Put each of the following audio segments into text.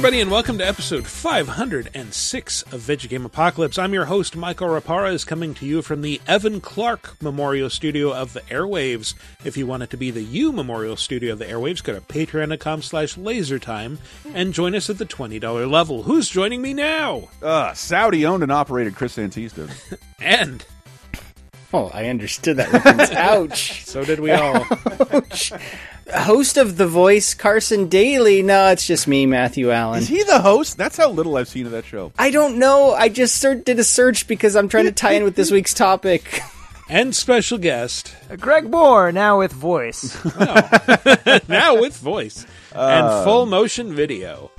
everybody, and welcome to episode 506 of Video Game Apocalypse. I'm your host, Michael Rapara, is coming to you from the Evan Clark Memorial Studio of the Airwaves. If you want it to be the U Memorial Studio of the Airwaves, go to patreon.com slash lasertime and join us at the $20 level. Who's joining me now? Uh, Saudi owned and operated Chris Antista. And Oh, I understood that reference. Ouch. so did we all. Ouch. Host of The Voice, Carson Daly. No, it's just me, Matthew Allen. Is he the host? That's how little I've seen of that show. I don't know. I just ser- did a search because I'm trying to tie in with this week's topic. and special guest, uh, Greg Moore now with voice. now with voice and uh, full motion video.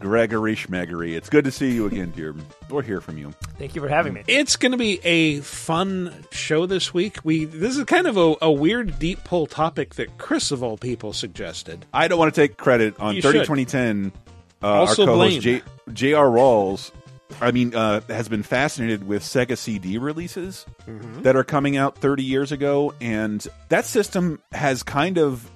Gregory Schmegery. It's good to see you again, dear. Or hear from you. Thank you for having me. It's going to be a fun show this week. We this is kind of a, a weird deep pull topic that Chris of all people suggested. I don't want to take credit on You 30 should. 2010. Uh, Also our co-host blame. J- J.R. Rawls, I mean, uh, has been fascinated with Sega CD releases Mm-hmm. that are coming out 30 years ago, and that system has kind of,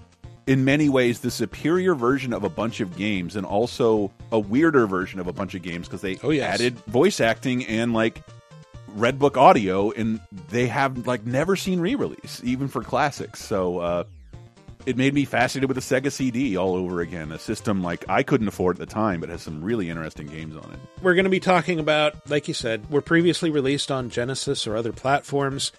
in many ways, the superior version of a bunch of games, and also a weirder version of a bunch of games because they Oh, yes. added voice acting and like Red Book audio, and they have like never seen re-release, even for classics. So. uh it made me fascinated with the Sega CD all over again. A system like I couldn't afford at the time, but has some really interesting games on it. We're going to be talking about, like you said, were previously released on Genesis or other platforms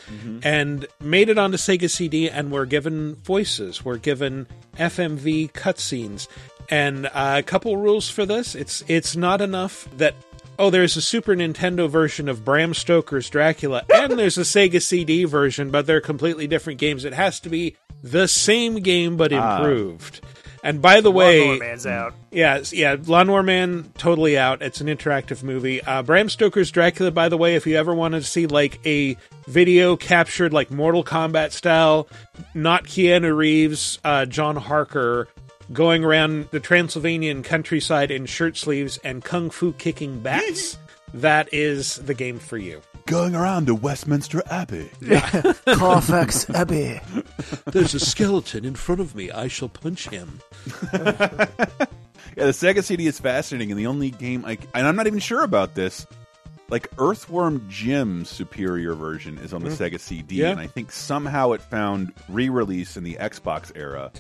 and made it onto Sega CD and were given voices, were given FMV cutscenes. And uh, a couple rules for this. It's it's not enough that oh, there's a Super Nintendo version of Bram Stoker's Dracula and there's a Sega CD version, but they're completely different games. It has to be the same game but improved. And by the way, Lawnmower Man's out. yeah, yeah, Lawnmower Man totally out. It's an interactive movie. Uh, Bram Stoker's Dracula, by the way, if you ever wanted to see like a video captured like Mortal Kombat style, not Keanu Reeves, uh, John Harker going around the Transylvanian countryside in shirt sleeves and kung fu kicking bats, that is the game for you. Going around to Westminster Abbey. Carfax Abbey. There's a skeleton in front of me. I shall punch him. Yeah, the Sega CD is fascinating, and the only game I and I'm not even sure about this. Like Earthworm Jim's superior version is on the hmm. Sega CD, Yeah. and I think somehow it found re-release in the Xbox era.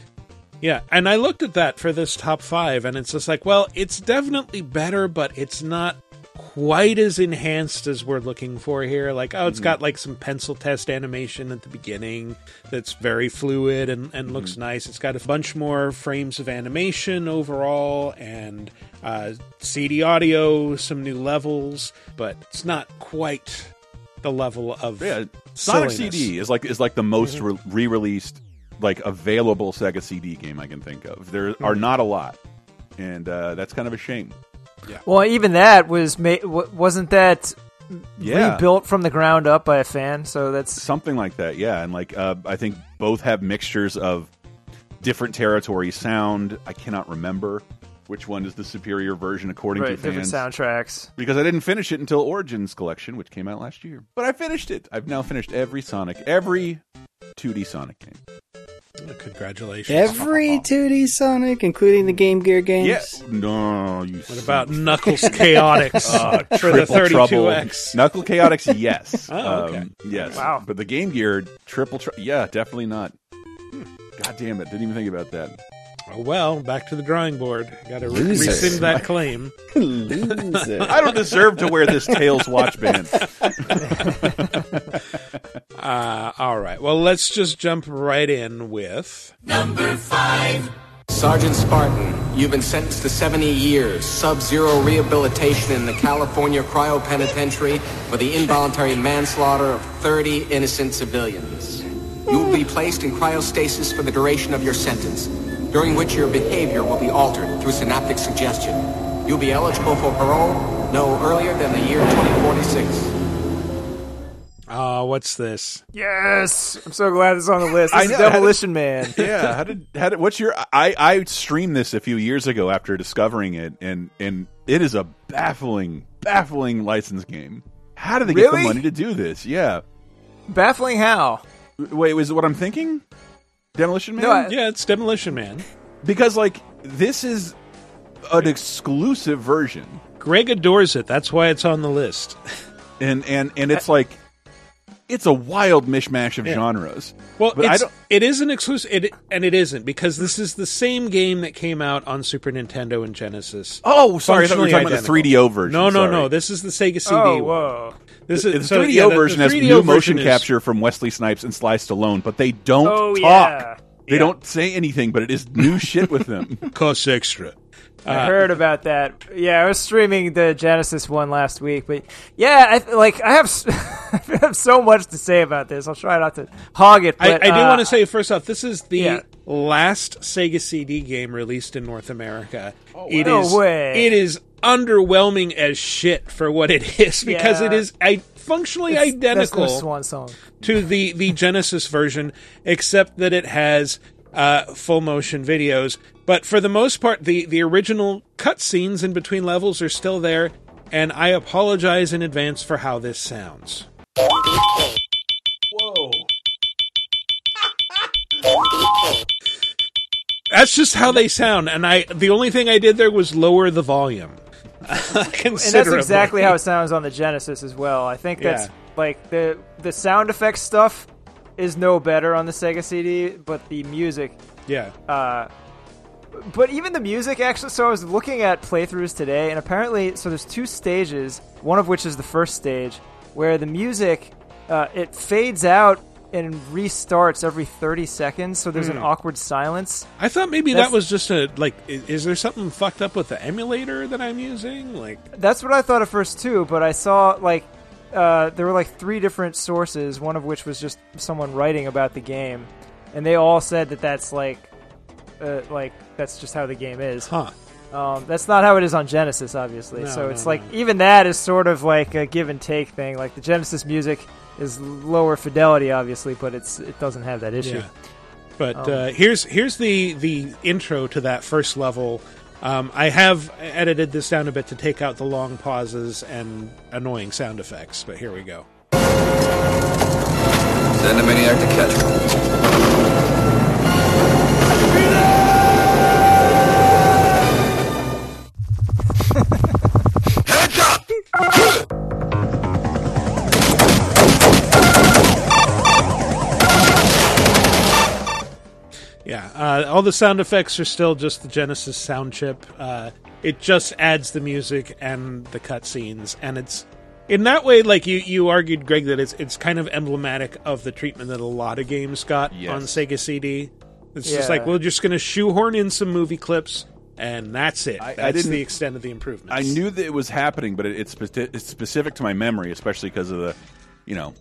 Yeah, and I looked at that for this top five, and it's just like, well, it's definitely better, but it's not quite as enhanced as we're looking for here. Like, oh, it's mm-hmm. got like some pencil test animation at the beginning that's very fluid and, and looks mm-hmm. nice. It's got a bunch more frames of animation overall, and uh, CD audio, some new levels, but it's not quite the level of Yeah, Sonic silliness. CD is like is like the most re- re-released like available Sega CD game I can think of. There are not a lot, and uh, that's kind of a shame. Yeah. Well, even that was ma- w- wasn't that Yeah. rebuilt from the ground up by a fan. So that's something like that yeah and like uh, i think both have mixtures of different territory sound i cannot remember which one is the superior version according right, to different fans soundtracks. because i didn't finish it until origins collection which came out last year but i finished it i've now finished every sonic every 2d sonic game Congratulations. Every 2D Sonic, including the Game Gear games. Yes. no you What about Knuckles Chaotix uh, for the triple trouble 32X? knuckle chaotix yes Oh, okay. Um, yes Wow. but the game gear triple tr- yeah definitely not god damn it didn't even think about that Oh, well, back to the drawing board. Got to re- rescind that claim. Loser. I don't deserve to wear this Tails watch band. Uh, all right. Well, let's just jump right in with. number five. Sergeant Spartan, you've been sentenced to 70 years, sub-zero rehabilitation in the California Cryo Penitentiary for the involuntary manslaughter of 30 innocent civilians. You will be placed in cryostasis for the duration of your sentence, during which your behavior will be altered through synaptic suggestion. You'll be eligible for parole no earlier than the year 2046. Uh, what's this? Yes, I'm so glad it's on the list. I This is know, Demolition Man. yeah, how did how did what's your I I streamed this a few years ago after discovering it and and it is a baffling baffling license game. How did they get the money to do this? Yeah. Baffling how? Wait, was it what I'm thinking? Demolition Man? No, I- Yeah, it's Demolition Man. because like this is an exclusive version, Greg adores it. That's why it's on the list. and and and it's like it's a wild mishmash of Yeah. genres. Well, but it's, it is an exclusive, it, and it isn't because this is the same game that came out on Super Nintendo and Genesis. Oh, sorry, I thought we were Functionally talking about the 3DO version. No, no, sorry. no. This is the Sega CD. Oh, one. whoa. This is, The is 3DO so, yeah, the- the version has 3DO new version motion is- capture from Wesley Snipes and Sly Stallone, but they don't Oh, talk. yeah. They don't say anything, but it is new shit with them. costs extra. I heard about that. Yeah, I was streaming the Genesis one last week, but yeah, I, like I have, I have so much to say about this. I'll try not to hog it. I, But, I do uh, want to say first off, this is the Yeah. last Sega CD game released in North America. It No is way. it is underwhelming as shit for what it is because Yeah. it is I, functionally it's- identical. No swan song. to the the Genesis version, except that it has uh, full motion videos. But for the most part, the the original cutscenes in between levels are still there, and I apologize in advance for how this sounds. Whoa. That's just how they sound, and I the only thing I did there was lower the volume. And that's exactly how it sounds on the Genesis as well. I think that's Yeah. like the the sound effects stuff is no better on the Sega CD, but the music Yeah. uh, but even the music actually so i was looking at playthroughs today and apparently so there's two stages one of which is the first stage where the music uh, it fades out and restarts every 30 seconds so there's an awkward silence I thought maybe That's- that was just a like. i- Is there something fucked up with the emulator that I'm using? Like, that's what i thought at first too but i saw like uh, there were like three different sources one of which was just someone writing about the game and they all said that that's like uh, like that's just how the game is huh? Um, that's not how it is on Genesis, obviously. No, so no, it's like no. even that is sort of like a give and take thing. Like the Genesis music is lower fidelity, obviously, but it's it doesn't have that issue. Yeah. But Um, uh, here's here's the the intro to that first level. Um, I have edited this down a bit to take out the long pauses and annoying sound effects. But here we go. Send a maniac to catch me. Heads up! Yeah, uh, all the sound effects are still just the Genesis sound chip. Uh, it just adds the music and the cutscenes, and it's in that way, like you you argued, Greg, that it's it's kind of emblematic of the treatment that a lot of games got Yes. on Sega CD. It's just like we're just going to shoehorn in some movie clips, and that's it. I- I that's didn't- the extent of the improvements. I knew that it was happening, but it, it's, speci- it's specific to my memory, especially because of the, you know,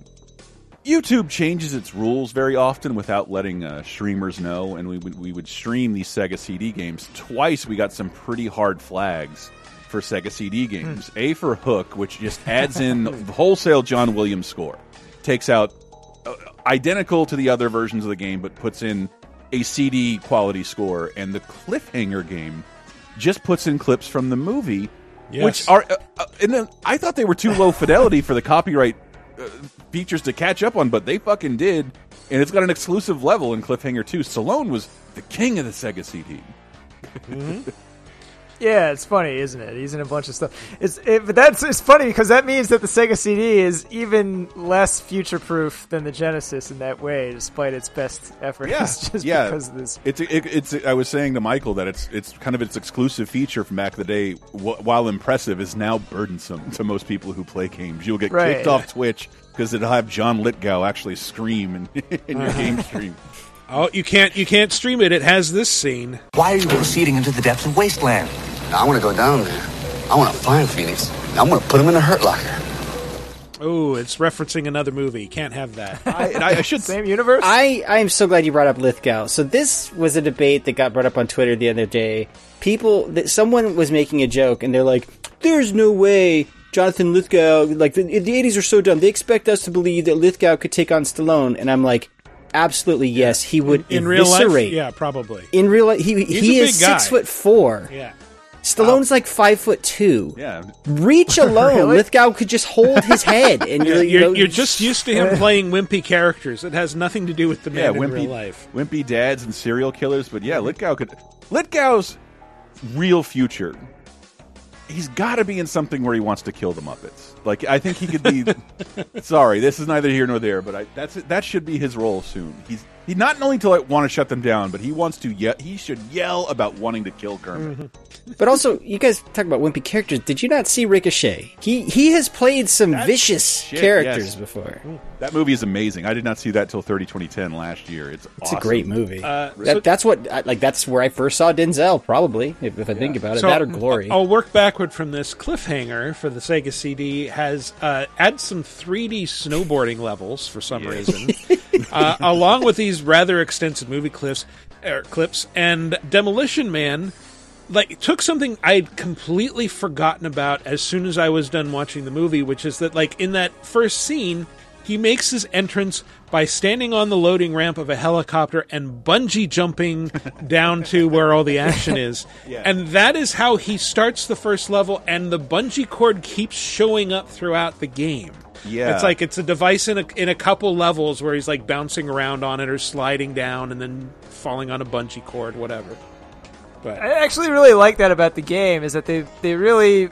YouTube changes its rules very often without letting uh, streamers know, and we would we would stream these Sega CD games twice. We got some pretty hard flags for Sega CD games. A for Hook, which just adds in wholesale John Williams score, takes out uh, identical to the other versions of the game, but puts in a CD quality score, and the Cliffhanger game just puts in clips from the movie, Yes. which are. Uh, uh, and then I thought they were too low fidelity for the copyright uh, features to catch up on, but they fucking did. And it's got an exclusive level in Cliffhanger 2. Stallone was the king of the Sega CD. Mm-hmm. Yeah, it's funny, isn't it? He's in a bunch of stuff. It's it, but that's it's funny because that means that the Sega CD is even less future proof than the Genesis in that way, despite its best efforts. Yeah, just yeah. because of this. It's it, it's. I was saying to Michael that it's it's kind of its exclusive feature from back in the day. Wh while impressive, is now burdensome to most people who play games. You'll get Right. kicked off Twitch because it'll have John Lithgow actually scream in, in your game stream. oh, you can't you can't stream it. It has this scene. Why are you proceeding into the depths of wasteland? I want to go down there. I want to find Phoenix. I'm going to put him in a hurt locker. Oh, it's referencing another movie. Can't have that. I, I, I should Same universe. I I am so glad you brought up Lithgow. So this was a debate that got brought up on Twitter the other day. People that someone was making a joke and they're like, "There's no way Jonathan Lithgow like the, the 80s are so dumb. They expect us to believe that Lithgow could take on Stallone." And I'm like, "Absolutely yes, he would In real life, yeah, probably. In real life, he he a is big guy. six foot four. Yeah. Stallone's like five foot two. yeah. Reach alone, Really? Lithgow could just hold his head, and you're, you You're, know, you're just used to him playing wimpy characters. It has nothing to do with the man Yeah, in wimpy, real life. wimpy dads and serial killers. But yeah, Lithgow could. Lithgow's real future, he's got to be in something where he wants to kill the Muppets. Like I think he could be. sorry, this is neither here nor there, but I, that's that should be his role soon. He's he not only to like want to shut them down, but he wants to. Ye- he should yell about wanting to kill Kermit. But also, you guys talk about wimpy characters. Did you not see Ricochet? He he has played some vicious shit, characters yes. before. That movie is amazing. I did not see that till 30 2010 last year. It's It's awesome. a great movie. Uh, that, so- that's what like. That's where I first saw Denzel. Probably, if, if I think about it, So, that or Glory. I'll work backward from this. Cliffhanger for the Sega CD has uh, add some 3D snowboarding levels for some reason, uh, along with these rather extensive movie clips, er, clips, and Demolition Man. Like took something I'd completely forgotten about as soon as I was done watching the movie, which is that like in that first scene, he makes his entrance by standing on the loading ramp of a helicopter and bungee jumping down to where all the action is. And that is how he starts the first level, and the bungee cord keeps showing up throughout the game. Yeah. It's like it's a device in a, in a couple levels where he's like bouncing around on it or sliding down and then falling on a bungee cord, whatever. But I actually really like that about the game is that they they really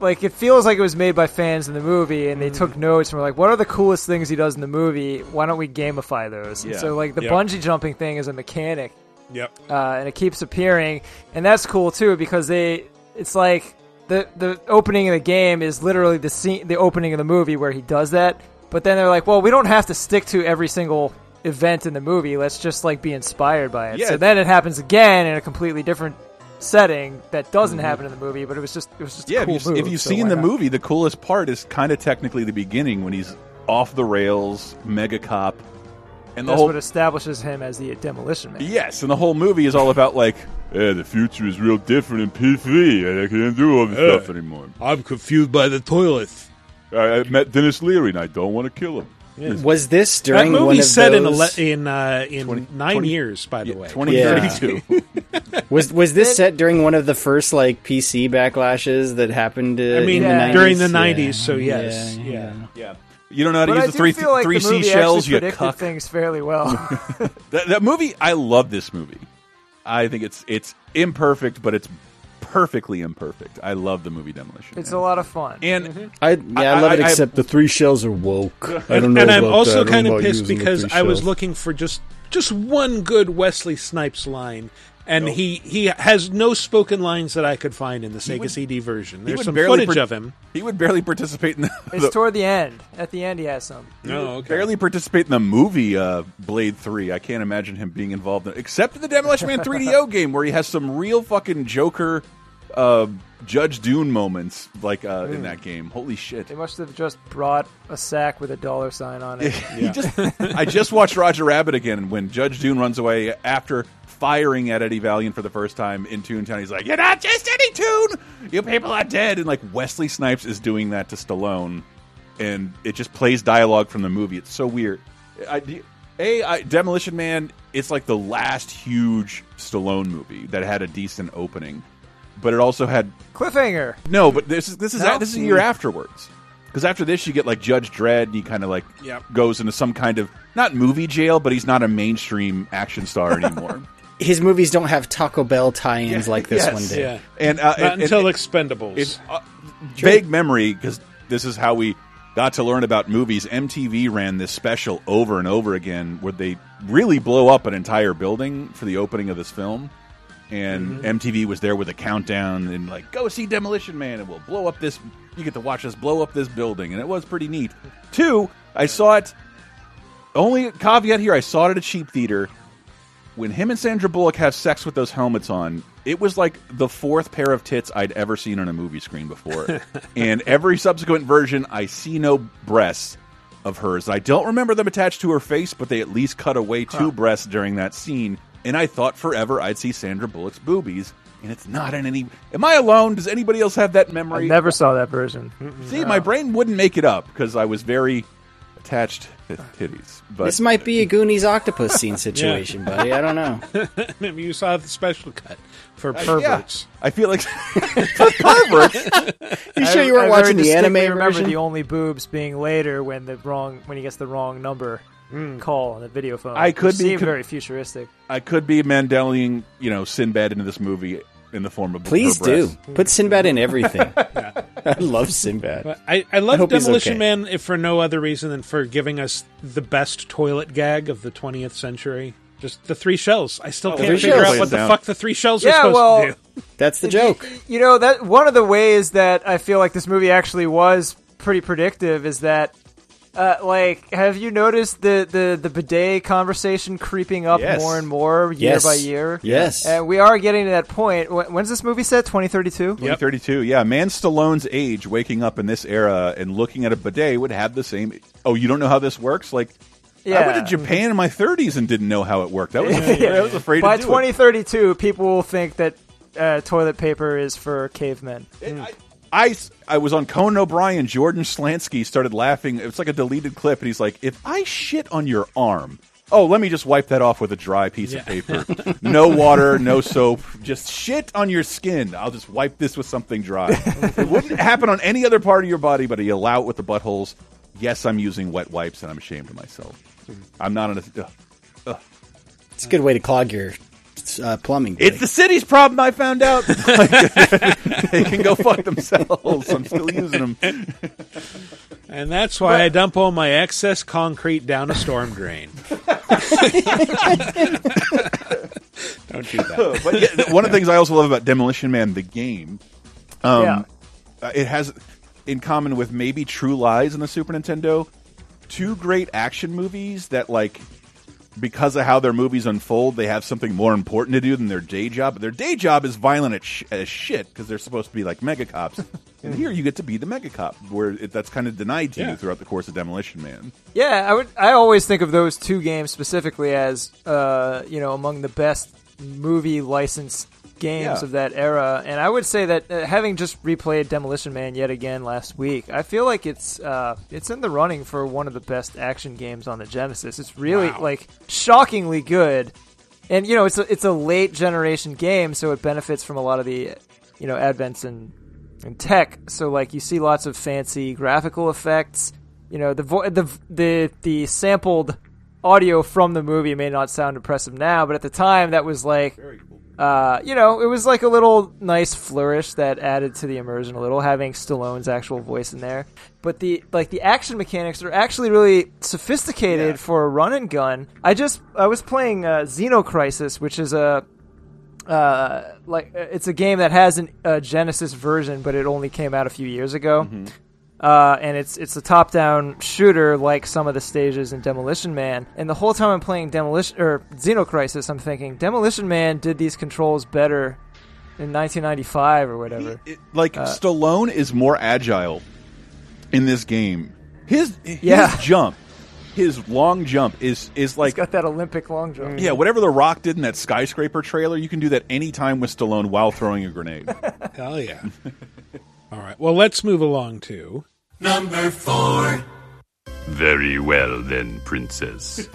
like it feels like it was made by fans in the movie and they took notes and were like, what are the coolest things he does in the movie? Why don't we gamify those? Yeah. so like the Yep. bungee jumping thing is a mechanic yep. uh, and it keeps appearing, and that's cool too because they it's like the the opening of the game is literally the scene the opening of the movie where he does that, but then they're like, well, we don't have to stick to every single event in the movie. Let's just like be inspired by it. Yeah. So then it happens again in a completely different setting that doesn't mm-hmm. happen in the movie, but it was just it was just a Yeah, cool if, you've, move, if you've so seen the not? movie, the coolest part is kind of technically the beginning when he's off the rails, mega cop, and the that's whole what establishes him as the demolition man. yes, and the whole movie is all about like, yeah, the future is real different in P3, and I can't do all this Yeah. stuff anymore. I'm confused by the toilet. I, I met Denis Leary, and I don't want to kill him. was this That during one movie's of set in ele- in uh, in 20 nine 20 years, by the way. Twenty thirty two. was was this set during one of the first like PC backlashes that happened? Uh, I mean, in the 90s? during the Yeah. '90s, so yes, Yeah, yeah. Yeah. yeah, you don't know how to But use do the three feel like three the movie seashells. You predicted cuck. things fairly well. That, that movie, I love this movie. I think it's it's imperfect, but it's perfectly imperfect. I love the movie Demolition. it's a lot of fun. and mm-hmm. I yeah, I, love it. I- I- Except the three shells are woke. I don't know. and I'm also that. Kind of pissed because I was looking for just just one good Wesley Snipes line, and he he has no spoken lines that I could find in the Sega would- CD version. he There's would some barely footage par- of him. he would barely participate in the, It's the- toward the end. At the end, he has some. No, okay. barely participate in the movie uh, Blade Three. I can't imagine him being involved in except in the Demolition Man 3DO game where he has some real fucking Joker, uh, Judge Doom moments like uh, in that game. Holy shit! They must have just brought a sack with a dollar sign on it. He just, I just watched Roger Rabbit again when Judge Doom runs away after firing at Eddie Valiant for the first time in Toontown. He's like, "You're not just Eddie Toon. You people are dead." And like Wesley Snipes is doing that to Stallone, and it just plays dialogue from the movie. It's so weird. I, a I, Demolition Man. It's like the last huge Stallone movie that had a decent opening, but it also had Cliffhanger. no, but this is this is No? this is a year afterwards. Because after this, you get like Judge Dredd, and he kind of like Yep. goes into some kind of not movie jail, but he's not a mainstream action star anymore. His movies don't have Taco Bell tie-ins like this Yes. one did. Yeah, and uh, not and- until and- Expendables. it's uh, vague memory because this is how we got to learn about movies. MTV ran this special over and over again where they really blow up an entire building for the opening of this film. And MTV was there with a countdown and like, go see Demolition Man and we'll blow up this. You get to watch us blow up this building, and it was pretty neat. Two, I saw it. Only caveat here: I saw it at a cheap theater. When him and Sandra Bullock have sex with those helmets on, it was like the fourth pair of tits I'd ever seen on a movie screen before. and every subsequent version, I see no breasts of hers. I don't remember them attached to her face, but they at least cut away two breasts during that scene. And I thought forever I'd see Sandra Bullock's boobies, and it's not in any. Am I alone? Does anybody else have that memory? I never saw that version. See, my brain wouldn't make it up because I was very attached to titties. But This might be a Goonies octopus scene situation, buddy. I don't know. Maybe you saw the special cut for yeah, perverts. I feel like for perverts. You sure you I- weren't I watching very the distinctly anime remember version? the only boobs being later when the wrong when he gets the wrong number hmm. call on the video phone. I could which be seemed con- very futuristic. I could be Mandelian, you know, Sinbad into this movie. In the form of Please her do put Sinbad in everything. I love Sinbad. I, I love hope he's Demolition okay. Man if for no other reason than for giving us the best toilet gag of the 20th century. Just the three shells. I still oh, can't figure out what the Down. fuck the three shells are Yeah, supposed well- to do. That's the joke. You know that one of the ways that I feel like this movie actually was pretty predictive is that, uh, like, have you noticed the the the bidet conversation creeping up Yes. more and more year Yes. by year? Yes. and we are getting to that point. When's this movie set? Twenty thirty two. 2032, yeah. Man Stallone's age, waking up in this era and looking at a bidet would have the same. Oh, you don't know how this works? Like, yeah. I went to Japan in my 30s and didn't know how it worked. I was, I was afraid By to do twenty thirty two, people will think that uh, toilet paper is for cavemen. it. I, I, I was on Conan O'Brien. Jordan Schlansky started laughing. It's like a deleted clip, and he's like, "If I shit on your arm." Oh, let me just wipe that off with a dry piece of paper. no water, no soap, just shit on your skin. I'll just wipe this with something dry. it wouldn't happen on any other part of your body, but you allow it with the buttholes. Yes, I'm using wet wipes, and I'm ashamed of myself. I'm not on a. ugh. It's a good way to clog your uh, plumbing. It's the city's problem. I found out. they can go fuck themselves. I'm still using them. And that's why I dump all my excess concrete down a storm drain. Don't do that. but yeah, one of the things I also love about Demolition Man, the game, um, Yeah. uh, it has in common with maybe True Lies in the Super Nintendo, two great action movies that like. Because of how their movies unfold, they have something more important to do than their day job. But their day job is violent as, sh- as shit because they're supposed to be like mega cops. and here you get to be the mega cop, where it, that's kind of denied to Yeah. you throughout the course of Demolition Man. Yeah, I would. I always think of those two games specifically as, uh, you know, among the best movie licensed games Yeah. of that era. And I would say that uh, having just replayed Demolition Man yet again last week, I feel like it's uh, it's in the running for one of the best action games on the Genesis. It's really Wow. like shockingly good. And you know, it's a, it's a late generation game, so it benefits from a lot of the, you know, advents in in tech. So like you see lots of fancy graphical effects. You know, the vo- the the the sampled audio from the movie may not sound impressive now, but at the time that was like uh, you know, it was like a little nice flourish that added to the immersion a little, having Stallone's actual voice in there. But the like the action mechanics are actually really sophisticated for a run and gun. I just I was playing uh, Xenocrisis, which is a uh, like it's a game that has an, a Genesis version, but it only came out a few years ago. Uh, and it's it's a top-down shooter like some of the stages in Demolition Man. And the whole time I'm playing Demolition or Xenocrisis, I'm thinking Demolition Man did these controls better in 1995 or whatever. It- like Uh, Stallone is more agile in this game. His his Yeah. jump, his long jump is is He's like got that Olympic long jump. yeah, whatever the Rock did in that skyscraper trailer, you can do that anytime with Stallone while throwing a grenade. Hell yeah. All right. Well, let's move along to. Number four. Very well, then, Princess.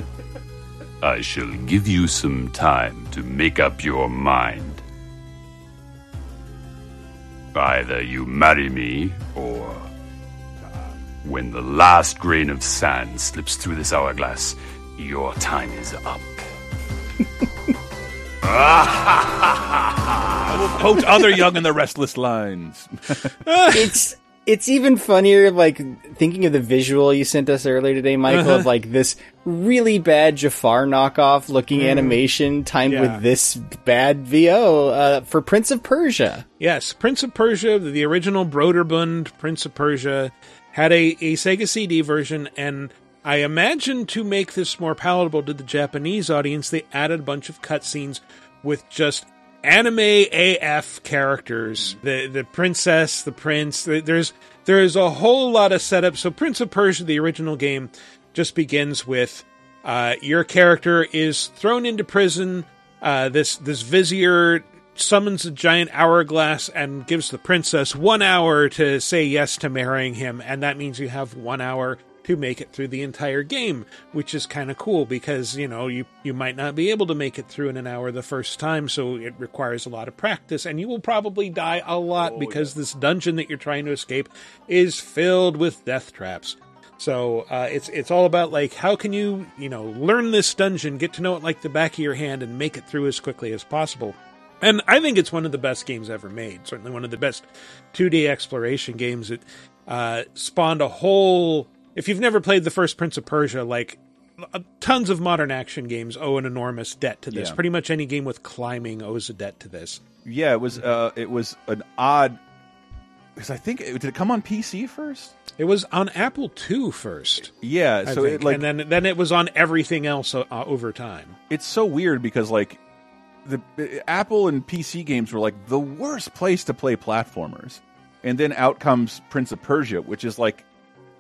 I shall give you some time to make up your mind. Either you marry me, or uh, when the last grain of sand slips through this hourglass, your time is up. I will quote other Young and the Restless lines. it's it's even funnier like thinking of the visual you sent us earlier today michael of like this really bad jafar knockoff looking animation timed Yeah. with this bad vo uh, for prince of persia. Yes, Prince of Persia, the original Broderbund Prince of Persia, had a, a Sega CD version, and I imagine to make this more palatable to the Japanese audience, they added a bunch of cutscenes with just anime AF characters. The the princess, the prince. the- There's there's a whole lot of setup. So Prince of Persia, the original game, just begins with uh, your character is thrown into prison. Uh, this this vizier summons a giant hourglass and gives the princess one hour to say yes to marrying him, and that means you have one hour to make it through the entire game, which is kind of cool because you know you you might not be able to make it through in an hour the first time, so it requires a lot of practice, and you will probably die a lot because this dungeon that you're trying to escape is filled with death traps. So uh, it's it's all about like how can you you know learn this dungeon, get to know it like the back of your hand, and make it through as quickly as possible. And I think it's one of the best games ever made. Certainly one of the best 2D exploration games. It uh, spawned a whole. If you've never played the first Prince of Persia, like uh, tons of modern action games owe an enormous debt to this. Yeah. Pretty much any game with climbing owes a debt to this. Yeah, it was. Uh, it was an odd because I think did it come on PC first? It was on Apple II first. Yeah, I so think. it, like and then then it was on everything else uh, uh, over time. it's so weird because like the uh, Apple and PC games were like the worst place to play platformers, and then out comes Prince of Persia, which is like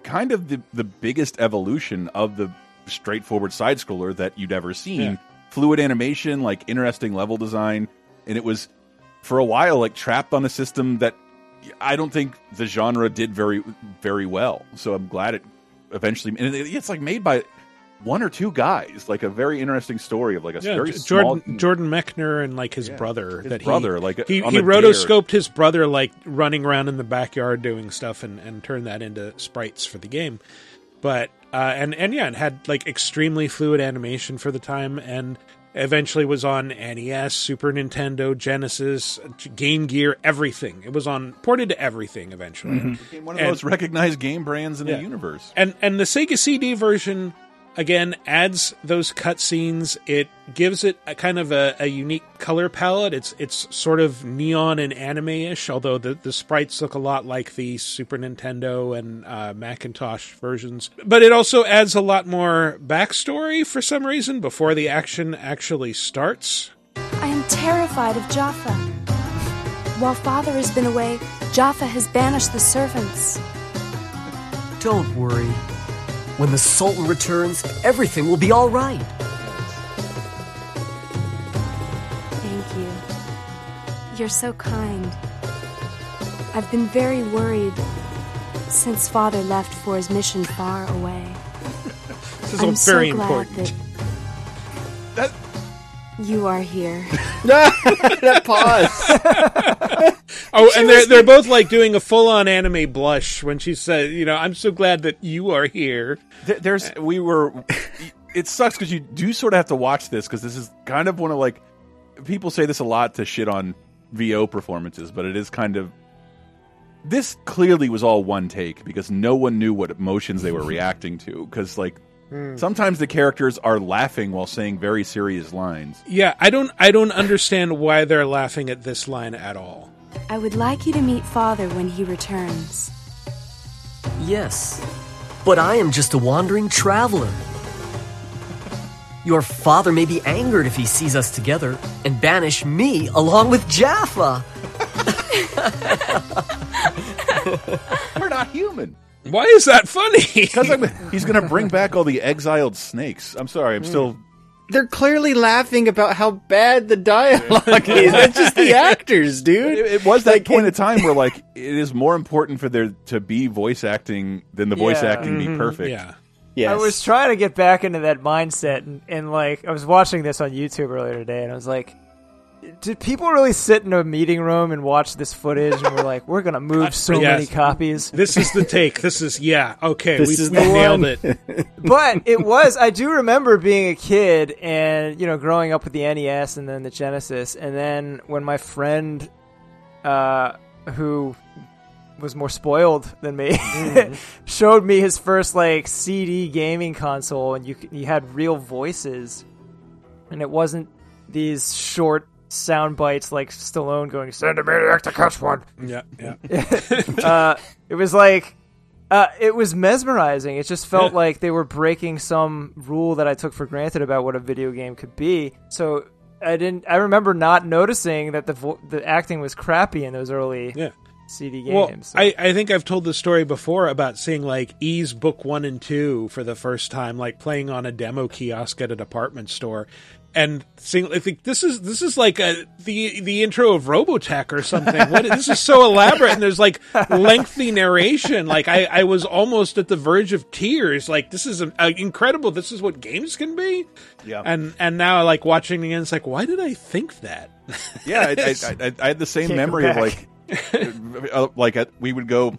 kind of the the biggest evolution of the straightforward side scroller that you'd ever seen. Yeah. Fluid animation, like interesting level design, and it was for a while like trapped on a system that I don't think the genre did very very well. So I'm glad it eventually and it's like made by one or two guys, like a very interesting story of like a Yeah, very J- small Jordan Jordan Mechner and like his brother his that brother, he, like, he he a rotoscoped his brother like running around in the backyard doing stuff and and turned that into sprites for the game. But uh, and and yeah, it had like extremely fluid animation for the time and eventually was on NES, Super Nintendo, Genesis, Game Gear, everything. It was on ported to everything eventually. Became one of And- the most recognized game brands in Yeah. the universe. And and the Sega CD version again adds those cutscenes. It gives it a kind of a, a unique color palette. It's it's sort of neon and anime-ish, although the, the sprites look a lot like the Super Nintendo and uh, Macintosh versions. But it also adds a lot more backstory for some reason before the action actually starts. I am terrified of Jaffar. While father has been away, Jaffar has banished the servants. Don't worry. When the Sultan returns, everything will be all right. Thank you. You're so kind. I've been very worried since father left for his mission far away. This is I'm all so very glad important. That you are here. that pause. Oh, and they're they're both like doing a full on anime blush when she said, "You know, I'm so glad that you are here." Th- There's uh, we were. It sucks because you do sort of have to watch this because this is kind of one of like people say this a lot to shit on VO performances, but it is kind of this clearly was all one take because no one knew what emotions they were reacting to because like Hmm. sometimes the characters are laughing while saying very serious lines. Yeah, I don't I don't understand why they're laughing at this line at all. I would like you to meet father when he returns. Yes, but I am just a wandering traveler. Your father may be angered if he sees us together and banish me along with Jaffar. We're not human. Why is that funny? Because he's going to bring back all the exiled snakes. I'm sorry, I'm hmm. still. They're clearly laughing about how bad the dialogue is. That's just the actors, dude. It, it was that point of time where like it is more important for there to be voice acting than the voice Yeah. acting be mm-hmm. perfect. Yeah. I was trying to get back into that mindset, and, and like I was watching this on YouTube earlier today, and I was like, did people really sit in a meeting room and watch this footage and we're like, we're gonna move so Yes. many copies? This is the take. This is yeah. Okay, This we, is we nailed one. it. but it was I do remember being a kid and you know growing up with the NES and then the Genesis and then when my friend uh who was more spoiled than me showed me his first like CD gaming console and you c- you had real voices and it wasn't these short sound bites like Stallone going send a maniac to catch one Yeah, yeah. uh, it was like uh, it was mesmerizing. It just felt like they were breaking some rule that I took for granted about what a video game could be. So I didn't. I remember not noticing that the vo- the acting was crappy in those early Yeah. CD Well, games. I, I think I've told the story before about seeing like Ys book one and two for the first time, like playing on a demo kiosk at a department store, and seeing. I think this is this is like a, the the intro of Robotech or something. What this is so elaborate, and there's like lengthy narration. Like I, I was almost at the verge of tears. Like this is uh incredible. This is what games can be. Yeah. And and now like watching it again, it's like why did I think that? Yeah, I, I, I, I had the same Can't memory of like, uh, like at, we would go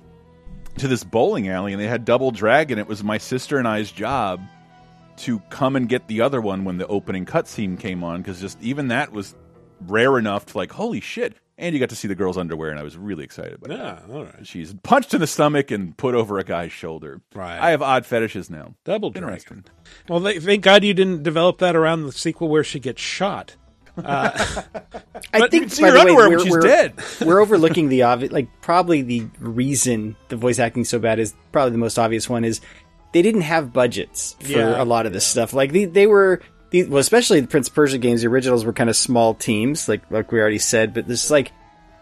to this bowling alley and they had Double Dragon. It was my sister and I's job to come and get the other one when the opening cutscene came on because just even that was rare enough to like, holy shit. And you got to see the girl's underwear, and I was really excited about Yeah, that. all right. She's punched in the stomach and put over a guy's shoulder. Right. I have odd fetishes now. Double Interesting. Well, they, thank God you didn't develop that around the sequel where she gets shot. Uh, I But think see by her the way, underwear when we're, she's we're- dead. we're overlooking the obvious. Like probably the reason the voice acting so bad is probably the most obvious one is they didn't have budgets for Yeah, a lot of this stuff. Like they, they were. Well, especially the Prince of Persia games, the originals were kind of small teams, like like we already said. But this is like,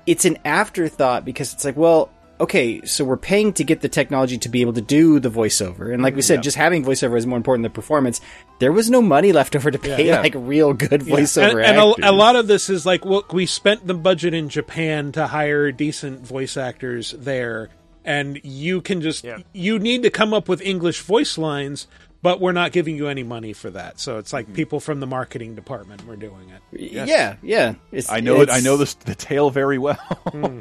it's an afterthought because it's like, well, okay, so we're paying to get the technology to be able to do the voiceover, and like we said, Yeah. just having voiceover is more important than performance. There was no money left over to pay Yeah. like real good voiceover and, and a, a lot of this is like, look, we spent the budget in Japan to hire decent voice actors there, and you can just you need to come up with English voice lines, but we're not giving you any money for that. So it's Mm-hmm. like people from the marketing department were doing it. Yeah, yeah. It's, I know it. I know the, the tale very well, Hmm.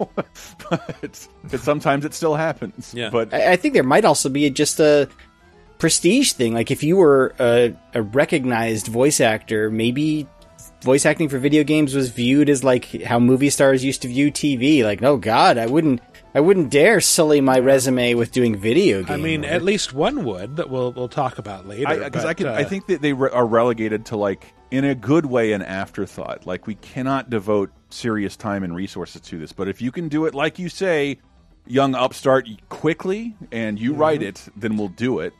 but, but sometimes it still happens. Yeah. But I, I think there might also be just a prestige thing. Like if you were a, a recognized voice actor, maybe voice acting for video games was viewed as like how movie stars used to view TV. Like, oh God, I wouldn't, I wouldn't dare sully my resume with doing video games. I mean, at least one would that we'll we'll talk about later. because I, but, can, uh, I think that they re- are relegated to like in a good way an afterthought. Like we cannot devote serious time and resources to this. But if you can do it, like you say, young upstart quickly, and you write Mm-hmm. it, then we'll do it.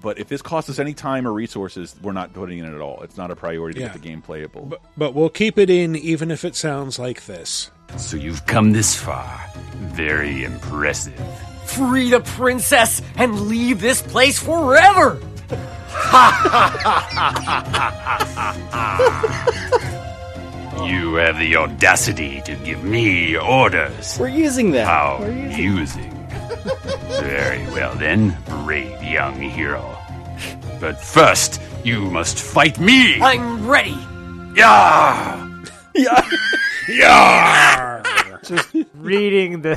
But if this costs us any time or resources, we're not putting in it at all. It's not a priority to Yeah. get the game playable. But, but we'll keep it in, even if it sounds like this. So you've come this far. Very impressive. Free the princess and leave this place forever! You have the audacity to give me orders. we're using that. How We're using- amusing. Very well then, brave young hero. But first, you must fight me! I'm ready! Yeah! yeah! Yeah! Just reading the.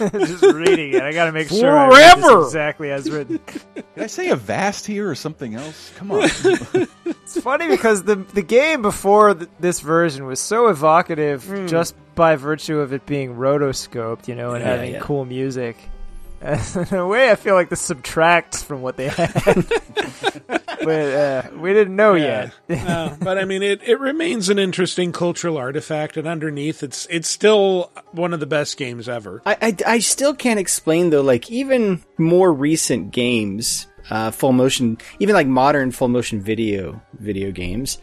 just reading it. I gotta make sure I read this Forever! exactly as written. Did I say a vast here or something else? Come on. It's funny because the the game before th- this version was so evocative hmm. just by virtue of it being rotoscoped, you know, and Yeah, having yeah. cool music. And in a way, I feel like this subtracts from what they had, but uh, we didn't know yet. No, but I mean, it, it remains an interesting cultural artifact, and underneath, it's it's still one of the best games ever. I, I, I still can't explain though, like even more recent games, uh, full motion, even like modern full motion video, video games,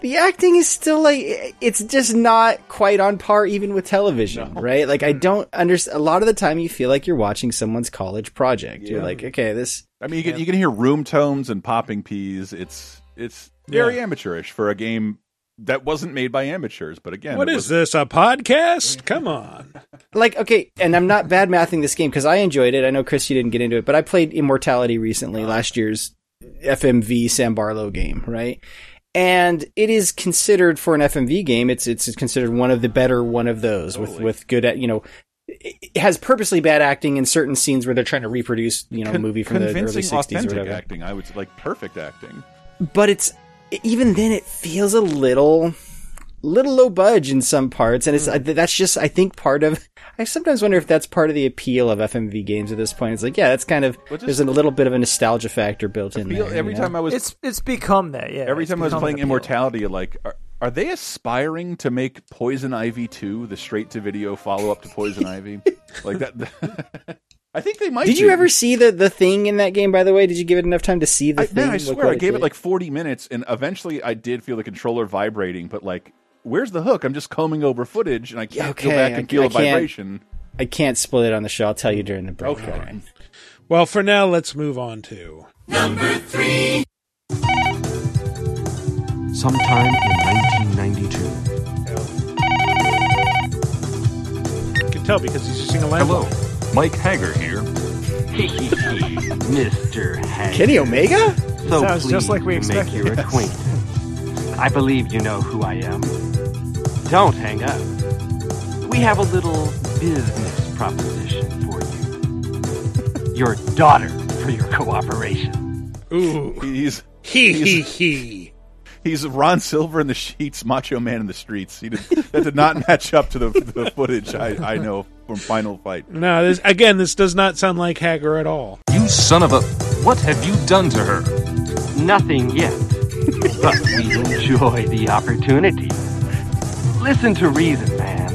the acting is still like, it's just not quite on par even with television, right? Like I don't understand, a lot of the time you feel like you're watching someone's college project. You're like, okay, this, I mean, you can you can hear room tones and popping peas. It's it's very amateurish for a game that wasn't made by amateurs. But again, what is was- this? A podcast? Come on. like okay and i'm not bad mathing this game because i enjoyed it i know chris you didn't get into it but i played immortality recently ah. last year's fmv sam barlow game right and it is considered for an fmv game it's it's considered one of the better one of those with with good at you know it has purposely bad acting in certain scenes where they're trying to reproduce you know a movie from the early 60s or whatever acting. I would like perfect acting. but it's even then it feels a little little low budge in some parts and it's. I that's just i think part of i sometimes wonder if that's part of the appeal of fmv games at this point it's like yeah that's kind of Well, just- there's a little bit of a nostalgia factor built in Feel- there every you know? time I was It's it's become that, yeah. every time I was playing. Immortality, like are, are they aspiring to make Poison Ivy two the straight to video follow up to Poison Ivy? Like that. I think they might. did you ever see the the thing in that game by the way did you give it enough time to see the I, thing man, I swear, I gave did? it like 40 minutes, and eventually I did feel the controller vibrating. But like, where's the hook? I'm just combing over footage, and I can't go Okay, back I- and feel I a vibration. i can't split it on the show i'll tell you during the break Okay. Alright. Well, for now, let's move on to. Number three. Sometime in 1992. You can tell because he's using a landline. Hello, Mike Hager here. Mr. Hager. kenny omega So Sounds just pleased like we to make expected. your acquaintance. I believe you know who I am. Don't hang up. We have a little business proposition for you. Your daughter for your cooperation. Ooh. He's He he he. he's Ron Silver in the sheets, Macho Man in the streets. He did, that did not match up to the, the footage I, I know from Final Fight. No, this, again, this does not sound like Hagar at all. You son of a. What have you done to her? Nothing yet. but we enjoy the opportunity. Listen to reason, man.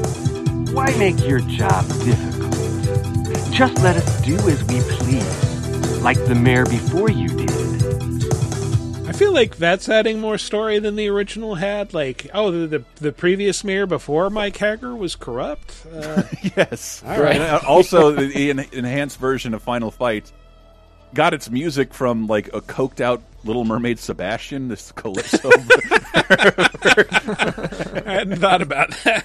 Why make your job difficult? Just let us do as we please, like the mayor before you did. I feel like that's adding more story than the original had. Like, oh, the the, the previous mayor before Mike Hagar was corrupt. Uh, yes, all right. And uh, also, the en- enhanced version of Final Fight got its music from like a coked out Little Mermaid Sebastian, this calypso. I hadn't thought about that,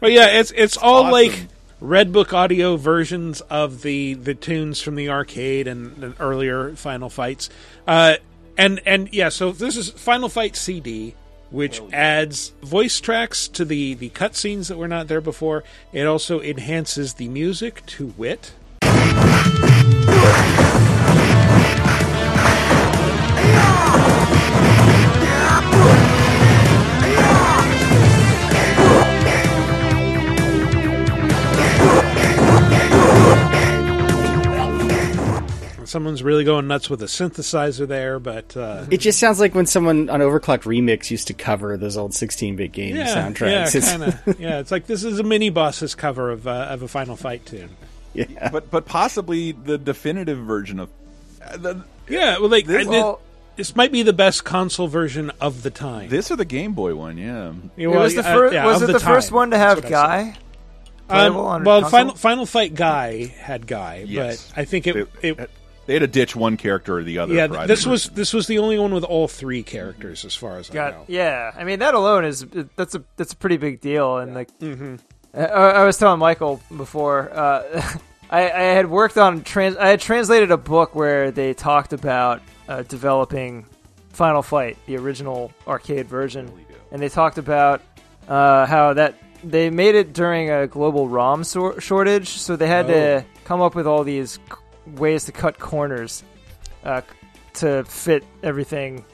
but yeah, it's it's all awesome. like Red Book audio versions of the the tunes from the arcade and the earlier Final Fights. Uh, and and yeah, so this is Final Fight CD, which adds voice tracks to the the cutscenes that were not there before. It also enhances the music to wit. Someone's really going nuts with a synthesizer there, but uh, It just sounds like when someone on OverClocked ReMix used to cover those old 16-bit game yeah, soundtracks. yeah, It's- kind of. yeah, it's like this is a mini boss's cover of uh, of a Final Fight tune. Yeah. but but possibly the definitive version of uh, the, Yeah, well, like This- I did- this might be the best console version of the time. this or the Game Boy one. Yeah, Yeah, It well, was the, uh, yeah, was it the, the first one to have Guy? Um, well, console? Final Final Fight Guy had Guy, Yes. but I think it it they had to ditch one character or the other. yeah. for either This version. was this was the only one with all three characters, as far as I know. Got, yeah, I mean that alone is that's a that's a pretty big deal, and like I, I was telling Michael before, uh, I, I had worked on trans. I had translated a book where they talked about uh, developing Final Fight, the original arcade version, and they talked about uh, how that they made it during a global ROM shortage, so they had Oh. to come up with all these c- ways to cut corners uh, to fit everything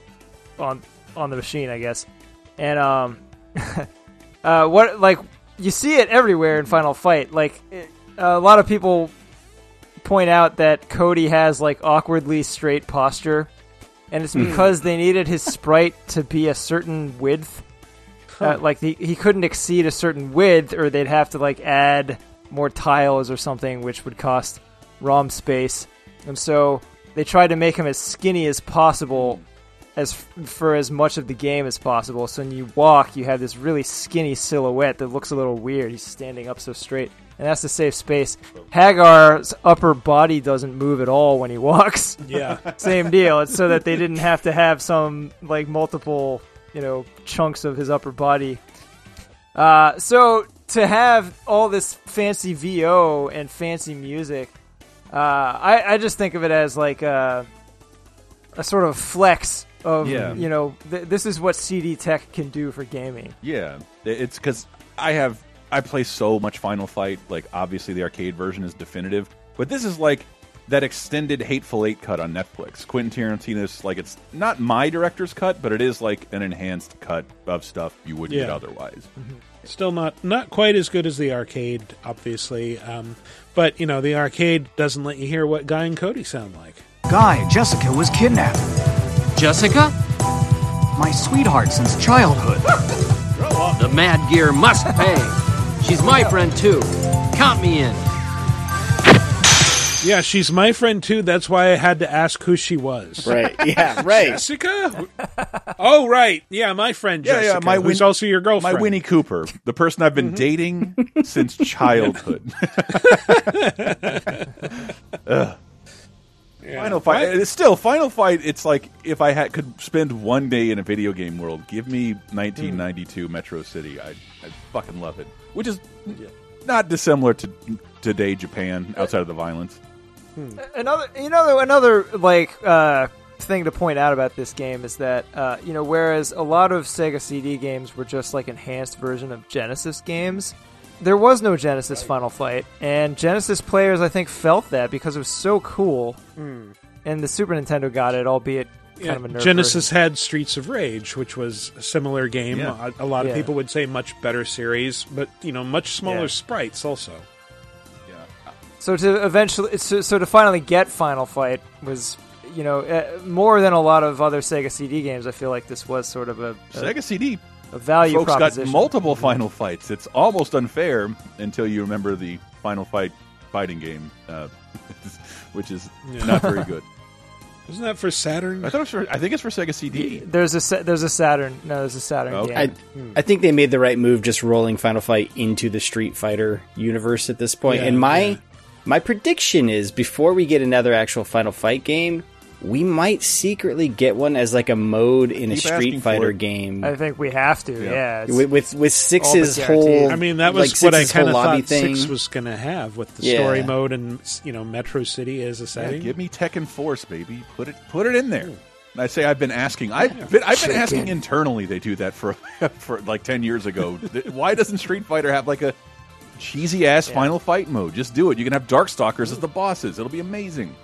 on on the machine, I guess. And um, uh, what like you see it everywhere in Final Fight. Like it, a lot of people point out that Cody has like awkwardly straight posture, and it's Hmm. because they needed his sprite to be a certain width. Uh, like he, he couldn't exceed a certain width, or they'd have to like add more tiles or something, which would cost ROM space. And so they tried to make him as skinny as possible, as for as much of the game as possible. So when you walk, you have this really skinny silhouette that looks a little weird. He's standing up so straight, and that's to save space. Hagar's upper body doesn't move at all when he walks. Yeah. same deal. It's so that they didn't have to have some like multiple, you know, chunks of his upper body. Uh, so to have all this fancy VO and fancy music, uh, I, I just think of it as like a, a sort of flex of Yeah. you know th- this is what CD Tech can do for gaming. Yeah, it's because I have I play so much Final Fight. Like obviously the arcade version is definitive, but this is like that extended Hateful Eight cut on Netflix. Quentin Tarantino's like it's not my director's cut, but it is like an enhanced cut of stuff you wouldn't get Yeah. otherwise. Still not not quite as good as the arcade, obviously. Um, but you know, the arcade doesn't let you hear what Guy and Cody sound like. Guy, Jessica was kidnapped. Jessica? My sweetheart since childhood. The Mad Gear must pay. She's my friend too. Count me in. Yeah, she's my friend too. That's why I had to ask who she was. Right. Yeah, right. Jessica? oh, right. Yeah, my friend Yeah, Jessica. yeah, my who's Win- also your girlfriend. My Winnie Cooper, the person I've been mm-hmm. dating since childhood. Ugh. Final Fight. It's still Final Fight. It's like if I had could spend one day in a video game world, give me 1992 Metro City. I I fucking love it. Which is not dissimilar to today Japan outside of the violence. Another, you know, another like uh, thing to point out about this game is that uh, you know, whereas a lot of Sega CD games were just like enhanced version of Genesis games, there was no Genesis Final Fight, and Genesis players I think felt that because it was so cool, and the Super Nintendo got it, albeit Yeah, kind of a nerf Genesis had Streets of Rage, which was a similar game. Yeah. A, a lot of Yeah. people would say much better series, but you know, much smaller Yeah. sprites also. So to eventually, so, so to finally get Final Fight was, you know, uh, more than a lot of other Sega CD games. I feel like this was sort of a, a Sega CD a value folks got multiple Final Fights. It's almost unfair until you remember the Final Fight fighting game, uh, which is Yeah. not very good. Isn't that for Saturn? I thought it was for, I think it's for Sega CD. There's a there's a Saturn. No, there's a Saturn Okay. I, game. I think they made the right move just rolling Final Fight into the Street Fighter universe at this point. Yeah, and my yeah. my prediction is before we get another actual Final Fight game, we might secretly get one as like a mode in a Keep asking Street Fighter game. I think we have to. Yeah. it's- with with, with Six's all but guaranteed. whole. I mean, that was like, what I kind of thought thing. Six was going to have with the Yeah. story mode and you know Metro City as a Yeah, setting. give me Tekken Force, baby. Put it put it in there. And I say I've been asking. I've been, I've been asking internally. They do that for for like ten years ago. Why doesn't Street Fighter have like a cheesy ass Final Fight mode? Just do it. You can have Darkstalkers mm. as the bosses. It'll be amazing.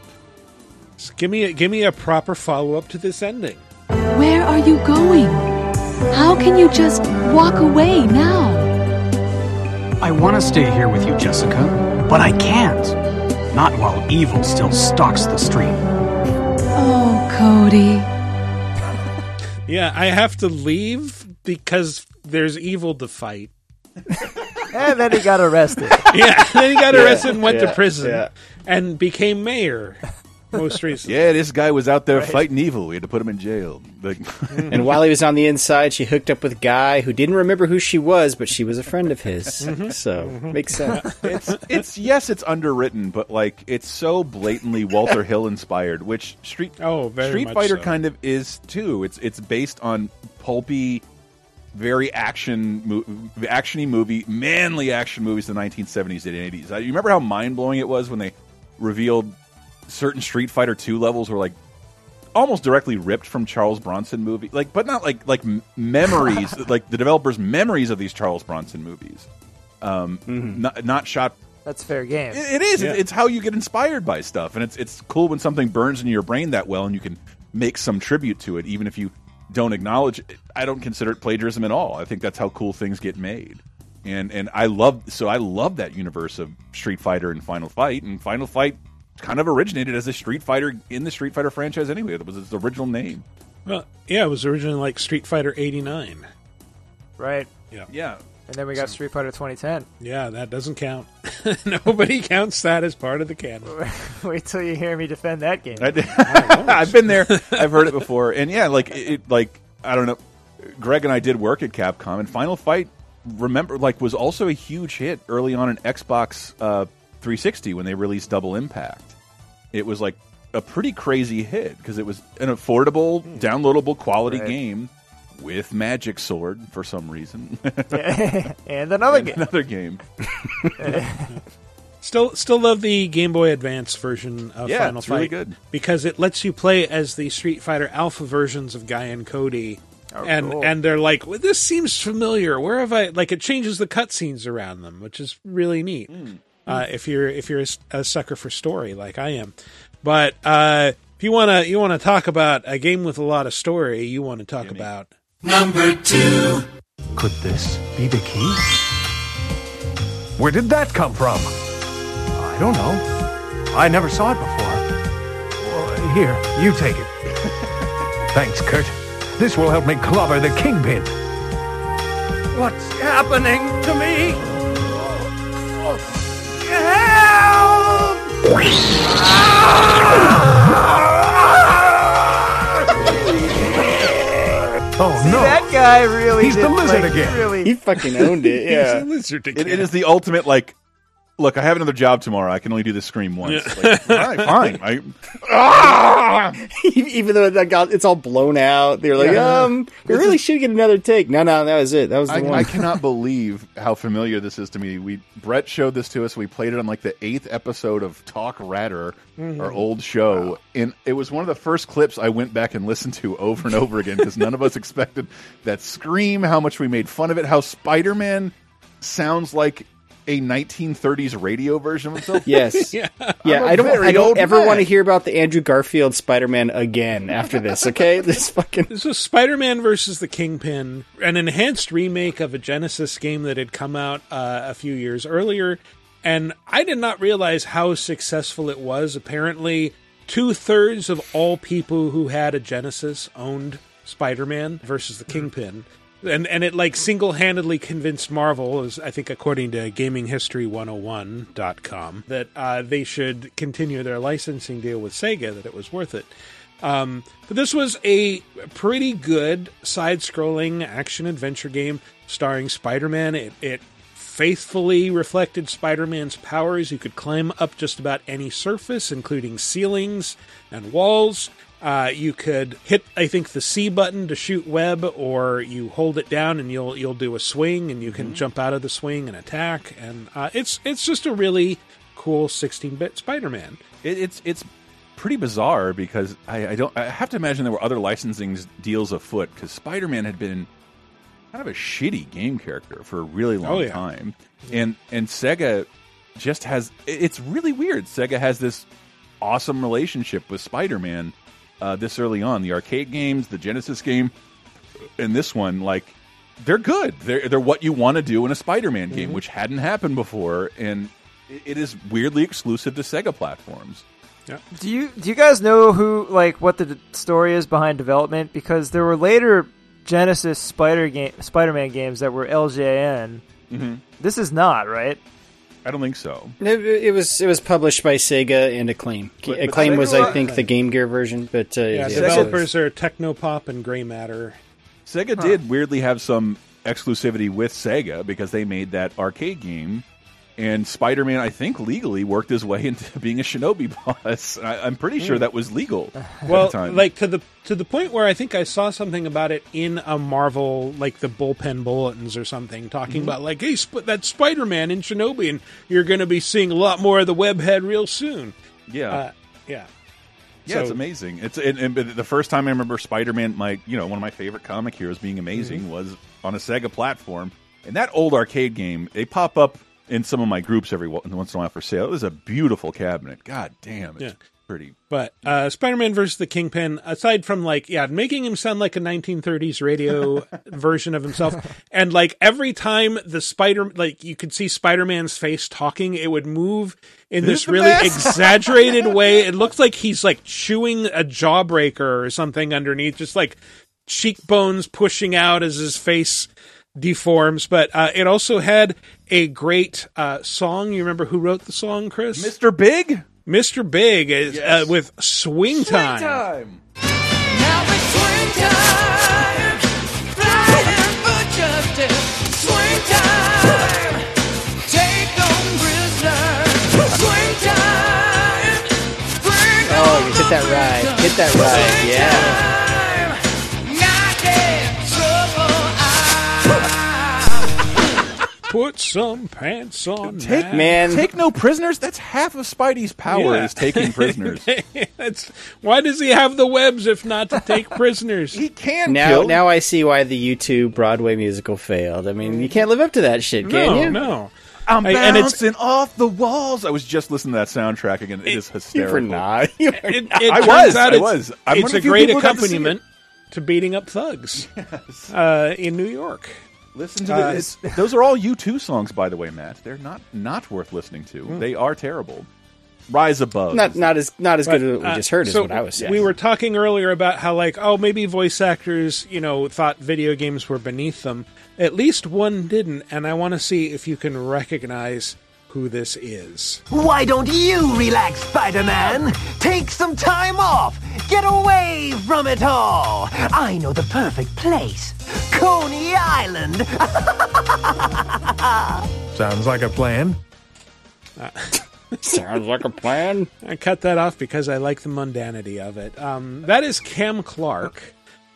Just give me a, give me a proper follow up to this ending. Where are you going? How can you just walk away now? I want to stay here with you, Jessica, but I can't. Not while evil still stalks the street. Oh, Cody. Yeah, I have to leave because there's evil to fight. and then he got arrested. Yeah, then he got Yeah, arrested and went yeah, to prison yeah. and became mayor. Most recently, Yeah, this guy was out there fighting evil. We had to put him in jail. Like, and while he was on the inside, she hooked up with a guy who didn't remember who she was, but she was a friend of his. Mhm. So makes sense. it's it's yes, it's underwritten, but like it's so blatantly Walter Hill inspired, which Street Oh, very Street Fighter so. kind of is too. It's it's based on pulpy, very action mo- actiony movie, manly action movies in the 1970s and 80s. Uh, You remember how mind blowing it was when they revealed certain Street Fighter 2 levels were like almost directly ripped from Charles Bronson movie, like but not like like memories, like the developers' memories of these Charles Bronson movies. Um, not, not shot That's fair game. it, it is. It's how you get inspired by stuff, and it's it's cool when something burns in your brain that well, and you can make some tribute to it, even if you don't acknowledge. it. I don't consider it plagiarism at all. I think that's how cool things get made, and and I love so I love that universe of Street Fighter and Final Fight, and Final Fight kind of originated as a Street Fighter in the Street Fighter franchise anyway. That was its original name. well, yeah, it was originally like Street Fighter '89. Right. Yeah, yeah. And then we got Street Fighter 2010. Yeah, that doesn't count. Nobody counts that as part of the canon. Wait till you hear me defend that game. I I've been there. I've heard it before, and yeah, like it, it- like I don't know. Greg and I did work at Capcom, and Final Fight, remember, like was also a huge hit early on in Xbox uh, 360 when they released Double Impact. It was like a pretty crazy hit because it was an affordable, downloadable, quality Right. game with Magic Sword for some reason, and another game. Another game. Still, still love the Game Boy Advance version of Yeah, Final it's Fight really good. because it lets you play as the Street Fighter Alpha versions of Guy and Cody, Oh, and cool. and they're like, well, "This seems familiar. Where have I?" Like it changes the cutscenes around them, which is really neat. Hmm. Uh, if you're if you're a, s- a sucker for story like I am, but uh, if you wanna you wanna talk about a game with a lot of story, you want to talk about Number two. Could this be the key? Where did that come from? I don't know. I never saw it before. Well, here, you take it. Thanks, Curt. This will help me clobber the kingpin. What's happening to me? Oh See, no! that guy really He's the did, lizard like, again. Really, He fucking owned it. Yeah. lizard It, it is the ultimate like. Look, I have another job tomorrow. I can only do this scream once. Like, all right, fine. I, Ah! Even though that got it's all blown out, they're like, Yeah. um, we really should get another take. No, no, that was it. That was the I, one. I cannot believe how familiar this is to me. We Brett showed this to us. We played it on like the eighth episode of TalkRadar, Mhm. our old show, and it was one of the first clips I went back and listened to over and over again because none of us expected that scream. How much we made fun of it. How Spider Man sounds like a 1930s radio version of himself? Yes. yeah. Yeah, I'm a I don't. I don't ever want to hear about the Andrew Garfield Spider-Man again after this. Okay, this fucking. This was Spider Man versus the Kingpin, an enhanced remake of a Genesis game that had come out uh, a few years earlier. And I did not realize how successful it was. Apparently, two thirds of all people who had a Genesis owned Spider Man versus the Kingpin. And, and it like single handedly convinced Marvel, as I think according to GamingHistory101.com, that uh, they should continue their licensing deal with Sega, that it was worth it. Um, but this was a pretty good side scrolling action adventure game starring Spider Man. It, it faithfully reflected Spider Man's powers. You could climb up just about any surface, including ceilings and walls. Uh, you could hit, I think, the C button to shoot web, or you hold it down and you'll you'll do a swing, and you can jump out of the swing and attack. And uh, it's it's just a really cool 16-bit Spider-Man. It, it's it's pretty bizarre because I, I don't I have to imagine there were other licensing deals afoot because Spider Man had been kind of a shitty game character for a really long Oh, yeah. time, and and Sega just has it's really weird. Sega has this awesome relationship with Spider Man uh, this early on. The arcade games, the Genesis game, and this one like. They're good. They're they're what you want to do in a Spider-Man game, Mhm. which hadn't happened before, and it- it is weirdly exclusive to Sega platforms. Yeah. Do you do you guys know who like what the d- story is behind development? Because there were later Genesis Spider game Spider-Man games that were LJN. Mhm. This is not right. I don't think so. It, it was it was published by Sega and Acclaim. But- but Acclaim Sega was, I think, the Game Gear version, but uh, Yeah, yeah, developers are Technopop and Gray Matter. Sega did weirdly have some exclusivity with Sega because they made that arcade game, and Spider-Man, I think, legally worked his way into being a Shinobi boss. I, I'm pretty sure Hmm. that was legal. at well the time. like to the to the point where i think i saw something about it in a marvel like the bullpen bulletins or something talking Mhm. about like hey sp- that spider-man in shinobi and you're going to be seeing a lot more of the webhead real soon yeah, uh, yeah yeah, it's amazing. It's and, and the first time I remember Spider-Man, my you know one of my favorite comic heroes being amazing Mhm. was on a Sega platform, and that old arcade game. They pop up in some of my groups every once in a while for sale. It was a beautiful cabinet. God damn, it's Yeah. pretty. but uh, spider-man versus the kingpin aside from like yeah making him sound like a 1930s radio version of himself and like every time the spider like you could see spider-man's face talking it would move in This this really exaggerated way it looks like he's like chewing a jawbreaker or something underneath just like cheekbones pushing out as his face deforms but uh, it also had a great uh, song you remember who wrote the song chris mr big mr big is, uh, with swing, time. time. Now it's swing time. Flying for justice. Swing time. Take on prisoners. Swing time. Bring Oh, you hit that ride. Hit that ride. Yeah. Put some pants on, Take now. take no prisoners. That's half of Spidey's power Yeah. is taking prisoners. That's why does he have the webs if not to take prisoners? he can't. Now, now I see why the U2 Broadway musical failed. I mean, you can't live up to that shit, can no, you? no. I'm I- and it's- bouncing off the walls. I was just listening to that soundtrack again. It is hysterical. were not. You were It, not. it I turns was, out I was. I'm it's a great people who got to accompaniment to, beating up thugs uh, in New York. Listen to Uh, this. Those are all U2 songs, by the way, Matt. They're not not worth listening to. They are terrible. Rise above. Not not as not as good as what we uh, just heard. Is so what I was saying. We were talking earlier about how, like, oh, maybe voice actors, you know, thought video games were beneath them. At least one didn't, and I want to see if you can recognize who this is. Why don't you relax, Spider-Man? Take some time off. Get away from it all. I know the perfect place. Coney Island. Sounds like a plan. Sounds like a plan. I cut that off because I like the mundanity of it. Um, that is Cam Clark,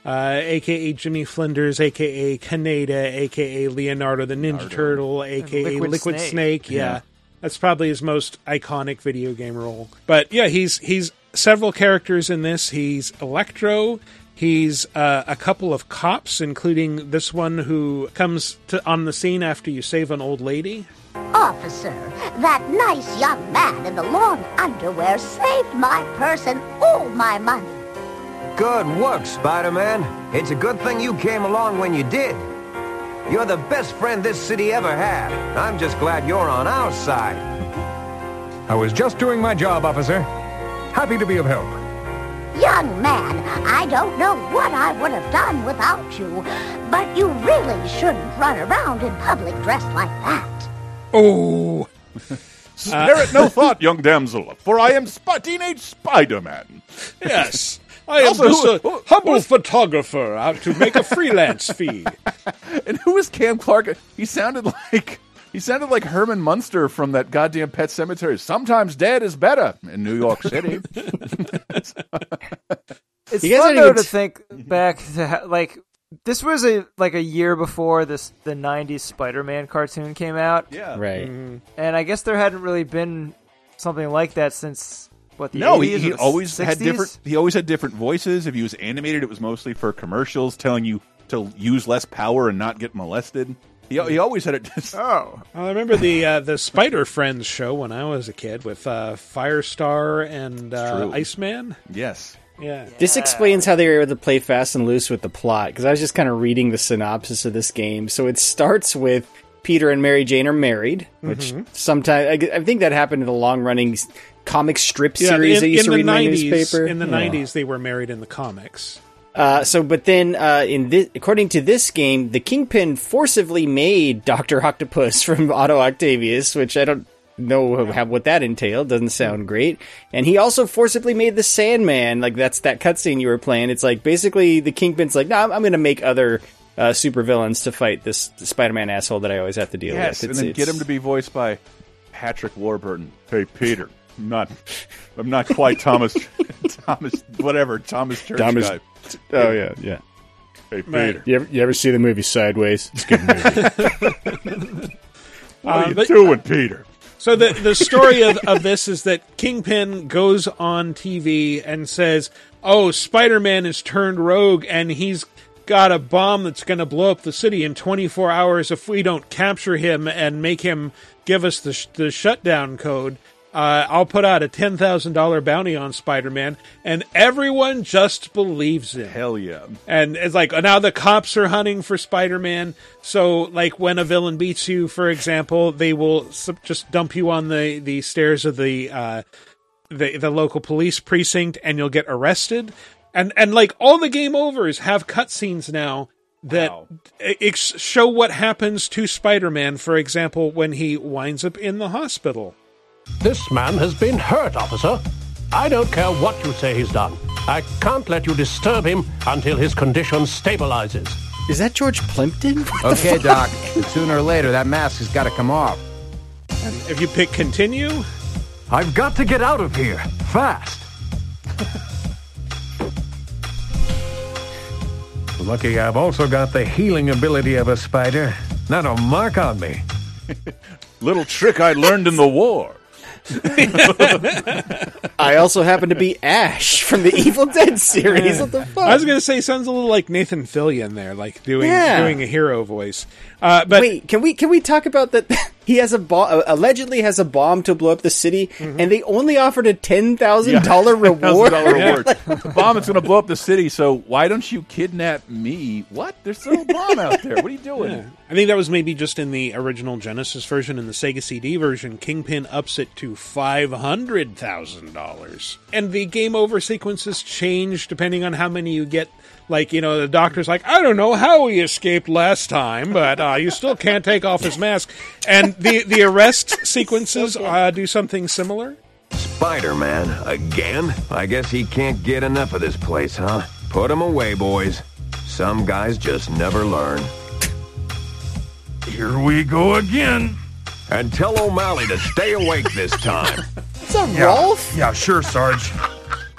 uh, aka Jimmy Flinders, aka Kaneda, aka Leonardo the Ninja Turtle, aka Liquid Liquid, Snake. Snake. Yeah. Yeah. that's probably his most iconic video game role. But yeah, he's he's several characters in this. He's Electro. He's uh, a couple of cops, including this one who comes to, on the scene after you save an old lady. Officer, that nice young man in the long underwear saved my purse and all my money. Good work, Spider-Man. It's a good thing you came along when you did. You're the best friend this city ever had. I'm just glad you're on our side. I was just doing my job, officer. Happy to be of help. Young man, I don't know what I would have done without you, but you really shouldn't run around in public dressed like that. Oh. Uh, Spare it no thought, young damsel, for I am Sp- Teenage Spider-Man. Yes. I am Also, just a who- humble photographer out to make a freelance fee. And who is Cam Clark? He sounded like he sounded like Herman Munster from that goddamn Pet Sematary. Sometimes dead is better in New York City. It's You guys fun though even to think back to ha- like this was a like a year before this the '90s Spider-Man cartoon came out. Yeah, Right. Mm-hmm. And I guess there hadn't really been something like that since what the no, 80s he, he or the always had different. He always had different voices. If he was animated, it was mostly for commercials, telling you to use less power and not get molested. He, he always had it. Just, oh, I remember the uh, the Spider Friends show when I was a kid with uh, Firestar and uh, True. Iceman. yes. Yeah. This explains how they were able to play fast and loose with the plot, because I was just kind of reading the synopsis of this game. So it starts with Peter and Mary Jane are married, which Mhm. sometimes I, I think that happened in the long running comic strip Yeah, series in, I used in to the read in my 90s, newspaper. In the Yeah. 90s, they were married in the comics. Uh, so, but then, uh, in this, according to this game, the Kingpin forcibly made Doctor Octopus from Otto Octavius, which I don't know how, what that entailed. Doesn't sound great. And he also forcibly made the Sandman. Like that's that cutscene you were playing. It's like basically the Kingpin's like, no, I'm, I'm going to make other uh, supervillains to fight this Spider-Man asshole that I always have to deal Yes, with. and then get him to be voiced by Patrick Warburton. Hey, Peter, I'm not, I'm not quite Thomas, Thomas, whatever, Thomas Church Thomas- guy. Oh yeah, yeah. Hey, Right. Peter, You ever, you ever see the movie Sideways? It's a good movie. what are Uh, you but- doing, Peter? So the the story of, of this is that Kingpin goes on TV and says, "Oh, Spider-Man is turned rogue and he's got a bomb that's going to blow up the city in 24 hours if we don't capture him and make him give us the sh- the shutdown code." Uh, I'll put out a ten thousand dollar bounty on Spider-Man, and everyone just believes it. Hell yeah! And it's like now the cops are hunting for Spider-Man. So like when a villain beats you, for example, they will s- just dump you on the the stairs of the uh, the the local police precinct, and you'll get arrested. And and like all the game overs have cutscenes now that ex- show what happens to Spider-Man. For example, when he winds up in the hospital. This man has been hurt, officer. I don't care what you say he's done. I can't let you disturb him until his condition stabilizes. Is that George Plimpton? Okay, Doc. sooner or later, that mask has got to come off. If you pick continue, I've got to get out of here fast. Lucky I've also got the healing ability of a spider. Not a mark on me. Little trick I learned in the war. I also happen to be Ash from the Evil Dead series. What the fuck? I was gonna say sounds a little like Nathan Fillion there, like doing Yeah. doing a hero voice. Uh, but Wait, can we can we talk about that? He has a bomb. Allegedly, has a bomb to blow up the city, Mm-hmm. and they only offered a ten thousand dollar reward. $1,000 reward. the bomb is going to blow up the city, so why don't you kidnap me? What? There's still a bomb out there. What are you doing? I think that was maybe just in the original Genesis version. In the Sega CD version, Kingpin ups it to five hundred thousand dollars, and the game over sequences change depending on how many you get. Like you know, the doctor's like, I don't know how he escaped last time, but uh, you still can't take off his mask. And the the arrest sequences uh, do something similar. Spider-Man again? I guess he can't get enough of this place, huh? Put him away, boys. Some guys just never learn. Here we go again. And tell O'Malley to stay awake this time. Is that Rolf? Yeah, sure, Sarge.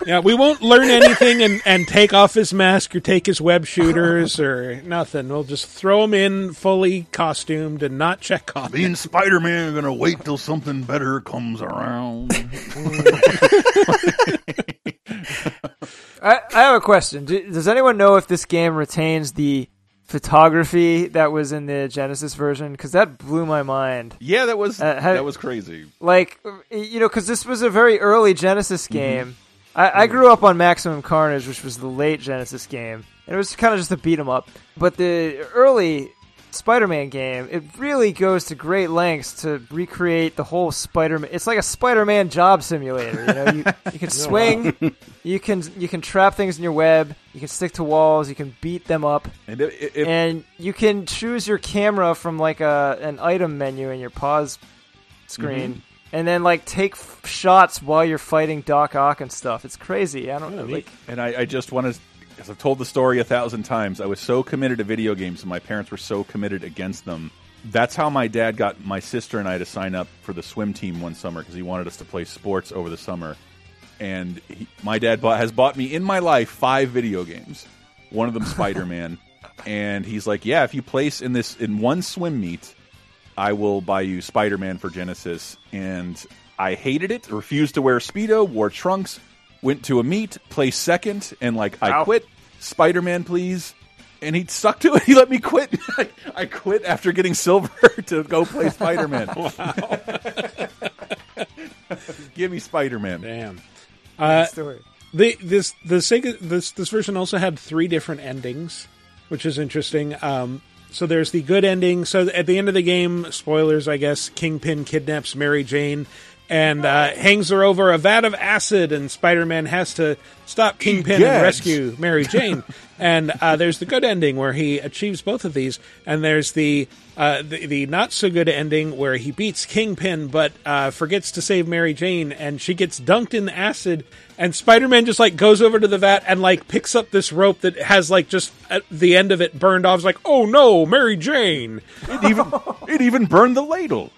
Yeah, we won't learn anything and, and take off his mask or take his web shooters or nothing. We'll just throw him in fully costumed and not check on Me and Spider Man are going to wait till something better comes around. I, I have a question. Do, does anyone know if this game retains the photography that was in the Genesis version because that blew my mind. Yeah, that was Uh, had- that was crazy. Like, you know, because this was a very early Genesis Mm-hmm. game. I, I grew up on Maximum Carnage, which was the late Genesis game, and it was kind of just a beat 'em up. But the early Spider-Man game, it really goes to great lengths to recreate the whole Spider-Man. It's like a Spider-Man job simulator. You know, you, you can swing, you can you can trap things in your web, you can stick to walls, you can beat them up, And if, if, and you can choose your camera from like a an item menu in your pause screen, Mhm. And then like take f- shots while you're fighting Doc Ock and stuff. It's crazy. I don't know. Like, and I, I just want to, as I've told the story a thousand times, I was so committed to video games, and my parents were so committed against them. That's how my dad got my sister and I to sign up for the swim team one summer because he wanted us to play sports over the summer. And he, my dad bought, has bought me in my life five video games. One of them Spider Man, and he's like, "Yeah, if you place in this in one swim meet, I will buy you Spider Man for Genesis. And I hated it, refused to wear Speedo, wore trunks, went to a meet, placed second, and like, I quit. Spider Man, please. And he stuck to it. He let me quit. I, I quit after getting silver to go play Spider Man. Give me Spider Man. Damn. Uh, story. the this the Sega this this version also had three different endings, which is interesting. Um, so there's the good ending. So at the end of the game, spoilers, I guess, Kingpin kidnaps Mary Jane and uh, hangs her over a vat of acid, and Spider-Man has to stop Kingpin and rescue Mary Jane. and uh, there's the good ending where he achieves both of these, and there's the uh, the, the not so good ending where he beats Kingpin but uh, forgets to save Mary Jane, and she gets dunked in the acid, and Spider-Man just like goes over to the vat and like picks up this rope that has like just at the end of it burned off. It's like, oh no, Mary Jane! It even it even burned the ladle.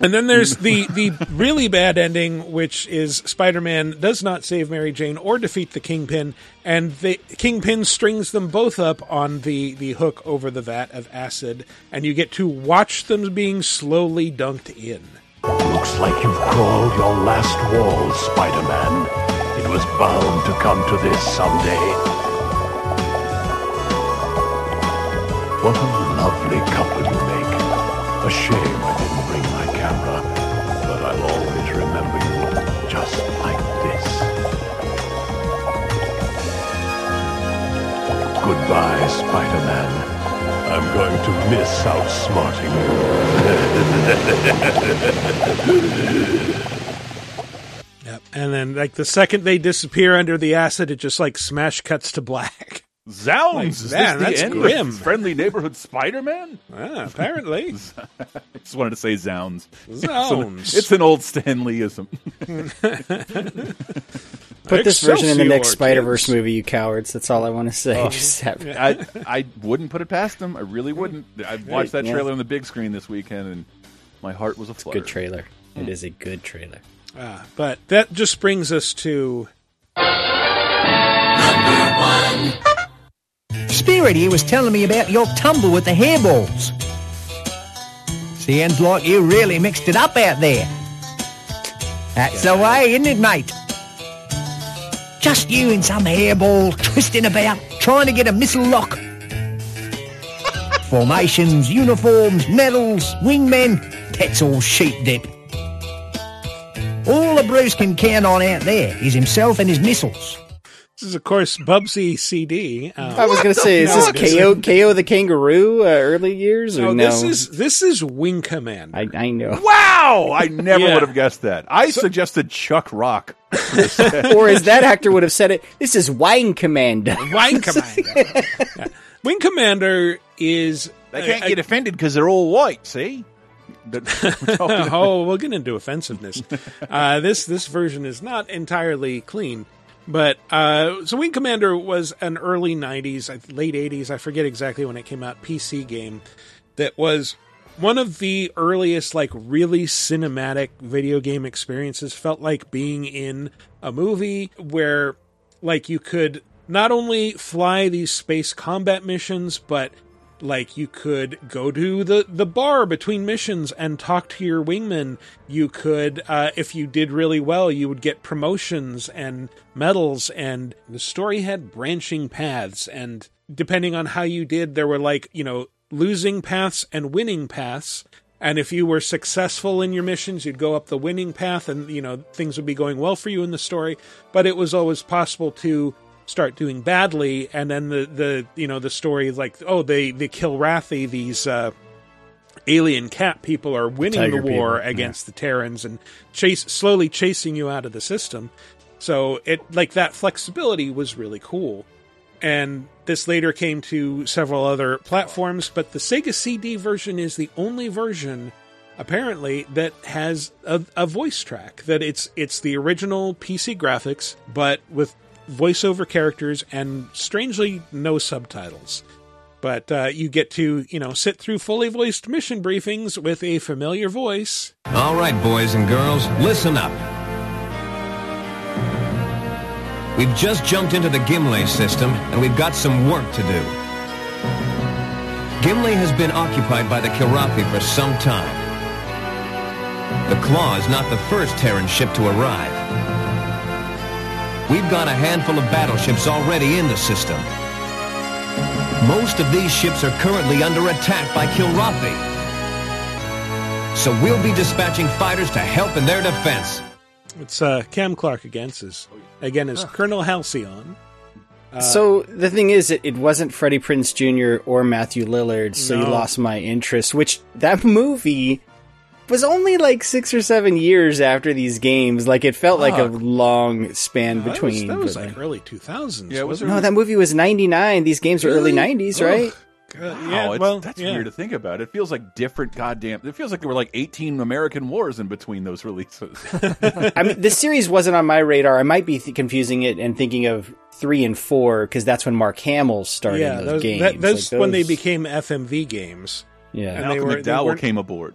And then there's the the really bad ending, which is Spider-Man does not save Mary Jane or defeat the Kingpin, and the Kingpin strings them both up on the the hook over the vat of acid, and you get to watch them being slowly dunked in. Looks like you've crawled your last wall, Spider-Man. It was bound to come to this someday. What a lovely couple you make. A shame Goodbye, Spider-Man. I'm going to miss outsmarting you. Yep. And then like the second they disappear under the acid, it just like smash cuts to black. Zounds! Like, is man, this that's grim. Friendly Neighborhood Spider-Man? Ah, apparently. I just wanted to say Zounds. Zounds. It's an old Stanleyism. Put this version in the next Excelsior, Spider Verse movie, you cowards. That's all I want to say. Oh. Just have- I I wouldn't put it past them. I really wouldn't. I watched that Yeah. trailer on the big screen this weekend, and my heart was a flutter. good trailer. It is a good trailer. Ah, but that just brings us to Spirit here was telling me about your tumble with the hairballs. Seems like you really mixed it up out there. That's the way, isn't it, mate? Just you and some hairball twisting about, trying to get a missile lock. Formations, uniforms, medals, wingmen, that's all sheep dip. All the Bruce can count on out there is himself and his missiles. This is of course Bubsy CD. Um, I was going to say, is this Kao, Kao the Kangaroo uh, early years? Or No, no, this is this is Wing Command. I, I know. Wow! I never Yeah. would have guessed that. I suggested Chuck Rock. or as that actor would have said it, this is Wine Commander. Wine Commander. Yeah. Wing Commander is They can't get offended because they're all white. See? oh, we'll get into offensiveness. Uh, this this version is not entirely clean, but uh, so Wing Commander was an early '90s, late '80s, I forget exactly when it came out, PC game that was one of the earliest, like really cinematic video game experiences. Felt like being in a movie where, like, you could not only fly these space combat missions, but like you could go to the the bar between missions and talk to your wingman you could uh, if you did really well you would get promotions and medals and the story had branching paths and depending on how you did, there were like, you know, losing paths and winning paths. And if you were successful in your missions, you'd go up the winning path and, you know, things would be going well for you in the story. But it was always possible to start doing badly. And then the, the you know, the story is like, oh, they, they Kilrathi, these, uh, alien cat people are winning Tiger the war people, against the Terrans and chase slowly chasing you out of the system. So it like that flexibility was really cool. And this later came to several other platforms, but the Sega CD version is the only version apparently that has a, a voice track that it's it's the original PC graphics but with voiceover characters and strangely no subtitles. But uh, you get to, you know, sit through fully voiced mission briefings with a familiar voice. All right, boys and girls, listen up. We've just jumped into the Gimle system, and we've got some work to do. Gimle has been occupied by the Kilrathi for some time. The Claw is not the first Terran ship to arrive. We've got a handful of battleships already in the system. Most of these ships are currently under attack by Kilrathi. So we'll be dispatching fighters to help in their defense. It's uh, Cam Clark again, as, again as Colonel Halcyon. Uh, so the thing is, it, it wasn't Freddie Prinze Jr. or Matthew Lillard, so you lost my interest. Which that movie was only like six or seven years after these games. Like it felt like a long span that was, between. that was but, like early 2000s. Yeah, it was wasn't no, that movie was ninety nine. These games were early nineties, right? Uh, Wow, yeah, it's- well, that's yeah. weird to think about. It feels like different goddamn. It feels like there were like 18 American wars in between those releases. I mean, this series wasn't on my radar. I might be th- confusing it and thinking of three and four because that's when Mark Hamill started yeah, those, those, games. that, that's Like, when they those- became FMV games. Yeah. and they Malcolm were they McDowell weren't- came aboard.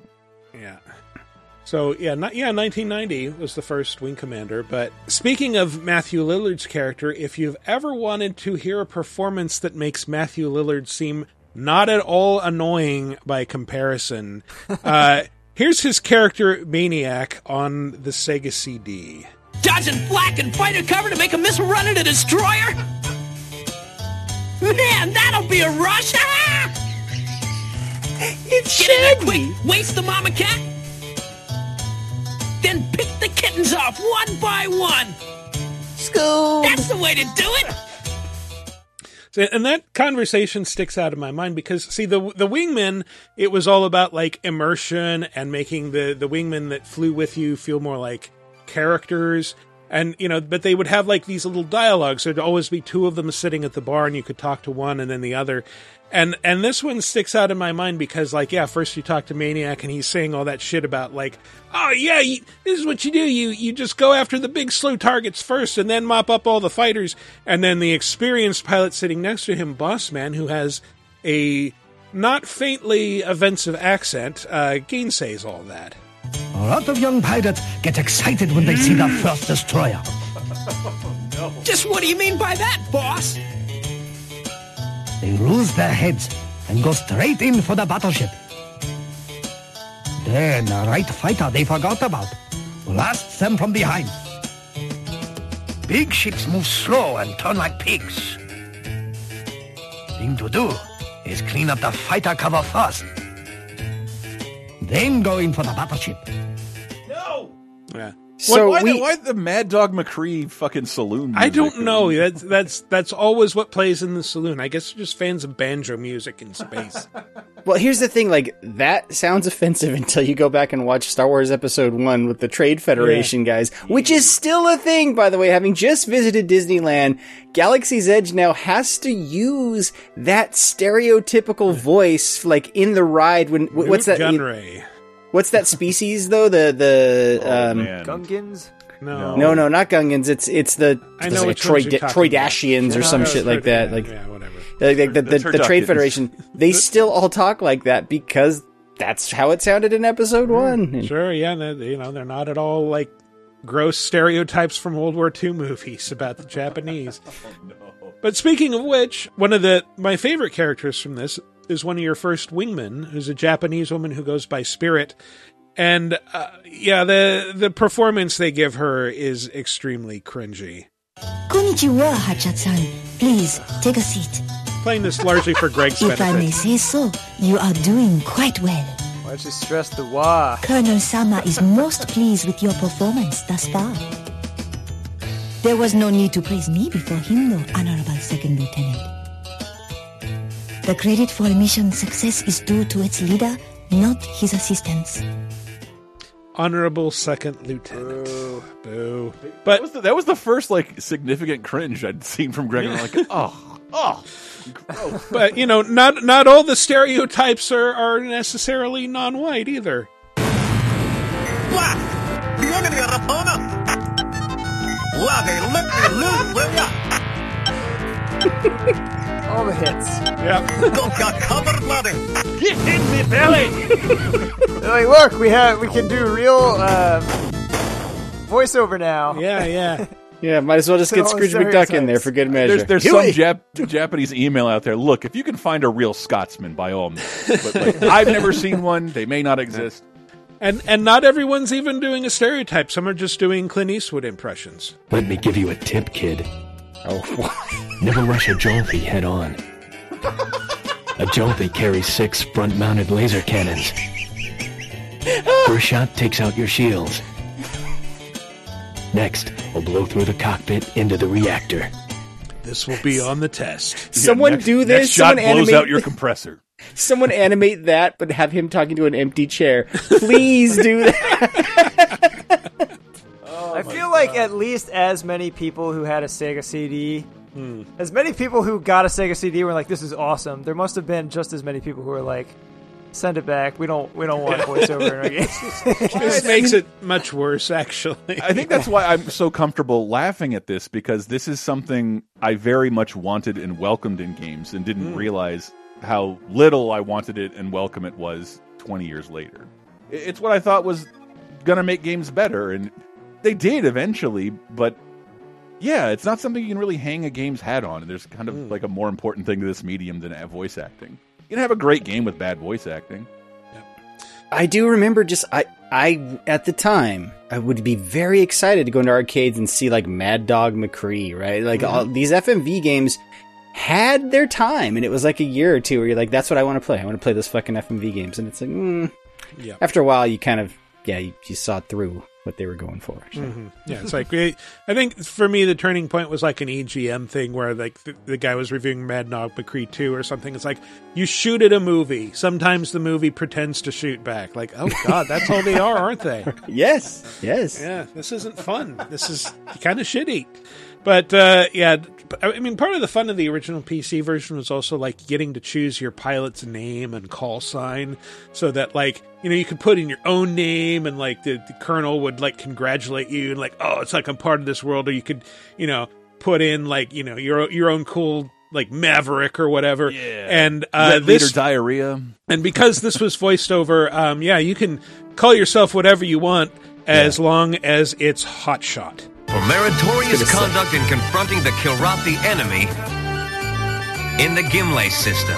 Yeah. So yeah, not, yeah, 1990 was the first Wing Commander. But speaking of Matthew Lillard's character, if you've ever wanted to hear a performance that makes Matthew Lillard seem not at all annoying by comparison, uh, here's his character Maniac on the Sega CD. Dodging flak and fighter cover to make a missile run at a destroyer? Man, that'll be a rush! it's Get in there quick, waste the mama cat, then pick the kittens off one by one. School. That's the way to do it. So, and that conversation sticks out of my mind because see the the wingmen it was all about like immersion and making the the wingmen that flew with you feel more like characters and you know but they would have like these little dialogues there'd always be two of them sitting at the bar and you could talk to one and then the other and and this one sticks out in my mind because like yeah first you talk to maniac and he's saying all that shit about like oh yeah you, this is what you do you you just go after the big slow targets first and then mop up all the fighters and then the experienced pilot sitting next to him Bossman who has a not faintly offensive accent uh gainsays all that A lot of young pilots get excited when they see the first destroyer. Just what do you mean by that, boss? They lose their heads and go straight in for the battleship. Then the right fighter they forgot about blasts them from behind. Big ships move slow and turn like pigs. Thing to do is clean up the fighter cover first. Then go in for the battleship. No! Yeah So why, why, we- the, why the Mad Dog McCree fucking saloon? I don't know. That's that's that's always what plays in the saloon. I guess we're just fans of banjo music in space. Well, here's the thing: like that sounds offensive until you go back and watch Star Wars Episode One with the Trade Federation guys, which is still a thing, by the way. Having just visited Disneyland, Galaxy's Edge now has to use that stereotypical voice, like in the ride. When wh- what's Nute that? Gunray. What's that species though? The the Oh, um. Gungans? No, no, no, not Gungans. It's it's the I know like which Troy ones da- Troydashians or some No, shit like that. Like yeah, whatever. like, like the, the, The the Trade. Federation, they still all talk like that because that's how it sounded in episode one. And- Sure, yeah, they're, you know they're not at all like gross stereotypes from World War II movies about the Japanese. No. But speaking of which, one of the my favorite characters from this is one of your first wingmen, who's a Japanese woman who goes by Spirit, and uh, yeah, the the performance they give her is extremely cringy. Konnichiwa, Hachat-san. Please, take a seat. playing this largely for Greg's benefit. If I may say so, you are doing quite well. Why don't you stress the wah? Colonel Sama is most pleased with your performance thus far. There was no need to praise me before him, though, Honorable Second Lieutenant. The credit for a mission's success is due to its leader, not his assistants. Honorable second lieutenant. Boo. But But that was, the, that was the first like significant cringe I'd seen from Greg. and I'm like, oh, oh. but you know, not not all the stereotypes are, are necessarily non-white either. All the hits. Yeah. got covered, bloody. Get in me belly. like, look, we have we can do real uh, voiceover now. Yeah, yeah. Yeah, might as well just get All Scrooge McDuck in there for good measure. There's, there's some Jap- Japanese email out there. Look, if you can find a real Scotsman, by all means. But like, I've never seen one. They may not exist. And and not everyone's even doing a stereotype. Some are just doing Clint Eastwood impressions. Let me give you a tip, kid. Oh, Never rush a Jalthi head on. A Jalthi carries six front mounted laser cannons. First shot takes out your shields. Next, will blow through the cockpit into the reactor. This will be on the test. Someone next- do next this. shot Someone blows animate out your compressor. Someone animate that, but have him talking to an empty chair. Please do that. Oh I feel like at least as many people who had a Sega CD, hmm. as many people who got a Sega CD were like, "This is awesome." There must have been just as many people who were like, "Send it back. We don't. We don't want voiceover in our games." This makes it much worse, actually. I think that's why I'm so comfortable laughing at this because this is something I very much wanted and welcomed in games and didn't hmm. realize how little I wanted it and welcome it was 20 years later. It's what I thought was going to make games better and they did eventually, but yeah, it's not something you can really hang a game's hat on. There's kind of like a more important thing to this medium than voice acting. You can have a great game with bad voice acting. I do remember just I I at the time I would be very excited to go into arcades and see like Mad Dog McCree, right? Like all these FMV games had their time, and it was like a year or two where you're like, "That's what I want to play. I want to play those fucking FMV games." And it's like, mm. Yeah. after a while, you kind of yeah, you, you saw it through what they were going for. so. Mhm. Yeah, it's like I think for me the turning point was like an EGM thing where like the, the guy was reviewing Mad Dog McCree two or something. It's like you shoot at a movie. Sometimes the movie pretends to shoot back. Like, oh god, that's all they are, aren't they? Yes, yes. Yeah, this isn't fun. This is kind of shitty. But uh, yeah, I mean, part of the fun of the original PC version was also like getting to choose your pilot's name and call sign, so that like you know you could put in your own name and like the, the colonel would like congratulate you and like oh it's like I'm part of this world, or you could you know put in like you know your your own cool like Maverick or whatever. Yeah. And uh, Red this leader diarrhea. and because this was voiced over, um, yeah, you can call yourself whatever you want as long as it's hot shot. For meritorious conduct in confronting the Kilrathi enemy in the Gimle system.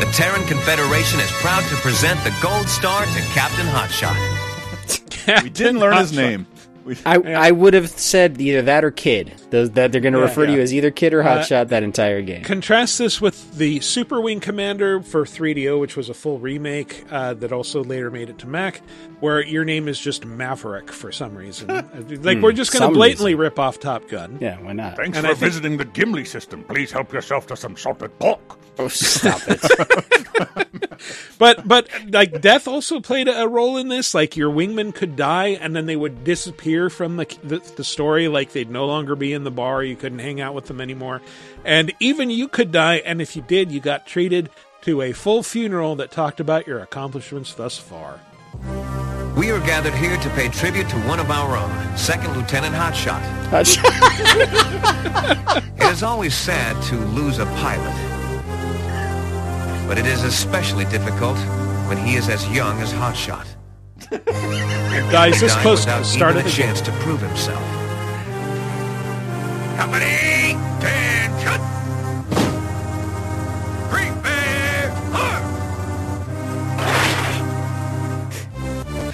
The Terran Confederation is proud to present the Gold Star to Captain Hotshot. We didn't learn his name. I, I would have said either that or Kid. Those, that they're going to Yeah, refer to you as either Kid or Uh, Hotshot that entire game. Contrast this with the Super Wing Commander for 3DO, which was a full remake uh, that also later made it to Mac, where your name is just Maverick for some reason. like, Hmm, we're just going to some blatantly rip off Top Gun. Yeah, why not? Thanks And for I think- visiting the Gimle system. Please help yourself to some salted pork. Oh, stop it. But but like death also played a role in this. Like your wingman could die, and then they would disappear from the, the the story. Like they'd no longer be in the bar. You couldn't hang out with them anymore. And even you could die, and if you did, you got treated to a full funeral that talked about your accomplishments thus far. We are gathered here to pay tribute to one of our own, Second Lieutenant Hotshot. it is always sad to lose a pilot, but it is especially difficult when he is as young as Hotshot. Dies this close to the start of a the game. chance to prove himself. Company, attention! Prepare,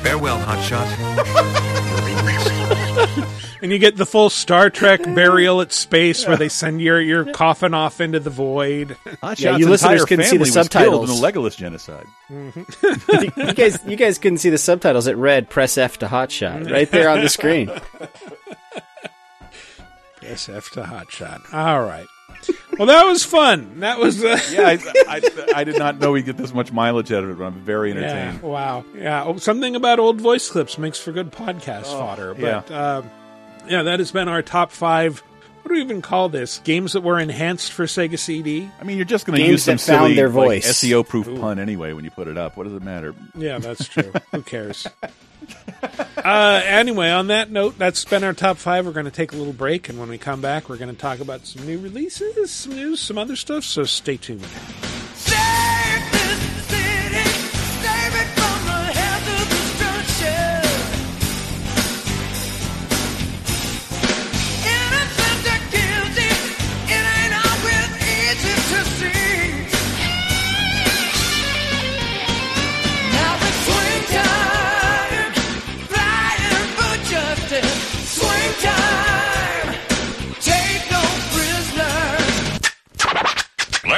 Farewell, Hotshot. You'll be missed. and you get the full Star Trek burial at space where they send your your coffin off into the void. Ah, yeah, you listeners couldn't see the subtitles. in the Legolas genocide. Mm-hmm. you guys, you guys couldn't see the subtitles. It read "Press F to Hotshot" mm. right there on the screen. Press F to Hotshot. All right. Well, that was fun. That was uh, yeah. I, I, I did not know we get this much mileage out of it. But I'm very Yeah, entertained. wow. Yeah. Oh, something about old voice clips makes for good podcast oh, fodder. But yeah. Yeah, that has been our top five. What do we even call this? Games that were enhanced for Sega CD. I mean, you're just going to use some that found silly their like, voice. SEO proof pun anyway when you put it up. What does it matter? Yeah, that's true. Who cares? Uh, anyway, on that note, that's been our top five. We're going to take a little break, and when we come back, we're going to talk about some new releases, some news, some other stuff. So stay tuned.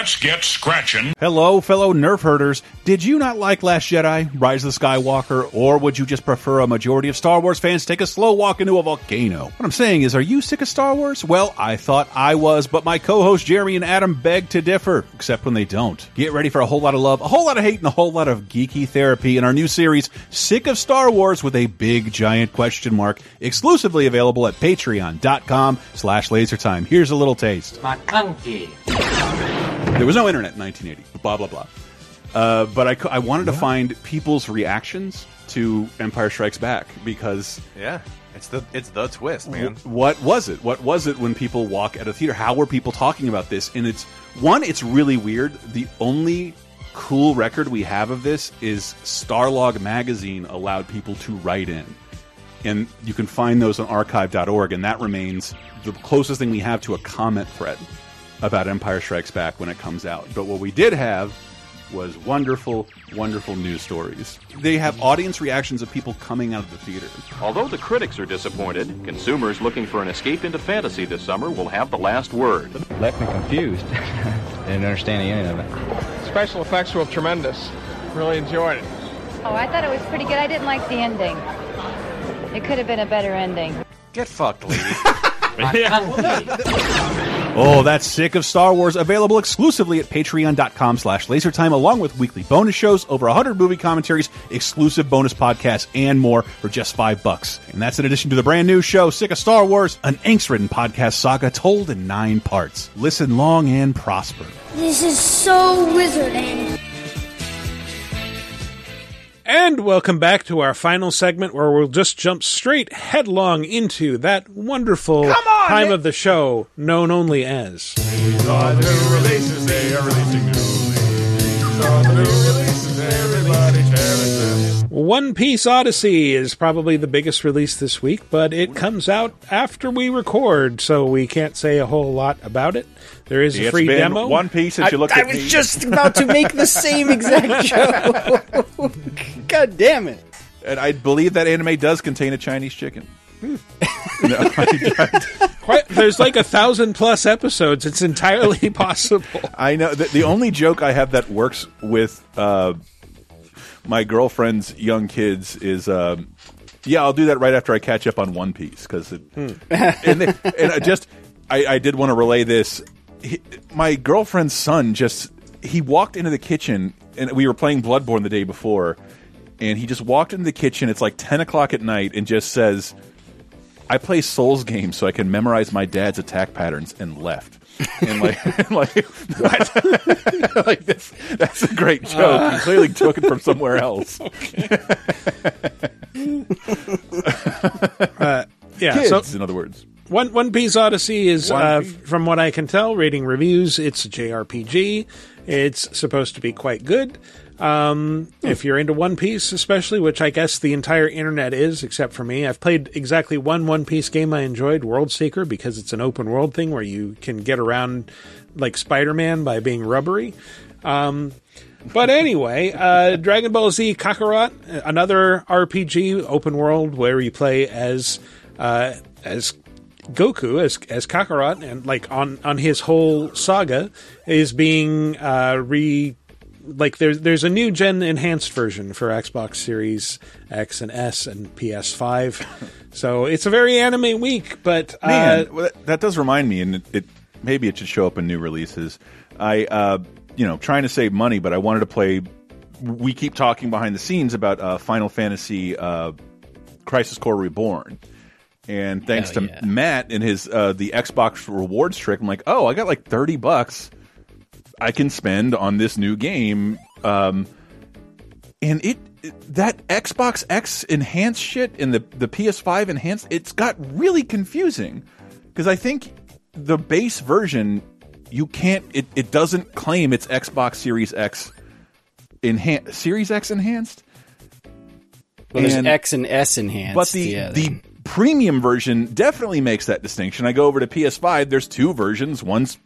Let's get scratching. Hello, fellow Nerf herders. Did you not like Last Jedi, Rise of the Skywalker, or would you just prefer a majority of Star Wars fans take a slow walk into a volcano? What I'm saying is, are you sick of Star Wars? Well, I thought I was, but my co-hosts Jeremy and Adam beg to differ, except when they don't. Get ready for a whole lot of love, a whole lot of hate, and a whole lot of geeky therapy in our new series, Sick of Star Wars with a big giant question mark, exclusively available at patreon.com slash lasertime. Here's a little taste. McClunky. There was no internet in 1980. Blah blah blah. Uh, but I, I wanted to find people's reactions to Empire Strikes Back because Yeah, it's the it's the twist, man. what was it? What was it when people walk at a theater? How were people talking about this? And it's one, it's really weird. The only cool record we have of this is Starlog magazine allowed people to write in. And you can find those on archive.org, and that remains the closest thing we have to a comment thread about Empire Strikes Back when it comes out. But what we did have was wonderful, wonderful news stories. They have audience reactions of people coming out of the theater. Although the critics are disappointed, consumers looking for an escape into fantasy this summer will have the last word. Left me confused. Didn't understand any of it. Special effects were tremendous. Really enjoyed it. Oh, I thought it was pretty good. I didn't like the ending. It could have been a better ending. Get fucked, lady. Oh, that's sick of Star Wars. Available exclusively at patreon.com slash lasertime, along with weekly bonus shows, over 100 movie commentaries, exclusive bonus podcasts, and more for just five bucks. And that's in addition to the brand new show, Sick of Star Wars, an angst-ridden podcast saga told in nine parts. Listen long and prosper. This is so wizarding. And welcome back to our final segment where we'll just jump straight headlong into that wonderful time of the show known only as. These new releases. They are releasing new These new releases. Everybody cherish. One Piece Odyssey is probably the biggest release this week, but it comes out after we record, so we can't say a whole lot about it. There is a It's free been demo. One Piece since you looked I at was me. just about to make the same exact joke. God damn it. And I believe that anime does contain a Chinese chicken. Hmm. Quite, there's like a thousand plus episodes. It's entirely possible. I know. The, the only joke I have that works with uh, my girlfriend's young kids is, um, yeah, I'll do that right after I catch up on One Piece because, and, and I just, I, I did want to relay this. He, my girlfriend's son just he walked into the kitchen and we were playing Bloodborne the day before, and he just walked into the kitchen. It's like ten o'clock at night, and just says. I play Souls games so I can memorize my dad's attack patterns and left. And like, and like what? like this, that's a great joke. he clearly took it from somewhere else. Uh, yeah, Kids, so in other words. One One Piece Odyssey is, uh, Piece. from what I can tell, reading reviews, it's a JRPG. It's supposed to be quite good. Um, If you're into One Piece, especially, which I guess the entire internet is, except for me, I've played exactly one One Piece game I enjoyed, World Seeker, because it's an open world thing where you can get around like Spider Man by being rubbery. Um, but anyway, uh, Dragon Ball Z Kakarot, another RPG open world where you play as uh, as Goku as as Kakarot and like on on his whole saga is being uh, re like there's there's a new gen enhanced version for Xbox Series X and S and PS5. so it's a very anime week, but uh, Man, well, that- does remind me, and it, it maybe it should show up in new releases. I, uh, you know, trying to save money, but I wanted to play. We keep talking behind the scenes about uh, Final Fantasy uh, Crisis Core Reborn, and thanks Hell to Matt and his uh, the Xbox rewards trick, I'm like, oh, I got like thirty bucks I can spend on this new game. Um, and it, that Xbox X enhanced shit and the the PS5 enhanced it's got really confusing because I think the base version you can't it, it doesn't claim it's Xbox Series X enhanced Series X enhanced. Well, there's And- X and S enhanced. but the yeah, the premium version definitely makes that distinction. I go over to PS5, there's two versions. One's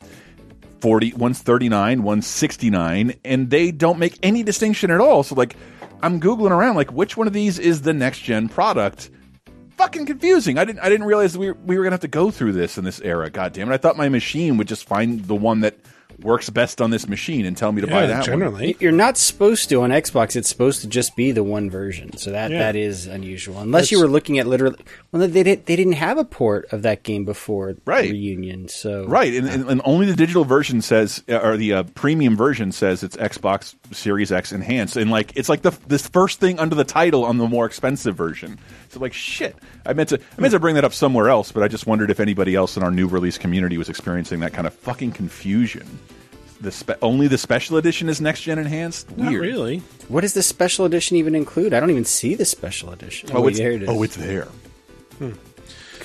40, one's 39, one's 69, and they don't make any distinction at all. So like I'm googling around like which one of these is the next gen product? Fucking confusing. I didn't I didn't realize we we were going to have to go through this in this era. God damn it. I thought my machine would just find the one that works best on this machine and tell me to buy that one. you're not supposed to on Xbox. It's supposed to just be the one version, so that Yeah. that is unusual. Unless you were looking at literally, well, they did, they didn't have a port of that game before Right. Reunion, so Right, and, and, and only the digital version says, uh, or the uh, premium version says it's Xbox Series X enhanced, and like it's like the this first thing under the title on the more expensive version. So like shit, I meant to I meant to bring that up somewhere else, but I just wondered if anybody else in our new release community was experiencing that kind of fucking confusion. The spe- only the special edition is next gen enhanced. Weird. Not really. What does the special edition even include? I don't even see the special edition. Oh, wait, it's, there it is. oh, it's there.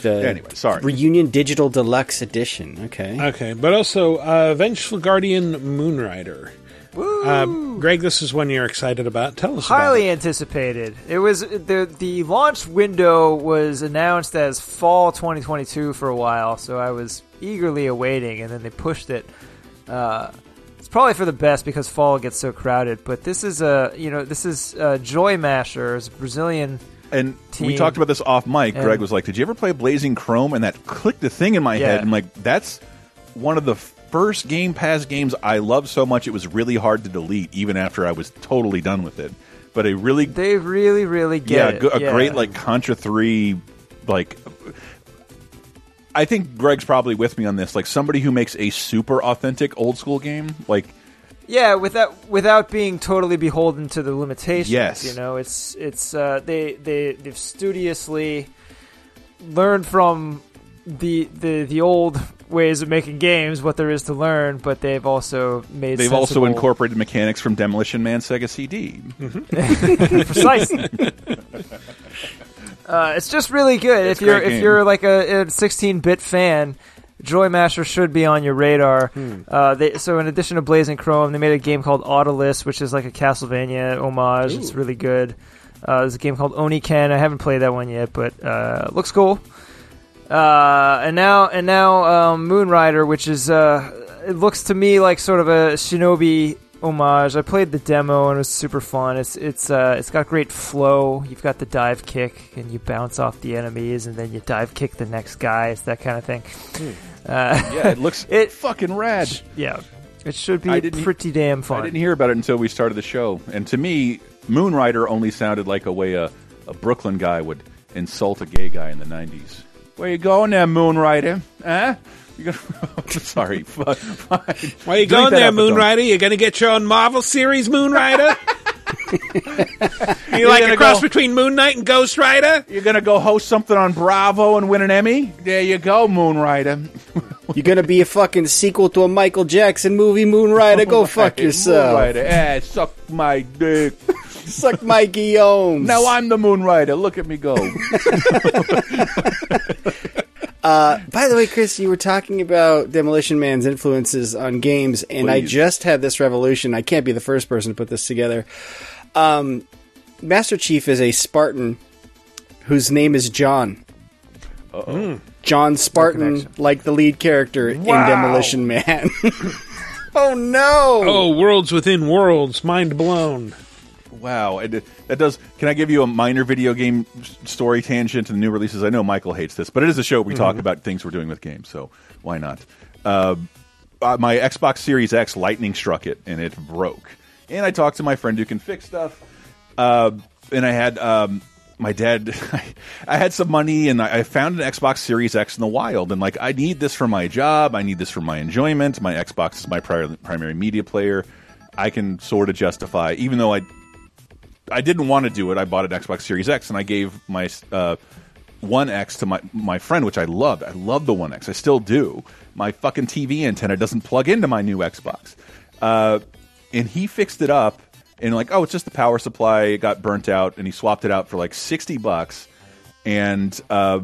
the Anyway, sorry. Reunion Digital Deluxe Edition. Okay. Okay, but also uh, Vengeful Guardian Moonrider. Uh, Greg, this is one you're excited about. Tell us about Highly anticipated. It was the the launch window was announced as fall 2022 for a while, so I was eagerly awaiting, and then they pushed it. Uh, it's probably for the best because fall gets so crowded. But this is a you know this is uh, JoyMasher, it's Brazilian. And we talked about this off mic. And- Greg was like, "Did you ever play Blazing Chrome?" And that clicked the thing in my Yeah. head. I'm like, "That's one of the first Game Pass games I loved so much it was really hard to delete, even after I was totally done with it." But a really, They really, really get yeah, it. a Yeah. great like Contra Three, like. I think Greg's probably with me on this. Like somebody who makes a super authentic old school game, like Yeah, without without being totally beholden to the limitations. Yes. you know, it's it's uh, they they they've studiously learned from the the the old ways of making games what there is to learn, but they've also made they've also incorporated mechanics from Demolition Man Sega CD. precisely. Uh, it's just really good. It's if you're if you're like a, a 16-bit fan, JoyMasher should be on your radar. Hmm. Uh, they, so in addition to Blazing Chrome, they made a game called Odallus, which is like a Castlevania homage. It's really good. Uh, there's a game called Oniken. I haven't played that one yet, but uh, looks cool. Uh, and now and now um, Moonrider, which is uh, it looks to me like sort of a Shinobi homage. I played the demo and it was super fun. It's it's uh, it's got great flow. You've got the dive kick and you bounce off the enemies and then you dive kick the next guy. It's that kind of thing. Uh, Hmm. yeah, it looks it fucking rad. Yeah, it should be I didn't- pretty damn fun. I didn't hear about it until we started the show, and to me, Moonrider only sounded like a way a, a Brooklyn guy would insult a gay guy in the '90s. Where you going there, Moonrider? Huh? You're gonna, sorry. Fine. Why you going there, Moonrider? You going to get your own Marvel series, Moonrider? you like gonna a cross go- between Moon Knight and Ghost Rider? You're gonna go host something on Bravo and win an Emmy? There you go, Moonrider. You're gonna be a fucking sequel to a Michael Jackson movie, Moonrider. Go fuck yourself. Moonrider. Eh, suck my dick. Suck my Guillaume. Now I'm the Moon Rider. Look at me go. Uh, by the way, Chris, you were talking about Demolition Man's influences on games, and I just had this revolution. I can't be the first person to put this together. Um, Master Chief is a Spartan whose name is John. Uh-oh. John Spartan, like the lead character Wow. in Demolition Man. oh no! Oh, worlds within worlds, mind blown. Wow, and that does. Can I give you a minor video game story tangent to the new releases? I know Michael hates this, but it is a show we talk Mhm. about things we're doing with games, so why not? Uh, uh, my Xbox Series X lightning struck it and it broke, and I talked to my friend who can fix stuff, uh, and I had um, my dad. I had some money, and I found an Xbox Series X in the wild, and like I need this for my job, I need this for my enjoyment. My Xbox is my pri primary media player. I can sort of justify, even though I I didn't want to do it. I bought an Xbox Series X and I gave my uh, One X to my my friend, which I loved. I love the One X. I still do. My fucking TV antenna doesn't plug into my new Xbox, uh, and he fixed it up. And like, oh, it's just the power supply. It got burnt out, and he swapped it out for like sixty bucks. And uh,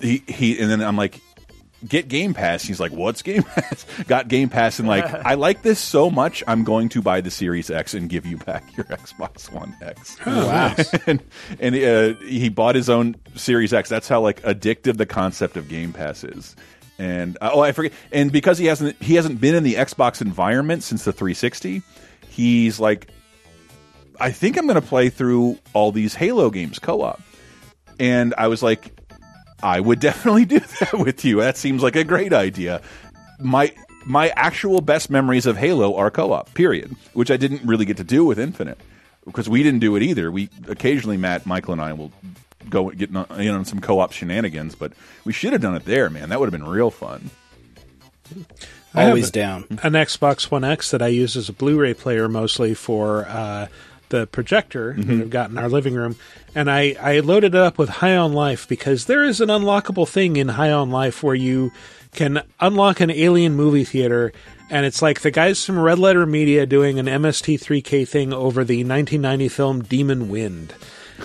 he he, and then I'm like, get Game Pass. He's like, what's Game Pass? Got Game Pass, and like, I like this so much, I'm going to buy the Series X and give you back your Xbox One X. Oh, wow. and and uh, he bought his own Series X. That's how like addictive the concept of Game Pass is. And uh, oh, I forget. And because he hasn't he hasn't been in the Xbox environment since the 360, he's like, I think I'm going to play through all these Halo games co-op. And I was like, I would definitely do that with you. That seems like a great idea. My my actual best memories of Halo are co-op. Period. Which I didn't really get to do with Infinite because we didn't do it either. We occasionally Matt, Michael, and I will go get in on, some co-op shenanigans, but we should have done it there, man. That would have been real fun. I have Always a- down. An Xbox One X that I use as a Blu-ray player mostly for uh, the projector that I've got in our living room, and I I loaded it up with High on Life because there is an unlockable thing in High on Life where you can unlock an alien movie theater. And it's like the guys from Red Letter Media doing an MST3K thing over the 1990 film Demon Wind.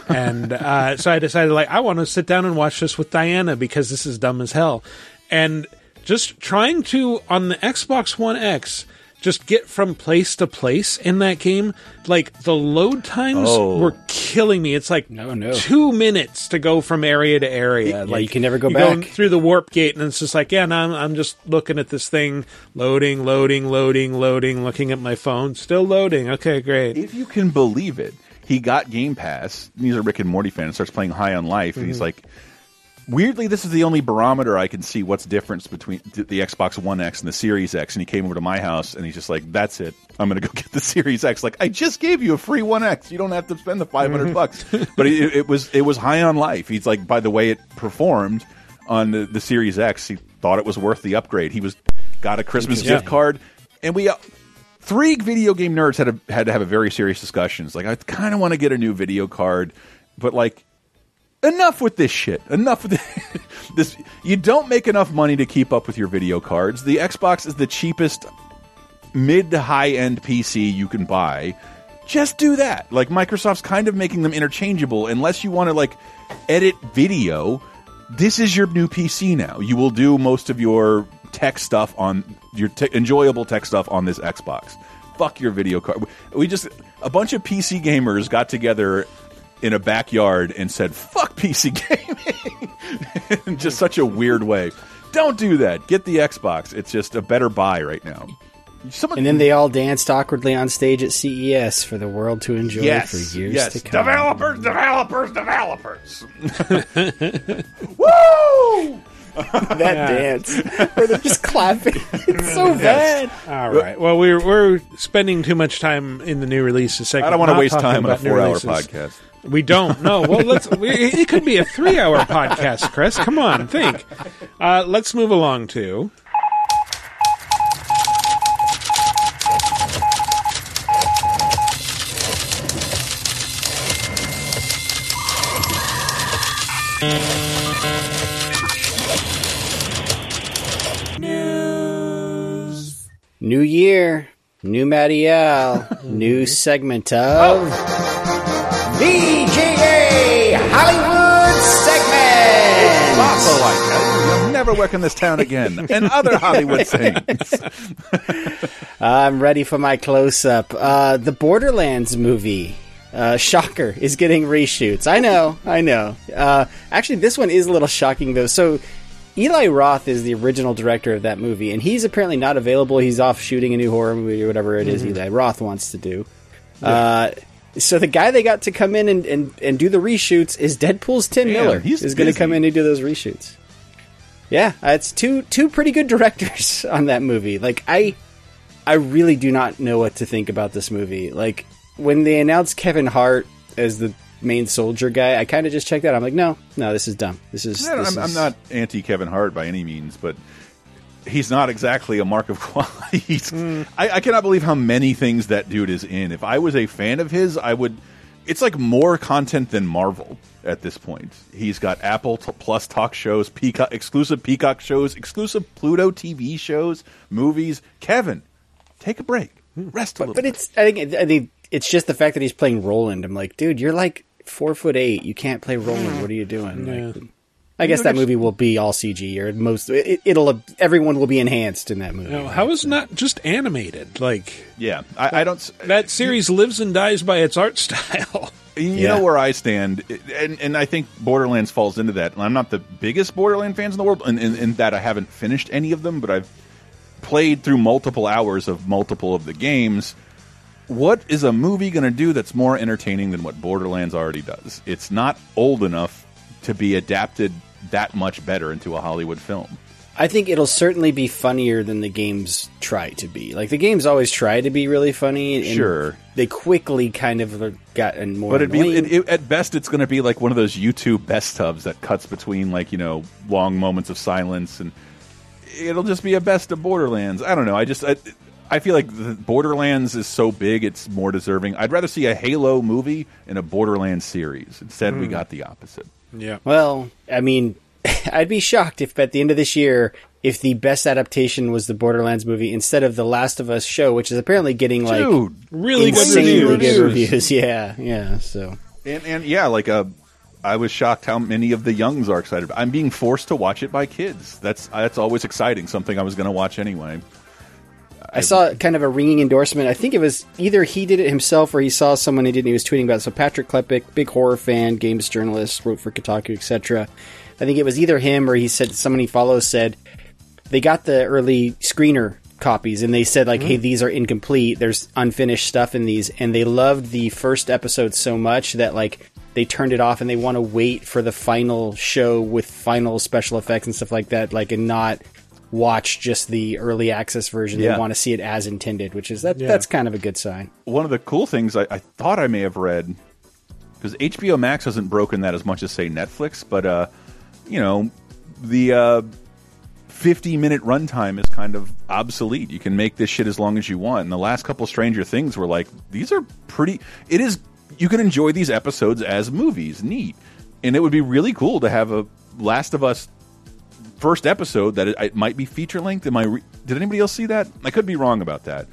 and uh, so I decided, like, I want to sit down and watch this with Diana because this is dumb as hell. And just trying to on the Xbox One X just get from place to place in that game like the load times Oh. were killing me it's like no, no. two minutes to go from area to area Yeah, like you can never go you back. through the warp gate and it's just like yeah no, I'm, I'm just looking at this thing loading loading loading loading looking at my phone still loading okay great If you can believe it, he got Game Pass. He's a Rick and Morty fan and starts playing High on Life. And he's Mhm. like, weirdly, this is the only barometer I can see what's difference between the Xbox One X and the Series X. And he came over to my house and he's just like, that's it. I'm going to go get the Series X. Like, I just gave you a free One X. You don't have to spend the 500 bucks. But it, it was it was High on Life. He's like, by the way it performed on the, the Series X, he thought it was worth the upgrade. He was got a Christmas Yeah. gift card, and we. Uh, three video game nerds had a, had to have a very serious discussion. It's like I kind of want to get a new video card, but like enough with this shit. Enough with this. You don't make enough money to keep up with your video cards. The Xbox is the cheapest mid to high end PC you can buy. Just do that. Like Microsoft's kind of making them interchangeable unless you want to like edit video. This is your new PC now. You will do most of your tech stuff on your enjoyable tech stuff on this Xbox. Fuck your video card. We just a bunch of PC gamers got together in a backyard and said fuck PC gaming in just such a weird way. Don't do that. Get the Xbox. It's just a better buy right now. Someone And then they all danced awkwardly on stage at CES for the world to enjoy Yes, for years yes. to come. Developers, developers, developers. Woo! that dance where they're just clapping. It's so bad. All right. Well, we're we're spending too much time in the new releases segment. I don't wanna waste time on a four-hour podcast. We don't. know. Well, let's. We, it could be a three-hour podcast, Chris. Come on, think. Uh, let's move along to. News. New year, new Matty Al, new segment of VGA Hollywood segment. Also like that. You'll never work in this town again. And other Hollywood things. I'm ready for my close up. Uh, the Borderlands movie. Uh, shocker is getting reshoots. I know, I know. Uh, actually, this one is a little shocking though. So, Eli Roth is the original director of that movie, and he's apparently not available. He's off shooting a new horror movie or whatever it is Mhm. Eli Roth wants to do. Yeah. Uh, So the guy they got to come in and, and, and do the reshoots is Deadpool's Tim Damn, Miller. he's is going to come in and do those reshoots. Yeah, it's two two pretty good directors on that movie. Like I, I really do not know what to think about this movie. Like when they announced Kevin Hart as the main soldier guy, I kind of just checked out. I'm like, no, no, this is dumb. This is. This I'm, is- I'm not anti Kevin Hart by any means, but he's not exactly a mark of quality. He's- Hmm. I, I cannot believe how many things that dude is in. If I was a fan of his, I would. It's like more content than Marvel at this point. He's got Apple t Plus talk shows, Peacock exclusive Peacock shows, exclusive Pluto TV shows, movies. Kevin, take a break, rest a little. But it's I think I think it's just the fact that he's playing Roland. I'm like, dude, you're like four foot eight. You can't play Roland. What are you doing? Like, I guess that movie will be all CG, or most it, it'll everyone will be enhanced in that movie. No, how is not just animated? Like, yeah, I, I don't. That series lives and dies by its art style. You Yeah. know where I stand, and and I think Borderlands falls into that. I'm not the biggest Borderland fans in the world, and in, in that I haven't finished any of them, but I've played through multiple hours of multiple of the games. What is a movie going to do that's more entertaining than what Borderlands already does? It's not old enough to be adapted that much better into a Hollywood film. I think it'll certainly be funnier than the games try to be. Like the games always try to be really funny. And Sure. they quickly kind of gotten more. But it'd be it, it, at best, it's going to be like one of those YouTube best tubs that cuts between like you know long moments of silence, and it'll just be a best of Borderlands. I don't know. I just I, I feel like the Borderlands is so big, it's more deserving. I'd rather see a Halo movie in a Borderlands series. Instead, we Hmm. got the opposite. Yeah. Well, I mean, I'd be shocked if at the end of this year, if the best adaptation was the Borderlands movie instead of the Last of Us show, which is apparently getting like Dude, really good reviews. good reviews. Yeah, yeah. So And and yeah, like uh, I was shocked how many of the youngs are excited. I'm being forced to watch it by kids. That's that's always exciting. Something I was going to watch anyway. I saw kind of a ringing endorsement. I think it was either he did it himself or he saw someone he did and he was tweeting about it. So Patrick Klepek, big horror fan, games journalist, wrote for Kotaku, etc. I think it was either him or he said someone he follows said they got the early screener copies and they said like, hey, mm. these are incomplete. There's unfinished stuff in these, and they loved the first episode so much that like they turned it off and they want to wait for the final show with final special effects and stuff like that, like and not watch just the early access version. Yeah. They want to see it as intended, which is that Yeah. that's kind of a good sign. one of the cool things I, I thought I may have read because HBO Max hasn't broken that as much as say Netflix, but uh, you know the uh, fifty minute runtime is kind of obsolete. You can make this shit as long as you want. And the last couple Stranger Things were like these are pretty. It is you can enjoy these episodes as movies, neat, and it would be really cool to have a Last of Us first episode that it, it might be feature length. Am I? Re did anybody else see that? I could be wrong about that.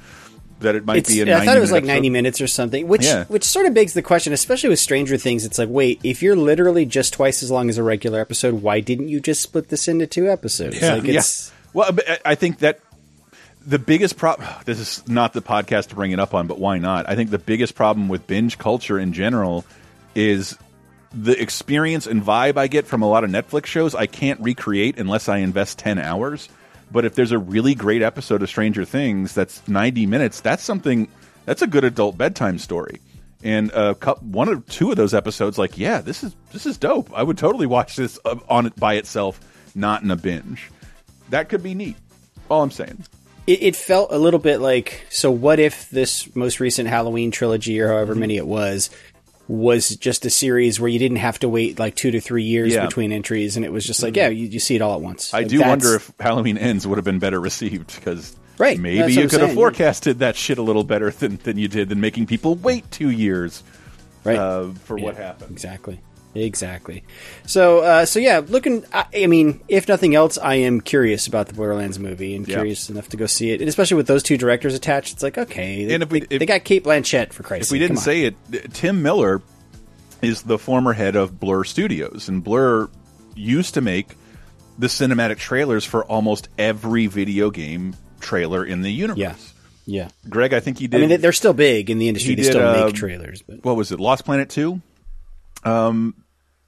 That it might It's- be. A I thought it was 90-minute like episode. ninety minutes or something, which Yeah. which sort of begs the question, especially with Stranger Things. It's like, wait, if you're literally just twice as long as a regular episode, why didn't you just split this into two episodes? Like it's Well, I- uh, I think that the biggest problem. This is not the podcast to bring it up on, but why not? I think the biggest problem with binge culture in general is the experience and vibe I get from a lot of Netflix shows. I can't recreate unless I invest ten hours. But if there's a really great episode of Stranger Things that's 90 minutes, that's something that's a good adult bedtime story. And uh, cou- one or two of those episodes, like, yeah, this is this is dope. I would totally watch this uh, on it by itself, not in a binge. That could be neat. All I'm saying. it, it felt a little bit like so. What if this most recent Halloween trilogy, or however many it was, was just a series where you didn't have to wait like two to three years Yeah. between entries, and it was just like, yeah, you, you see it all at once. I Like, do wonder if Halloween Ends would have been better received because Right, maybe you could have saying, forecasted that shit a little better than, than you did than making people wait two years right uh, for what happened. Exactly. Exactly. So, uh, so yeah, looking. I, I mean, if nothing else, I am curious about the Borderlands movie and curious enough to go see it. And especially with those two directors attached, it's like okay. And if we- they, they got Cate Blanchett for Christ's If we didn't say it, Tim Miller is the former head of Blur Studios, and Blur used to make the cinematic trailers for almost every video game trailer in the universe. Yeah. Yeah. Greg, I think he did. I mean, they- they're still big in the industry. he They did, still um, make trailers, but what was it? Lost Planet Two. Um,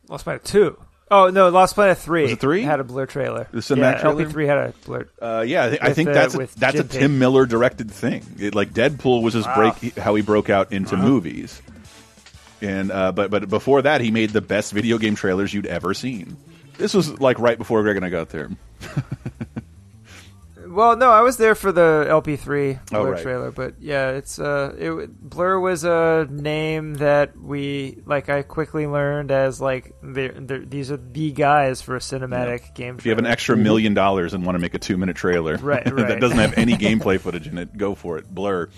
Lost Planet Two. Oh no, Lost Planet Three. Was it three? Had a blur trailer. The cinematic yeah, trailer? LP three had a blur. Uh, yeah, I, thi- I think uh, that's a, that's a Jim Page. Tim Miller directed thing. It, like Deadpool was his Wow. break, how he broke out into Wow. movies. And uh, but but before that, he made the best video game trailers you'd ever seen. This was like right before Greg and I got there. Well, no, I was there for the LP3 Oh, Blur right. trailer, but yeah, it's uh, it Blur was a name that we like. I quickly learned as like they're, they're, these are the guys for a cinematic game. If you have an extra million dollars and want to make a two minute trailer Right, that doesn't have any gameplay footage in it, go for it. Blur.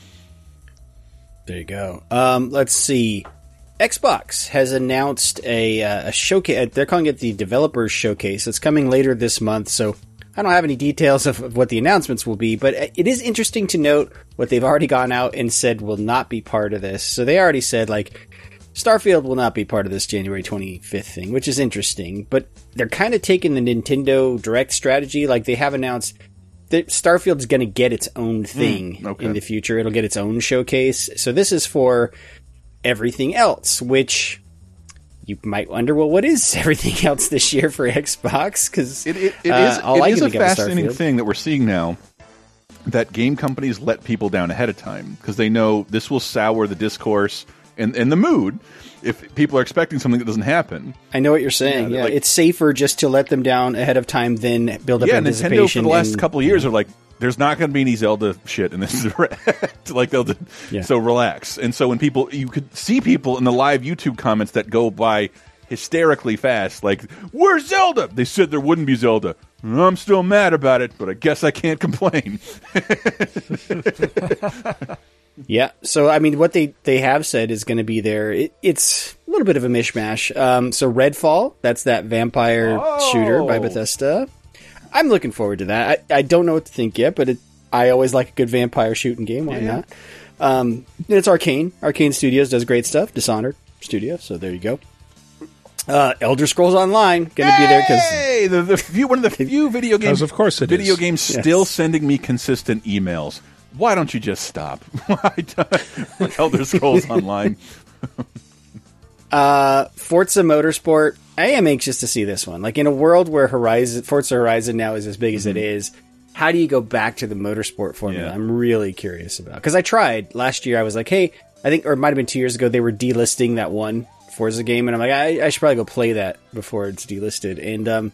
There you go. Um, let's see. Xbox has announced a, uh, a showcase. They're calling it the Developers Showcase. It's coming later this month, so I don't have any details of, of what the announcements will be. But it is interesting to note what they've already gone out and said will not be part of this. So they already said like Starfield will not be part of this January 25th thing, which is interesting. But they're kind of taking the Nintendo Direct strategy. Like they have announced that Starfield's going to get its own hmm, thing okay. in the future. It'll get its own showcase. So this is for everything else, which you might wonder, well, what is everything else this year for Xbox? Because It, it, it uh, is, all it I is a think of is fascinating thing that we're seeing now that game companies let people down ahead of time because they know this will sour the discourse and, and the mood if people are expecting something that doesn't happen. I know what you're saying. Yeah, Yeah, like- it's safer just to let them down ahead of time than build up yeah, Nintendo for the last and- couple of years are like, there's not going to be any Zelda shit in this direct. like they'll, Yeah. so relax. And so when people, you could see people in the live YouTube comments that go by hysterically fast, like, "Where's Zelda?" They said there wouldn't be Zelda. I'm still mad about it, but I guess I can't complain. Yeah. So I mean, what they they have said is going to be there. It, it's a little bit of a mishmash. Um, so Redfall, that's that vampire shooter by Oh. Bethesda. I'm looking forward to that. I, I don't know what to think yet, but it, I always like a good vampire shooting game. Why Yeah. not? Um, and it's Arkane. Arkane Studios does great stuff. Dishonored Studio. So there you go. Uh, Elder Scrolls Online going to be there because Hey, the, the few, one of the few video games, of course it video is. games Yes. still sending me consistent emails. Why don't you just stop? Why don't- Elder Scrolls Online. Uh, Forza Motorsport. I am anxious to see this one. Like in a world where Horizon, Forza Horizon now is as big as it is, how do you go back to the motorsport formula? Yeah. I'm really curious about because I tried last year. I was like, hey, I think, or it might have been two years ago. They were delisting that one Forza game, and I'm like, I, I should probably go play that before it's delisted. And um,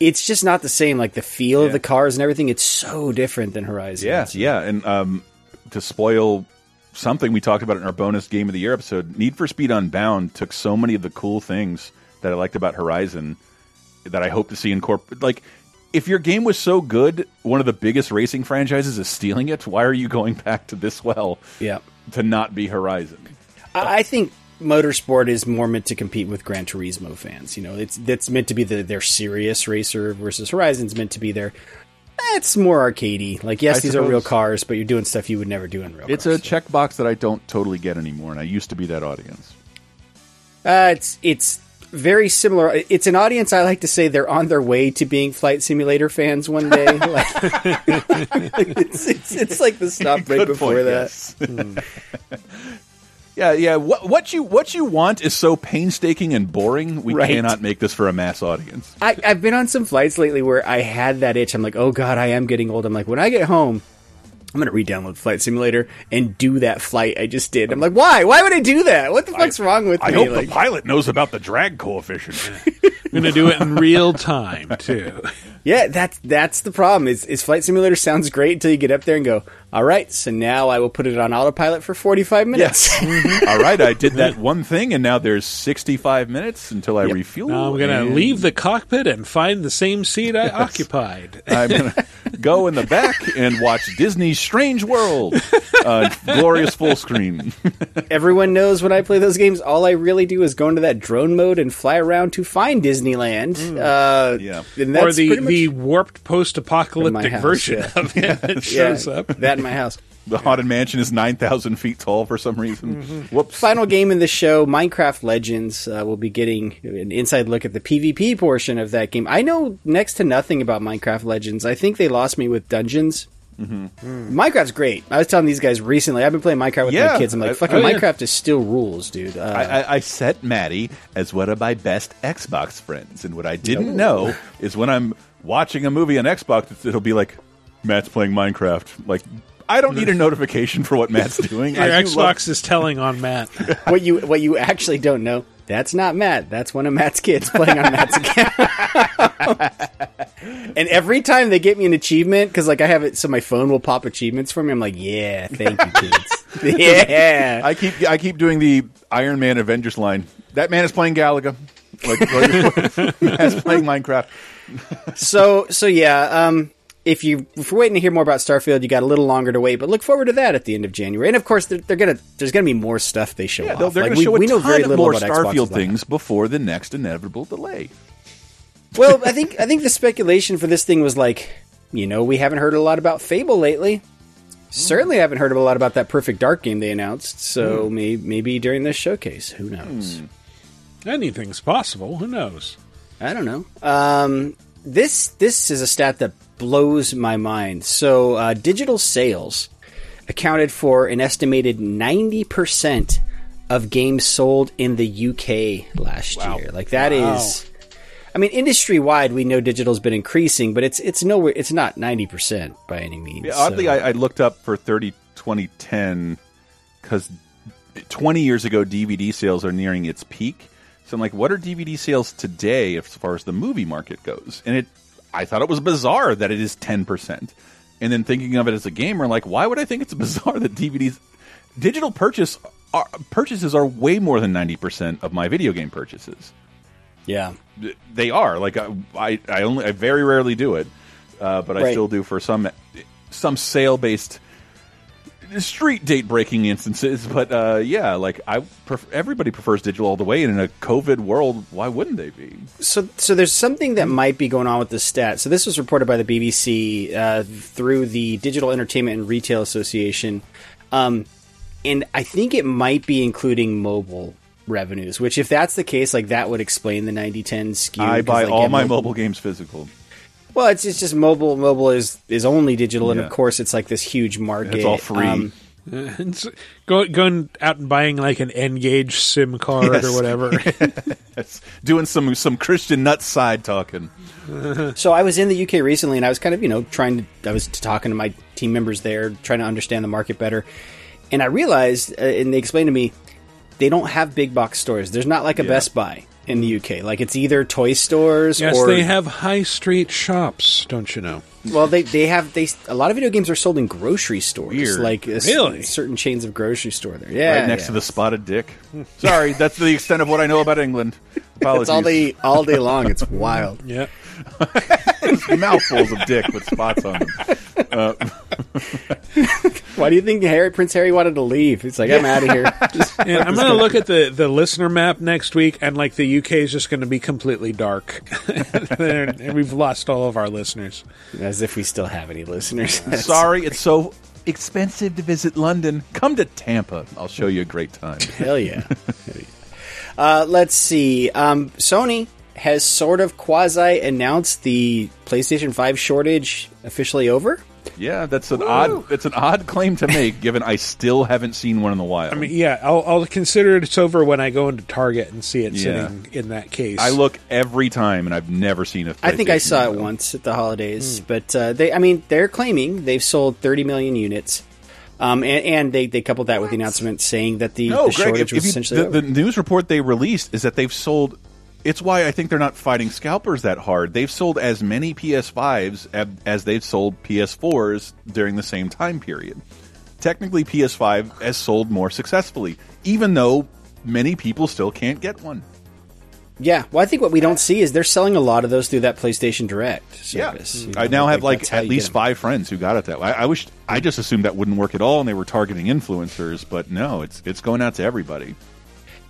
it's just not the same. Like the feel of the cars and everything. It's so different than Horizon. Yeah, yeah, and um, to spoil something we talked about in our bonus game of the year episode, Need for Speed Unbound took so many of the cool things that I liked about Horizon that I hope to see incorporated. Like, if your game was so good, one of the biggest racing franchises is stealing it. Why are you going back to this well? Yeah. to not be Horizon. I I think motorsport is more meant to compete with Gran Turismo fans. You know, it's that's meant to be the, their serious racer versus Horizon's meant to be their. It's more arcadey. Like, yes, I these are real cars, but you're doing stuff you would never do in real. It's a checkbox that I don't totally get anymore, and I used to be that audience. Uh, it's it's very similar. It's an audience I like to say they're on their way to being flight simulator fans one day. Like- it's, it's it's like the stop right Good before point, that. yes. Yeah, yeah. What, what you what you want is so painstaking and boring. We Right. cannot make this for a mass audience. I, I've been on some flights lately where I had that itch. I'm like, oh god, I am getting old. I'm like, when I get home, I'm gonna re-download Flight Simulator and do that flight I just did. I'm like, why? Why would I do that? What the fuck's wrong with I me? I hope like, the pilot knows about the drag coefficient. I'm going to do it in real time too. yeah, that's that's the problem. Is is Flight Simulator sounds great until you get up there and go, all right, so now I will put it on autopilot for 45 minutes. All right, I did that one thing, and now there's 65 minutes until I refuel. Now I'm going to and leave the cockpit and find the same seat I occupied. I'm going to go in the back and watch Disney's Strange World, uh, glorious full screen. Everyone knows when I play those games, all I really do is go into that drone mode and fly around to find Disneyland. Uh, yeah, and or the, much the warped post-apocalyptic version yeah. of it that Yeah, shows up. That in my house. The haunted mansion is 9,000 feet tall for some reason. Whoops. Final game in the show, Minecraft Legends. Uh, we'll be getting an inside look at the PvP portion of that game. I know next to nothing about Minecraft Legends. I think they lost me with Dungeons. Mm-hmm. Minecraft's great. I was telling these guys recently. I've been playing Minecraft with Yeah, my kids. I'm like, fucking oh, yeah. Minecraft is still rules, dude. Uh, I, I, I set Maddie as one of my best Xbox friends, and what I didn't know is when I'm watching a movie on Xbox, it'll be like Matt's playing Minecraft. Like I don't need a notification for what Matt's doing. Your I do love- Xbox is telling on Matt. what you what you actually don't know, that's not Matt. That's one of Matt's kids playing on Matt's account. and every time they get me an achievement, because like I have it, so my phone will pop achievements for me. I'm like, yeah, thank you, kids. yeah. I keep I keep doing the Iron Man Avengers line. That man is playing Galaga. Like, like Matt's playing Minecraft. so so yeah. Um, if you if you're waiting to hear more about Starfield, you got a little longer to wait, but look forward to that at the end of January. And of course, they're, they're gonna there's gonna be more stuff they show Yeah, off. they're, Like, to we, show a we know ton very little more about Starfield things before the next inevitable delay. well, I think I think the speculation for this thing was like, you know, we haven't heard a lot about Fable lately. Certainly haven't heard a lot about that Perfect Dark game they announced. So Hmm. may, maybe during this showcase, who knows? Anything's possible. Who knows? I don't know. Um, this this is a stat that blows my mind. So uh, digital sales accounted for an estimated ninety percent of games sold in the UK last year. Like that is. Wow. I mean, industry wide, we know digital's been increasing, but it's it's nowhere. It's not ninety percent by any means. Yeah, oddly, so- I, I looked up for 30 2010 because 20 years ago, DVD sales are nearing its peak. So I'm like, what are DVD sales today as far as the movie market goes? And it, I thought it was bizarre that it is 10%. And then thinking of it as a gamer, like, why would I think it's bizarre that DVDs, digital purchase are, purchases are way more than 90% of my video game purchases. Yeah, they are. Like I, I, I only, I very rarely do it, uh, but I Right. still do for some, some sale based street date breaking instances. But uh, yeah, like I, everybody prefers digital all the way, and in a COVID world, why wouldn't they be? So, so there's something that might be going on with this stat. So this was reported by the BBC uh, through the Digital Entertainment and Retail Association, um, and I think it might be including mobile revenues. Which, if that's the case, like that would explain the 90-10 skew. I buy like, all my mobile games physical. Well, it's, it's just mobile. Mobile is is only digital, and Yeah. of course, it's like this huge market. It's all free. Um, It's go, going out and buying like an N-Gage SIM card Yes. or whatever. Yes. Doing some some Christian nut side talking. so I was in the UK recently, and I was kind of you know trying to I was talking to my team members there, trying to understand the market better, and I realized, uh, and they explained to me, they don't have big box stores. There's not like a Yeah. Best Buy in the UK. Like it's either toy stores yes, or they have high street shops, don't you know? well, they they have they a lot of video games are sold in grocery stores, Weird. like a s- Really? certain chains of grocery store there. Yeah, right next yeah. to the spotted dick. Sorry, that's the extent of what I know about England. Apologies. It's all day all day long. It's wild. Yeah. Mouthfuls of dick with spots on them. Uh, Why do you think Harry Prince Harry wanted to leave? He's like, I'm out of here. Just- Yeah, I'm going to look at the, the listener map next week, and like the UK is just going to be completely dark, and we've lost all of our listeners. As if we still have any listeners. Sorry, it's so expensive to visit London. Come to Tampa. I'll show you a great time. Hell yeah. Uh, let's see. Um, Sony has sort of quasi announced the PlayStation 5 shortage officially over. Yeah, that's an odd. It's an odd claim to make, given I still haven't seen one in the wild. I mean, yeah, I'll, I'll consider it's over when I go into Target and see it Yeah. sitting in that case. I look every time, and I've never seen a. I think I saw it wild. once at the holidays, but uh, they, I mean, they're claiming they've sold 30 million units. Um, and, and they, they coupled that with the announcement saying that the, No, the Greg. shortage If, was you, essentially the, over. the news report they released is that they've sold. It's why I think they're not fighting scalpers that hard. They've sold as many PS5s as they've sold PS4s during the same time period. Technically, PS5 has sold more successfully, even though many people still can't get one. Yeah, well, I think what we don't see is they're selling a lot of those through that PlayStation Direct service. You I know, now have like that's at least five friends who got it that way. I, I wish I just assumed that wouldn't work at all, and they were targeting influencers. But no, it's it's going out to everybody.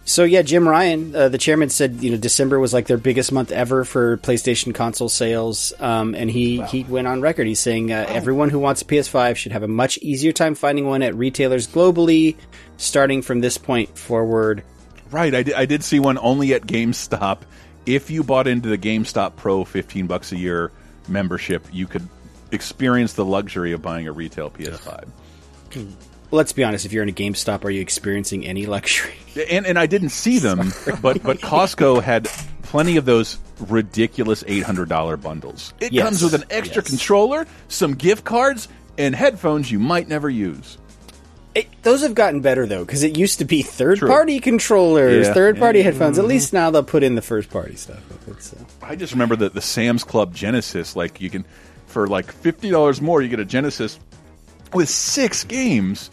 So yeah, Jim Ryan, uh, the chairman, said you know December was like their biggest month ever for PlayStation console sales, um, and he he went on record. He's saying uh, everyone who wants a PS5 should have a much easier time finding one at retailers globally, starting from this point forward. Right, I did, I did see one only at GameStop. If you bought into the GameStop Pro fifteen bucks a year membership, you could experience the luxury of buying a retail PS5. Let's be honest. If you're in a GameStop, are you experiencing any luxury? And and I didn't see them, but but Costco had plenty of those ridiculous eight hundred dollar bundles. It Yes, comes with an extra yes. controller, some gift cards, and headphones you might never use. It, those have gotten better though, because it used to be third-party controllers, Yeah. third-party Yeah. headphones. At Mhm. least now they'll put in the first-party stuff. It's, uh, I just remember that the Sam's Club Genesis, like you can, for like fifty dollars more, you get a Genesis with six games.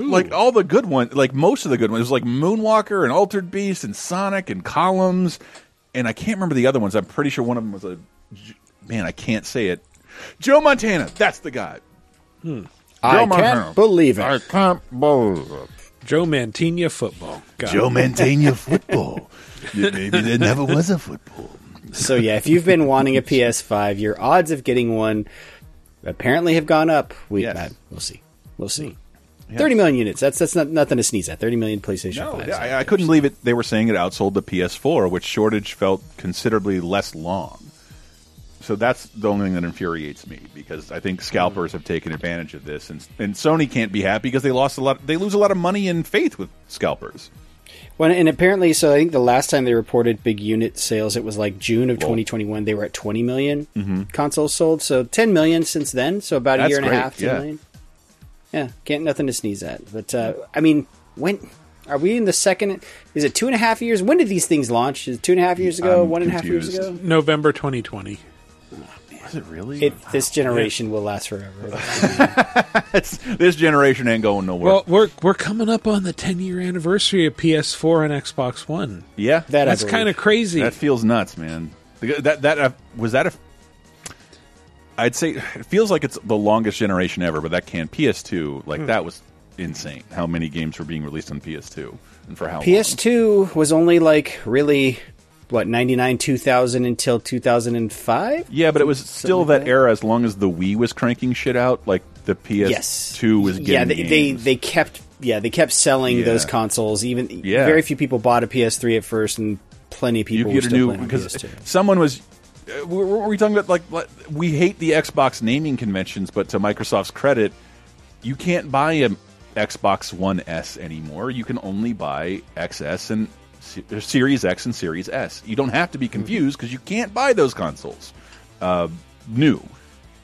Like all the good ones, like most of the good ones, it was like Moonwalker and Altered Beast and Sonic and Columns, and I can't remember the other ones. I'm pretty sure one of them was a man. I can't say it. Joe Montana, that's the guy. Hmm. I can't Montana. believe it. I can't believe it. Joe Mantegna football. Got Joe it. Mantegna football. Maybe there never was a football. so yeah, if you've been wanting a PS5, your odds of getting one apparently have gone up. We uh, we'll see. We'll see. Yeah. Thirty million units. That's that's not nothing to sneeze at. Thirty million PlayStation No, 5. I, I couldn't believe it. They were saying it outsold the PS4, which shortage felt considerably less long. So that's the only thing that infuriates me because I think scalpers have taken advantage of this, and and Sony can't be happy because they lost a lot. They lose a lot of money and faith with scalpers. Well, and apparently, so I think the last time they reported big unit sales, it was like June of 2021. They were at 20 million Mhm. consoles sold. So 10 million since then. So about a That's year and great, a half, 10 yeah. million. Yeah, can't nothing to sneeze at. But uh, I mean, when are we in the second? Is it two and a half years? When did these things launch? Is it two and a half years ago? I'm one and a half years confused. ago? November 2020. Is it really? It, this generation will last forever. this generation ain't going nowhere. Well, we're we're coming up on the 10 year anniversary of PS4 and Xbox One. yeah, That That's kind of crazy. That feels nuts, man. That that uh, was that a. I'd say it feels like it's the longest generation ever, but that can't. PS2, like Hmm. that was insane. How many games were being released on PS2 and for how long? PS2 was only like really what 99 2000 until 2005 Yeah, but it was still that era. As long as the Wii was cranking shit out, like the PS2 Yes. was getting. yeah they, they they kept yeah they kept selling Yeah. those consoles even Yeah. very few people bought a ps3 at first and plenty of you people get were a new because PS2. someone was. Uh, Were, we talking about like like, we hate the Xbox naming conventions, but to Microsoft's credit, you can't buy a Xbox One S anymore. You can only buy XS and Series X and Series S. You don't have to be confused because you can't buy those consoles uh, new.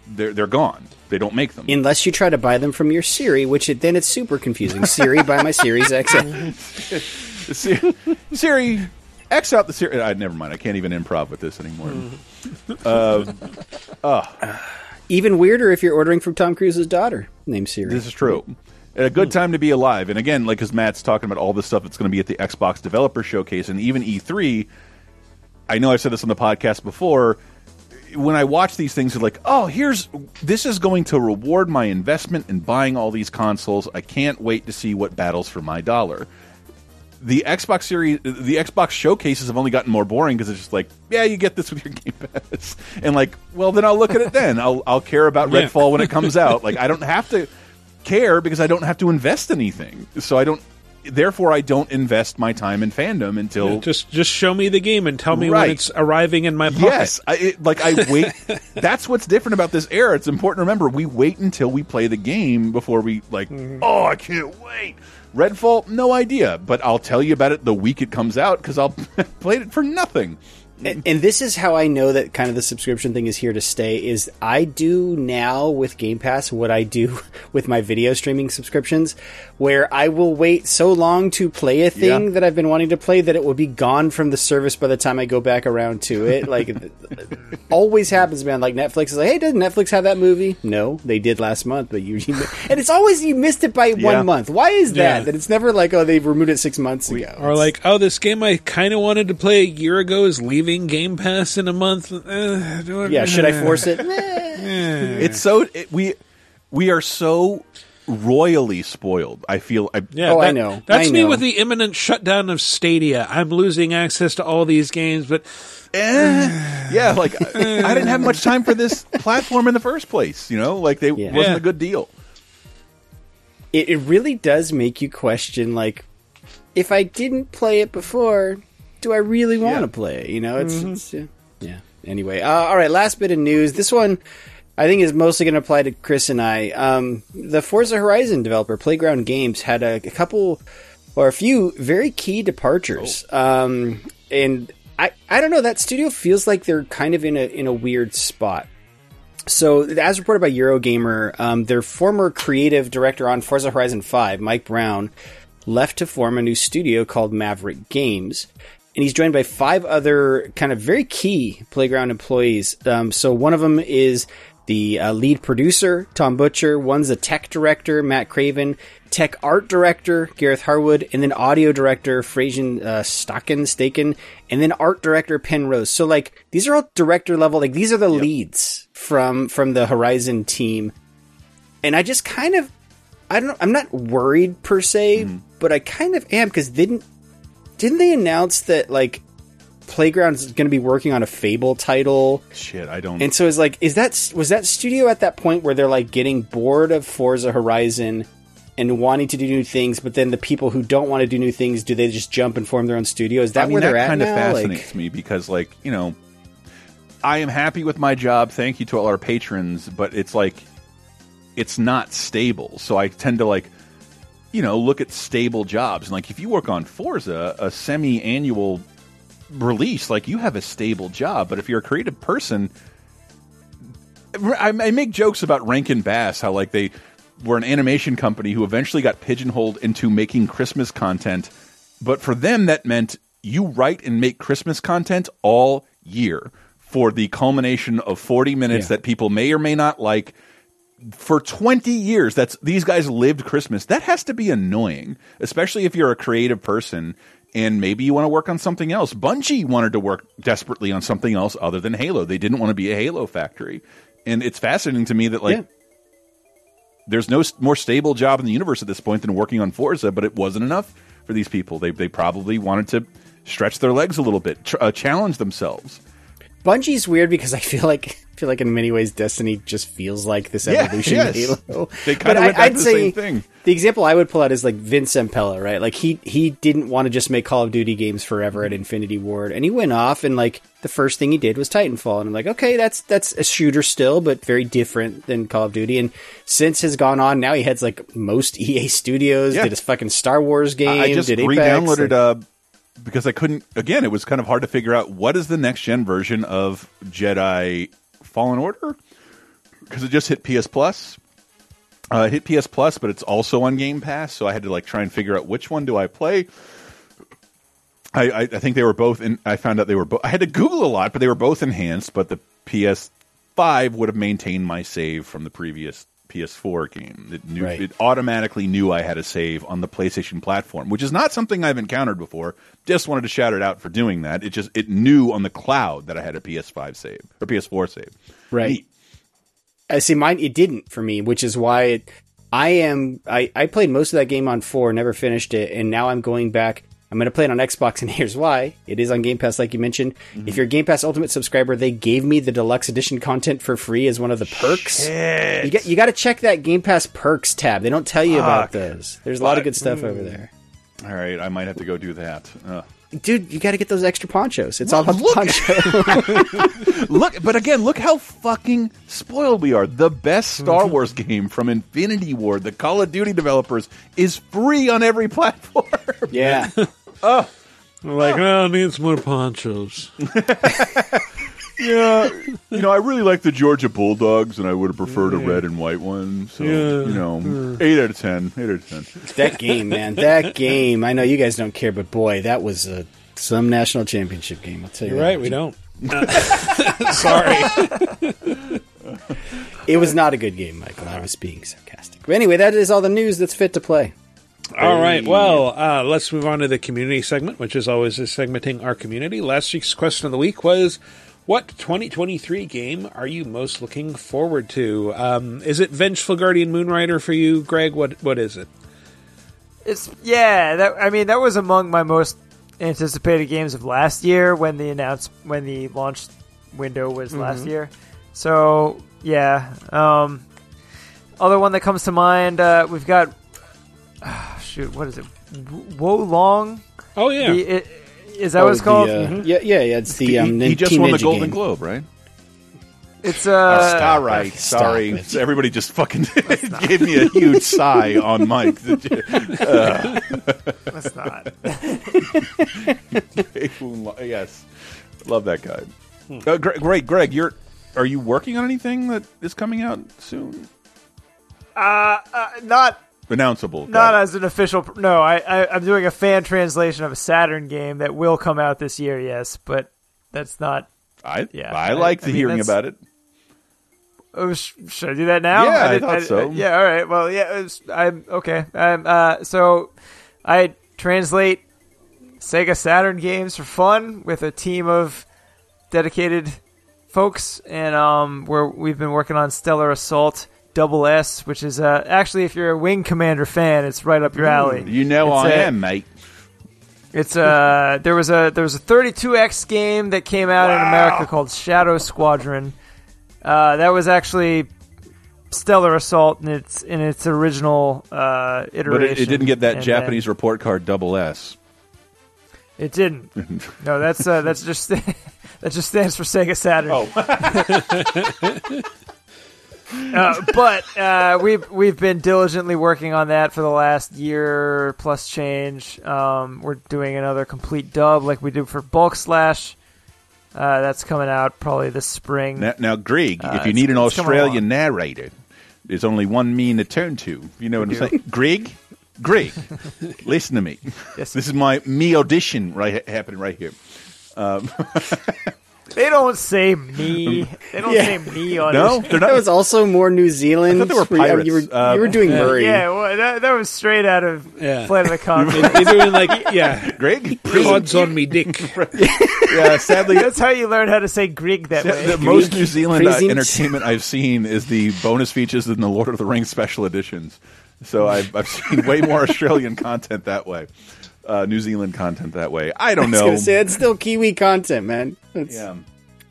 They're they're gone. They don't make them. unless you try to buy them from your Siri, which it, then it's super confusing. Siri, buy my Series X. Siri, X out the series. I never mind. I can't even improv with this anymore. uh, uh, Even weirder if you're ordering from Tom Cruise's daughter named Siri. This is true. A good time to be alive. And again, like as Matt's talking about all the stuff that's going to be at the Xbox Developer Showcase and even E3. I know I've said this on the podcast before. When I watch these things, you're like, oh, here's this is going to reward my investment in buying all these consoles. I can't wait to see what battles for my dollar. The Xbox series, the Xbox showcases have only gotten more boring because it's just like, yeah, you get this with your Game Pass, and like, well, then I'll look at it then. I'll I'll care about Yeah. Redfall when it comes out. Like, I don't have to care because I don't have to invest anything. So I don't. Therefore, I don't invest my time in fandom until Yeah, just just show me the game and tell me Right. when it's arriving in my pocket. Yes, I, it, like I wait. that's what's different about this era. It's important to remember we wait until we play the game before we like. Mm-hmm. Oh, I can't wait. Redfall, no idea, but I'll tell you about it the week it comes out because I'll played it for nothing. And, and this is how I know that kind of the subscription thing is here to stay. Is I do now with Game Pass what I do with my video streaming subscriptions, where I will wait so long to play a thing Yeah. that I've been wanting to play that it will be gone from the service by the time I go back around to it. Like, it always happens, man. Like Netflix is like, hey, doesn't Netflix have that movie? No, they did last month, but you, and it's always you missed it by Yeah. one month. Why is that? Yeah. That it's never like, oh, they've removed it six months ago. Or like, oh, this game I kind of wanted to play a year ago is leaving Game Pass in a month. Uh, Yeah, should I force it? It's so it, we we are so royally spoiled. I feel. I, Yeah, that- That's me with the imminent shutdown of Stadia. I'm losing access to all these games, but Eh, yeah, like I, I didn't have much time for this platform in the first place. You know, like they wasn't Yeah. a good deal. it, it really does make you question like if i didn't play it before do i really want to play? It you know it's, Mhm. it's yeah. yeah. Anyway uh, all right last bit of news. This one i think is mostly going to apply to chris and i. Um, the forza horizon developer playground games had a, a couple or a few very key departures. Um, and I, I don't know that studio feels like they're kind of in a in a weird spot. So, as reported by Eurogamer, um, their former creative director on Forza Horizon 5, Mike Brown, left to form a new studio called Maverick Games. And he's joined by five other kind of very key Playground employees. Um, so, one of them is the uh, lead producer, Tom Butcher. One's the tech director, Matt Craven. Tech art director, Gareth Harwood. And then audio director, Frasian uh, Staken, Staken. And then art director, Penrose. So, like, these are all director level. Like, these are the leads from from the Horizon team. And I just kind of, I don't know, I'm not worried per se, but I kind of am because they didn't didn't they announce that like Playground's going to be working on a Fable title? Shit, I don't. And so it's like, is that was that studio at that point where they're like getting bored of Forza Horizon and wanting to do new things, but then the people who don't want to do new things, do they just jump and form their own studio? Is that I mean, where they're that at kind of now? Like- fascinates me because, like, you know, I am happy with my job. Thank you to all our patrons, but it's like it's not stable. So I tend to like, you know, look at stable jobs. And like, if you work on Forza, a semi-annual release, like you have a stable job. But if you're a creative person, I, I make jokes about Rankin Bass, how like they were an animation company who eventually got pigeonholed into making Christmas content. But for them, that meant you write and make Christmas content all year for the culmination of 40 minutes Yeah. that people may or may not like for 20 years that's these guys lived christmas. That has to be annoying especially if you're a creative person and maybe you want to work on something else. Bungie wanted to work desperately on something else other than halo. They didn't want to be a halo factory. And it's fascinating to me that like Yeah. there's no more stable job in the universe at this point than working on forza but it wasn't enough for these people. They, they probably wanted to stretch their legs a little bit tr- uh, challenge themselves Bungie's weird because I feel like I feel like in many ways Destiny just feels like this Yeah, evolution yes. of Halo. They But I- went back to the say same thing. The example I would pull out is like Vince Zampella, right? Like he he didn't want to just make Call of Duty games forever at Infinity Ward, and he went off and like the first thing he did was Titanfall, and I'm like, okay, that's that's a shooter still, but very different than Call of Duty. And since has gone on, now he heads like most EA studios, Yeah. did his fucking Star Wars game, I I just did Apex, re-downloaded like- uh, because I couldn't. Again, it was kind of hard to figure out what is the next gen version of Jedi Fallen Order because it just hit PS Plus. Uh, it hit PS Plus, but it's also on Game Pass, so I had to like try and figure out which one do I play. I, I, I think they were both. In, I found out they were. Bo- I had to Google a lot, but they were both enhanced. But the PS5 would have maintained my save from the previous PS4 game. It, knew, Right. it automatically knew I had a save on the PlayStation platform, which is not something I've encountered before. Just wanted to shout it out for doing that. It just it knew on the cloud that I had a PS5 save or PS4 save. Right. Neat. I see mine it didn't for me, which is why it, I am I, I played most of that game on four, never finished it, and now I'm going back. I'm going to play it on Xbox, and here's why: it is on Game Pass, like you mentioned. If you're a Game Pass Ultimate subscriber, they gave me the deluxe edition content for free as one of the perks. You got you got to check that Game Pass perks tab. They don't tell you about those. There's a lot of good stuff over hmm. there, All right, I might have to go do that. Dude. You got to get those extra ponchos. It's all about the poncho. look, but again, look how fucking spoiled we are. The best Star mhm. Wars game from Infinity Ward, the Call of Duty developers, is free on every platform. yeah. Oh, like, oh, it needs more ponchos. yeah. You know, I really like the Georgia Bulldogs, and I would have preferred a red and white one. So, Yeah. you know, eight out of ten. Eight out of ten. that game, man. That game. I know you guys don't care, but boy, that was a, some national championship game. I'll tell you. You're that right, we don't. Sorry. It was not a good game, Michael. I was being sarcastic. But anyway, that is all the news that's fit to play. All right. Well, uh, let's move on to the community segment, which is always is segmenting our community. Last week's question of the week was, "What 2023 game are you most looking forward to?" Um, is it Vengeful Guardian Moonrider for you, Greg? What What is it? It's yeah. That I mean, that was among my most anticipated games of last year when the announced when the launch window was last Mm-hmm. Mhm. year. So yeah. Um, other one that comes to mind, uh, we've got ah, shoot, what is it? Wo Long. Oh yeah. The- it- is that what it's Oh, called? the, uh, Yeah, yeah, yeah. It's the he, um, he just won the Golden game. Globe, right? It's Oh, uh, all right. stop Sorry, it. everybody just fucking gave me a huge sigh on Mike. Uh, Let's not. yes, love that guy. Uh, Gre- great, Greg. You're are you working on anything that is coming out soon? Uh, uh not Announceable. not as an official. No, I, I I'm doing a fan translation of a Saturn game that will come out this year. Yes, but that's not. I yeah. I liked mean, hearing about it. Oh, sh- should I do that now? Yeah, I did- thought so. yeah, all right. Well, yeah, it's, I'm okay. Um, uh, so I translate Sega Saturn games for fun with a team of dedicated folks, and um, we're we've been working on Stellar Assault Double S, which is uh, actually, if you're a Wing Commander fan, it's right up your alley. You know It's I a- am, mate. It's uh there was a there was a 32x game that came out in America called Shadow Squadron. Uh, that was actually Stellar Assault in its in its original uh, iteration. But it, it didn't get that And Japanese then- report card double S. It didn't. no, that's uh, that's just that just stands for Sega Saturn. Oh. uh, but uh, we've we've been diligently working on that for the last year plus change. Um, we're doing another complete dub like we do for Bulk Slash. Uh, that's coming out probably this spring. Now, now Greg, Uh, if you need an Australian narrator, there's only one mean to turn to. You know what I'm do. saying? Greg, Greg, listen to me. Yes. This is my me audition right happening right here. Um, They don't say me. They don't Yeah. say me on No? this. They're not- That was also more New Zealand. I thought they were where you- You pirates. were, Uh, you were doing yeah. Murray. Yeah, well, that, that was straight out of Yeah. Flight of the Conchords. You're doing like yeah, Greg, odds on me, dick. yeah, sadly, That's how you learn how to say Greek that way. the most New Zealand uh, entertainment I've seen is the bonus features in the Lord of the Rings special editions. So I've, I've seen way more Australian content that way, uh, New Zealand content that way. I I don't was know. gonna say it's still Kiwi content, man. That's- yeah.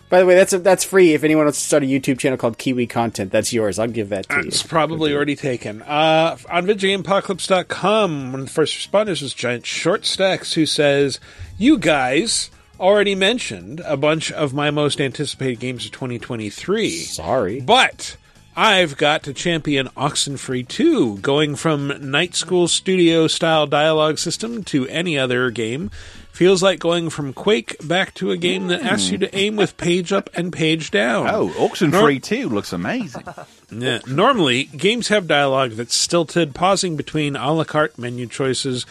By the way, that's that's free. If anyone wants to start a YouTube channel called Kiwi Content, that's yours. I'll give that to you. It's probably already taken. Uh, on VidGameApocalypse.com, one of the first responders was Giant Short Stacks, who says, You guys already mentioned a bunch of my most anticipated games of 2023. Sorry. But I've got to champion Oxenfree 2, going from Night School Studio style dialogue system to any other game. Feels like going from Quake back to a game that asks you to aim with page up and page down. Oh, Oxenfree 2 looks amazing. Yeah. Normally, games have dialogue that's stilted, pausing between a la carte menu choices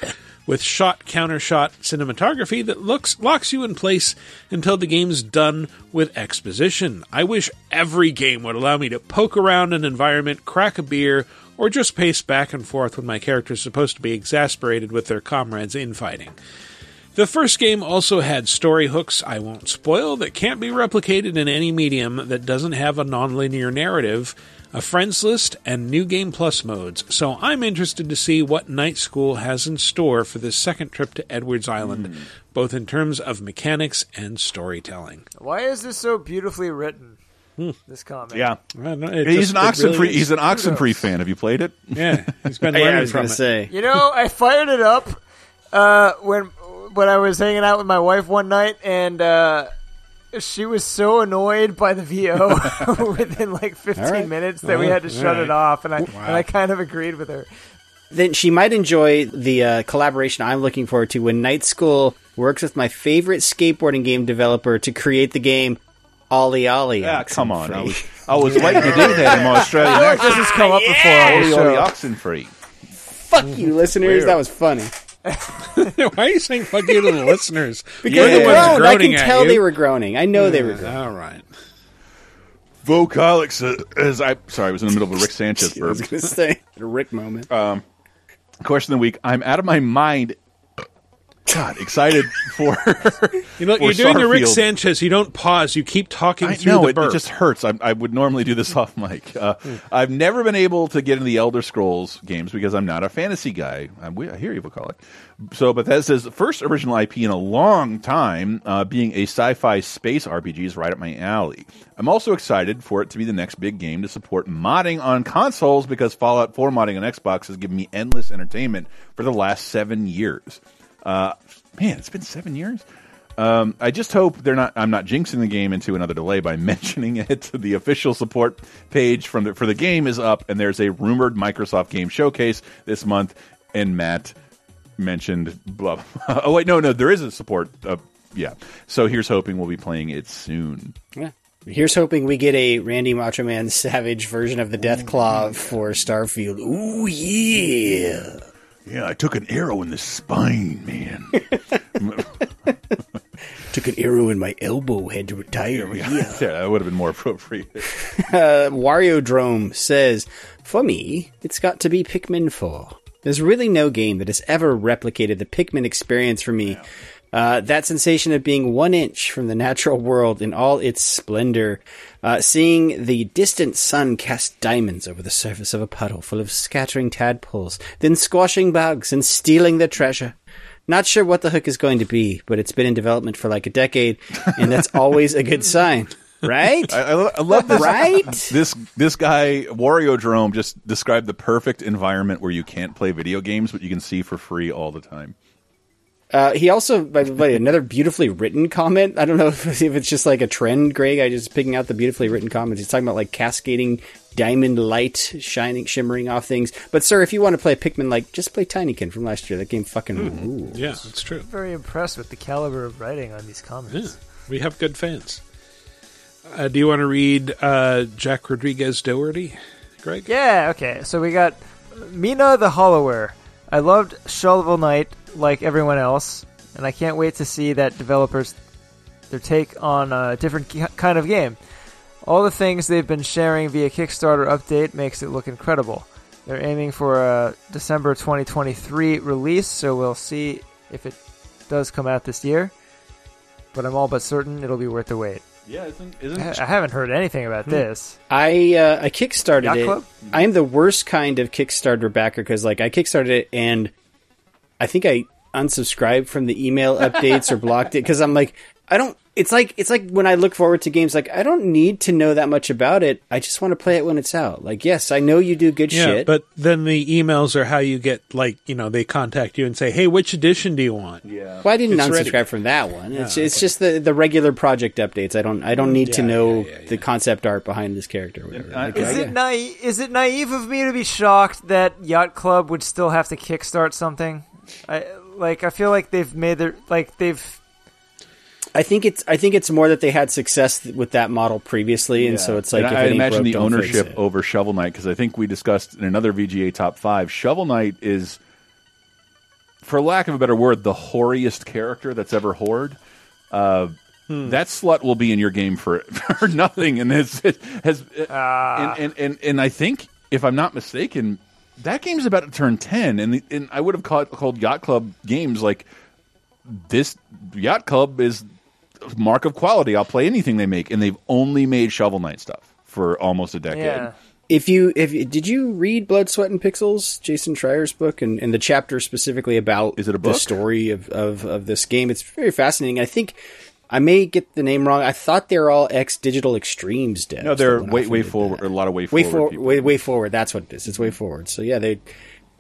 with shot counter shot cinematography that looks locks you in place until the game's done with exposition. I wish every game would allow me to poke around an environment, crack a beer, or just pace back and forth when my character is supposed to be exasperated with their comrades infighting. The first game also had story hooks I won't spoil that can't be replicated in any medium that doesn't have a nonlinear narrative, a friends list, and new game plus modes. So I'm interested to see what Night School has in store for this second trip to Edwards Island, both in terms of mechanics and storytelling. Why is this so beautifully written? This comment. Yeah. Know, it He's just- an it Oxenfree. really he's an Oxenfree fan. Have you played it? Yeah, he's been Yeah, I learning was from gonna it. say. You know, I fired it up uh, when when I was hanging out with my wife one night, and uh, she was so annoyed by the VO within like 15 All right. minutes that we had to shut all it off, and I Wow. and I kind of agreed with her. Then she might enjoy the uh, collaboration I'm looking forward to when Night School works with my favorite skateboarding game developer to create the game OlliOlli. Yeah, come on. I was, I was waiting to do that in my Australian I feel like accent. this has come up before on Ollie show. Ollie Oxenfree. Fuck you, listeners. Weird. That was funny. Why are you saying fuck you to the listeners? Because You're they the ones groaned. I groaning can at tell you. they were groaning. I know they were groaning. All right. Vocalix uh, as I sorry, I was in the middle of a Rick Sanchez I was going to say a Rick moment. Um, question of the week. I'm out of my mind. God, excited for. You know, for you're doing your Rick Sanchez. You don't pause. You keep talking I through know the it, burp. it just hurts. I, I would normally do this off mic. Uh, I've never been able to get into the Elder Scrolls games because I'm not a fantasy guy. I'm, I hear you, Vocalic. So Bethesda's first original IP in a long time, uh, being a sci-fi space RPG, is right up my alley. I'm also excited for it to be the next big game to support modding on consoles because Fallout 4 modding on Xbox has given me endless entertainment for the last seven years. Uh, man, it's been seven years. Um, I just hope they're not. I'm not jinxing the game into another delay by mentioning it. The official support page from the, for the game is up, and there's a rumored Microsoft Game Showcase this month. And Matt mentioned. Blah. blah. oh wait, no, no, there is a support. Uh, yeah. So here's hoping we'll be playing it soon. Yeah. Here's hoping we get a Randy Macho Man Savage version of the Deathclaw for Starfield. Ooh yeah. Yeah, I took an arrow in the spine, man. Took an arrow in my elbow, had to retire. yeah, Yeah. that would have been more appropriate. uh, Wario Drome says, For me, it's got to be Pikmin 4. There's really no game that has ever replicated the Pikmin experience for me. Uh, that sensation of being one inch from the natural world in all its splendor. Uh, seeing the distant sun cast diamonds over the surface of a puddle full of scattering tadpoles, then squashing bugs and stealing their treasure. Not sure what the hook is going to be, but it's been in development for like a decade, and that's always a good sign. Right? I, I, lo- I love this. Right? This this guy Wario Jerome just described the perfect environment where you can't play video games, but you can see for free all the time. Uh, he also, by the way, another beautifully written comment. I don't know if, if it's just like a trend, Greg. I just picking out the beautifully written comments. He's talking about like cascading diamond light shining, shimmering off things. But sir, if you want to play Pikmin, like just play Tinykin from last year. That game fucking rules. Yeah, that's true. I'm Very impressed with the caliber of writing on these comments. We have good fans. Uh, do you want to read uh, Jack Rodriguez Doherty, Greg? Yeah, okay. So we got Mina the Hollower. I loved Shovel Knight like everyone else, and I can't wait to see that developers their take on a different kind of game. All the things they've been sharing via Kickstarter update makes it look incredible. They're aiming for a December 2023 release, so we'll see if it does come out this year. But I'm all but certain it'll be worth the wait. Yeah, isn't, I isn't I haven't heard anything about Hmm. this. I uh, I kickstarted Yacht it. Club? I am the worst kind of Kickstarter backer because like I kickstarted it and I think I unsubscribed from the email updates or blocked it because I'm like I don't. It's like it's like when I look forward to games like I don't need to know that much about it. I just want to play it when it's out. Like yes, I know you do good Yeah, shit. but then the emails are how you get like you know they contact you and say, "Hey, which edition do you want?" Yeah. Well, I didn't It's unsubscribe ready. from that one. It's Yeah, it's just the the regular project updates. I don't I don't need to Yeah, know the concept art behind this character. Or whatever. Uh, like, Is I- it naive? Is it naive of me to be shocked that Yacht Club would still have to kickstart something? I like. I feel like they've made their like they've. I think it's I think it's more that they had success with that model previously, and so it's like And if I it imagine broke, the ownership over Shovel Knight because I think we discussed in another VGA top five. Shovel Knight is, for lack of a better word, the whoriest character that's ever whored. Uh, Hmm. That slut will be in your game for for nothing, and has has Ah. and, and and and I think if I'm not mistaken, that game's about to turn ten, and the, and I would have called, called Yacht Club games like this. Yacht Club is a mark of quality. I'll play anything they make, and they've only made Shovel Knight stuff for almost a decade. If you if you- did you read Blood, Sweat, and Pixels, Jason Schreier's book, and, and the chapter specifically about is it a book? the story of, of of this game? It's very fascinating. I think I may get the name wrong. I thought they're all ex Digital Extremes devs. No, they're way way forward. A lot of way way forward. for, way way forward. That's what it is. It's way forward. So yeah, they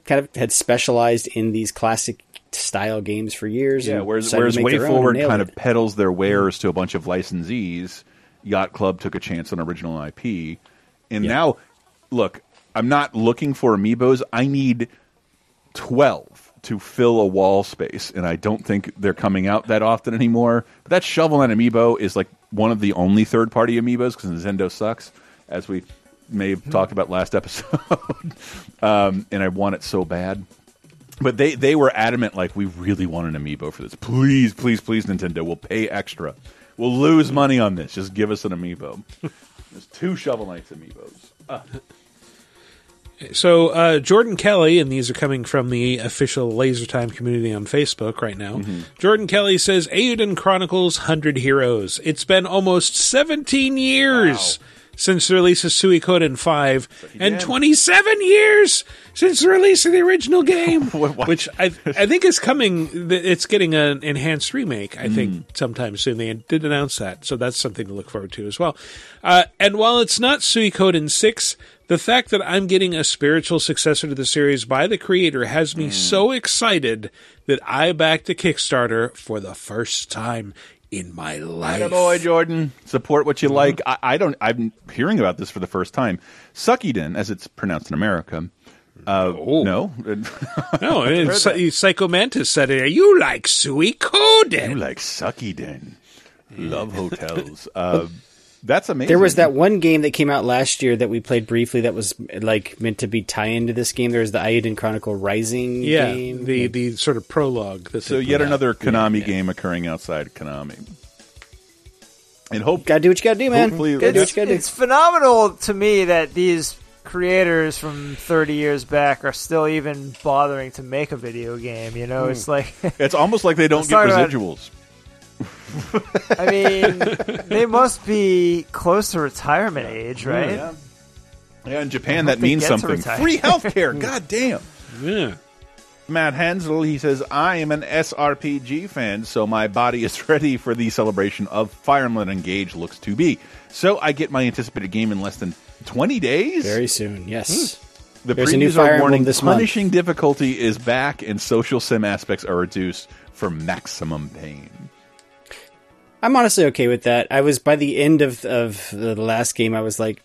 kind of had specialized in these classic style games for years. Yeah, whereas, whereas Way their own and Forward kind it. of peddles their wares to a bunch of licensees, Yacht Club took a chance on original IP. And now, look, I'm not looking for amiibos. I need 12 to fill a wall space, and I don't think they're coming out that often anymore. But that Shovel Knight amiibo is like one of the only third party amiibos because Nintendo sucks, as we may have talked about last episode. um, and I want it so bad. But they, they were adamant, like, we really want an amiibo for this. Please, please, please, Nintendo, we'll pay extra. We'll lose money on this. Just give us an amiibo. There's two Shovel Knights amiibos. Ah. So uh, Jordan Kelly, and these are coming from the official Laser Time community on Facebook right now. Mm-hmm. Jordan Kelly says, Eiyuden Chronicles 100 Heroes. It's been almost 17 years since the release of Suikoden 5, and did. 27 years since the release of the original game, which I, I think is coming. It's getting an enhanced remake, I Mm. think, sometime soon. They did announce that, so that's something to look forward to as well. Uh, and while it's not Suikoden 6, the fact that I'm getting a spiritual successor to the series by the creator has Mm. me so excited that I backed a Kickstarter for the first time in my life. boy, Jordan. Support what you like. I, I don't. I'm hearing about this for the first time. Suckiden, as it's pronounced in America. Uh, no, No, and Psy- Psycho Mantis said it. You like Suikoden? You like Suckiden? Love hotels. uh, That's amazing. There was that one game that came out last year that we played briefly that was like meant to be tie into this game. There was the Eiyuden Chronicle Rising Yeah, game. the the sort of prologue. That So yet put out. another Konami game occurring outside Konami. And hope gotta do what you gotta do, man. Hopefully, Gotta do what It's, you gotta do. it's phenomenal to me that these creators from 30 years back are still even bothering to make a video game. You know, Hmm. it's like it's almost like they don't get talk about- residuals. I mean, they must be close to retirement age, right? Yeah. Yeah, in Japan that means something. retire. Free healthcare. God damn. Yeah. Matt Hensel, he says, I am an SRPG fan, so my body is ready for the celebration of Fire Emblem Engage looks to be. So I get my anticipated game in less than 20 days? Very soon, yes. Hmm. The There's a new previews Fire are warning this month. punishing difficulty is back and social sim aspects are reduced for maximum pain. I'm honestly okay with that. I was by the end of of the last game. I was like,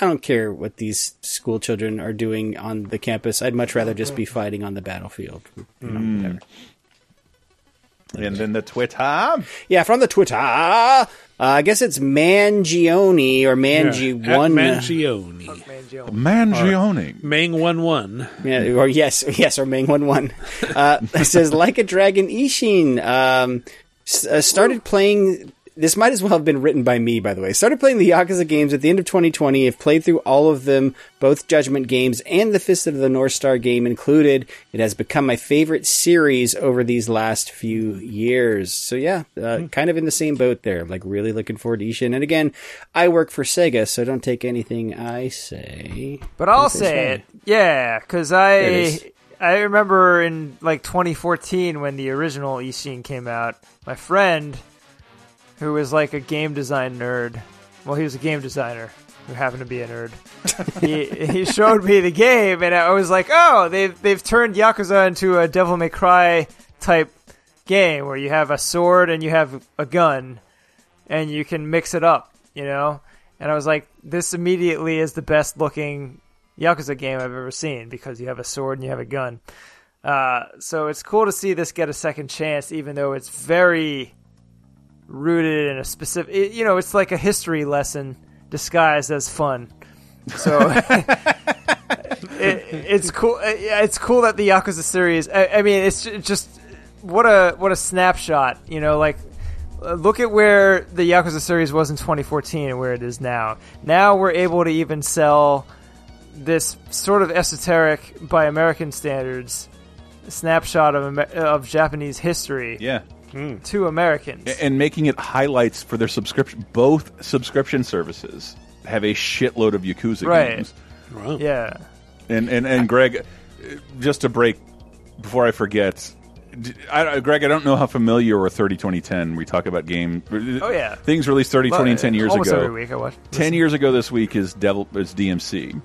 I don't care what these school children are doing on the campus. I'd much rather just be fighting on the battlefield. You know, Mm. And then the Twitter. Yeah, from the Twitter. Uh, I guess it's Mangione or Mangi Yeah, one. Mangione. Mangione. Mang one one. Yeah, or yes, yes, or Mang one one. Uh, it says like a dragon Ishin. Um, s- uh, started playing. This might as well have been written by me, by the way. Started playing the Yakuza games at the end of 2020. Have played through all of them, both Judgment games and the Fist of the North Star game included. It has become my favorite series over these last few years. So yeah, uh, kind of in the same boat there. Like really looking forward to Ishin. And again, I work for Sega, so don't take anything I say. But I'll say it, yeah, because I. I remember in like 2014 when the original Ishin came out. My friend, who was like a game design nerd, well, he was a game designer who happened to be a nerd. he he showed me the game, and I was like, oh, they've they've turned Yakuza into a Devil May Cry type game where you have a sword and you have a gun, and you can mix it up, you know. And I was like, this immediately is the best looking Yakuza game I've ever seen because you have a sword and you have a gun. Uh, so it's cool to see this get a second chance, even though it's very rooted in a specific. It, you know, it's like a history lesson disguised as fun. So it, it's cool. It's cool that the Yakuza series. I, I mean, it's just what a what a snapshot. You know, like uh, look at where the Yakuza series was in 2014 and where it is now. Now we're able to even sell this sort of esoteric, by American standards, snapshot of of Japanese history. Yeah. To Americans. And making it highlights for their subscription. Both subscription services have a shitload of Yakuza Right. games. Yeah. And, and, and Greg, uh, just to break, before I forget, d- I, I- Greg, I don't know how familiar you are with 30 2010. We talk about game. Oh, yeah. Things released 30 20 and 10 years ago. every week I watch. 10 years ago this week is Devil is DMC.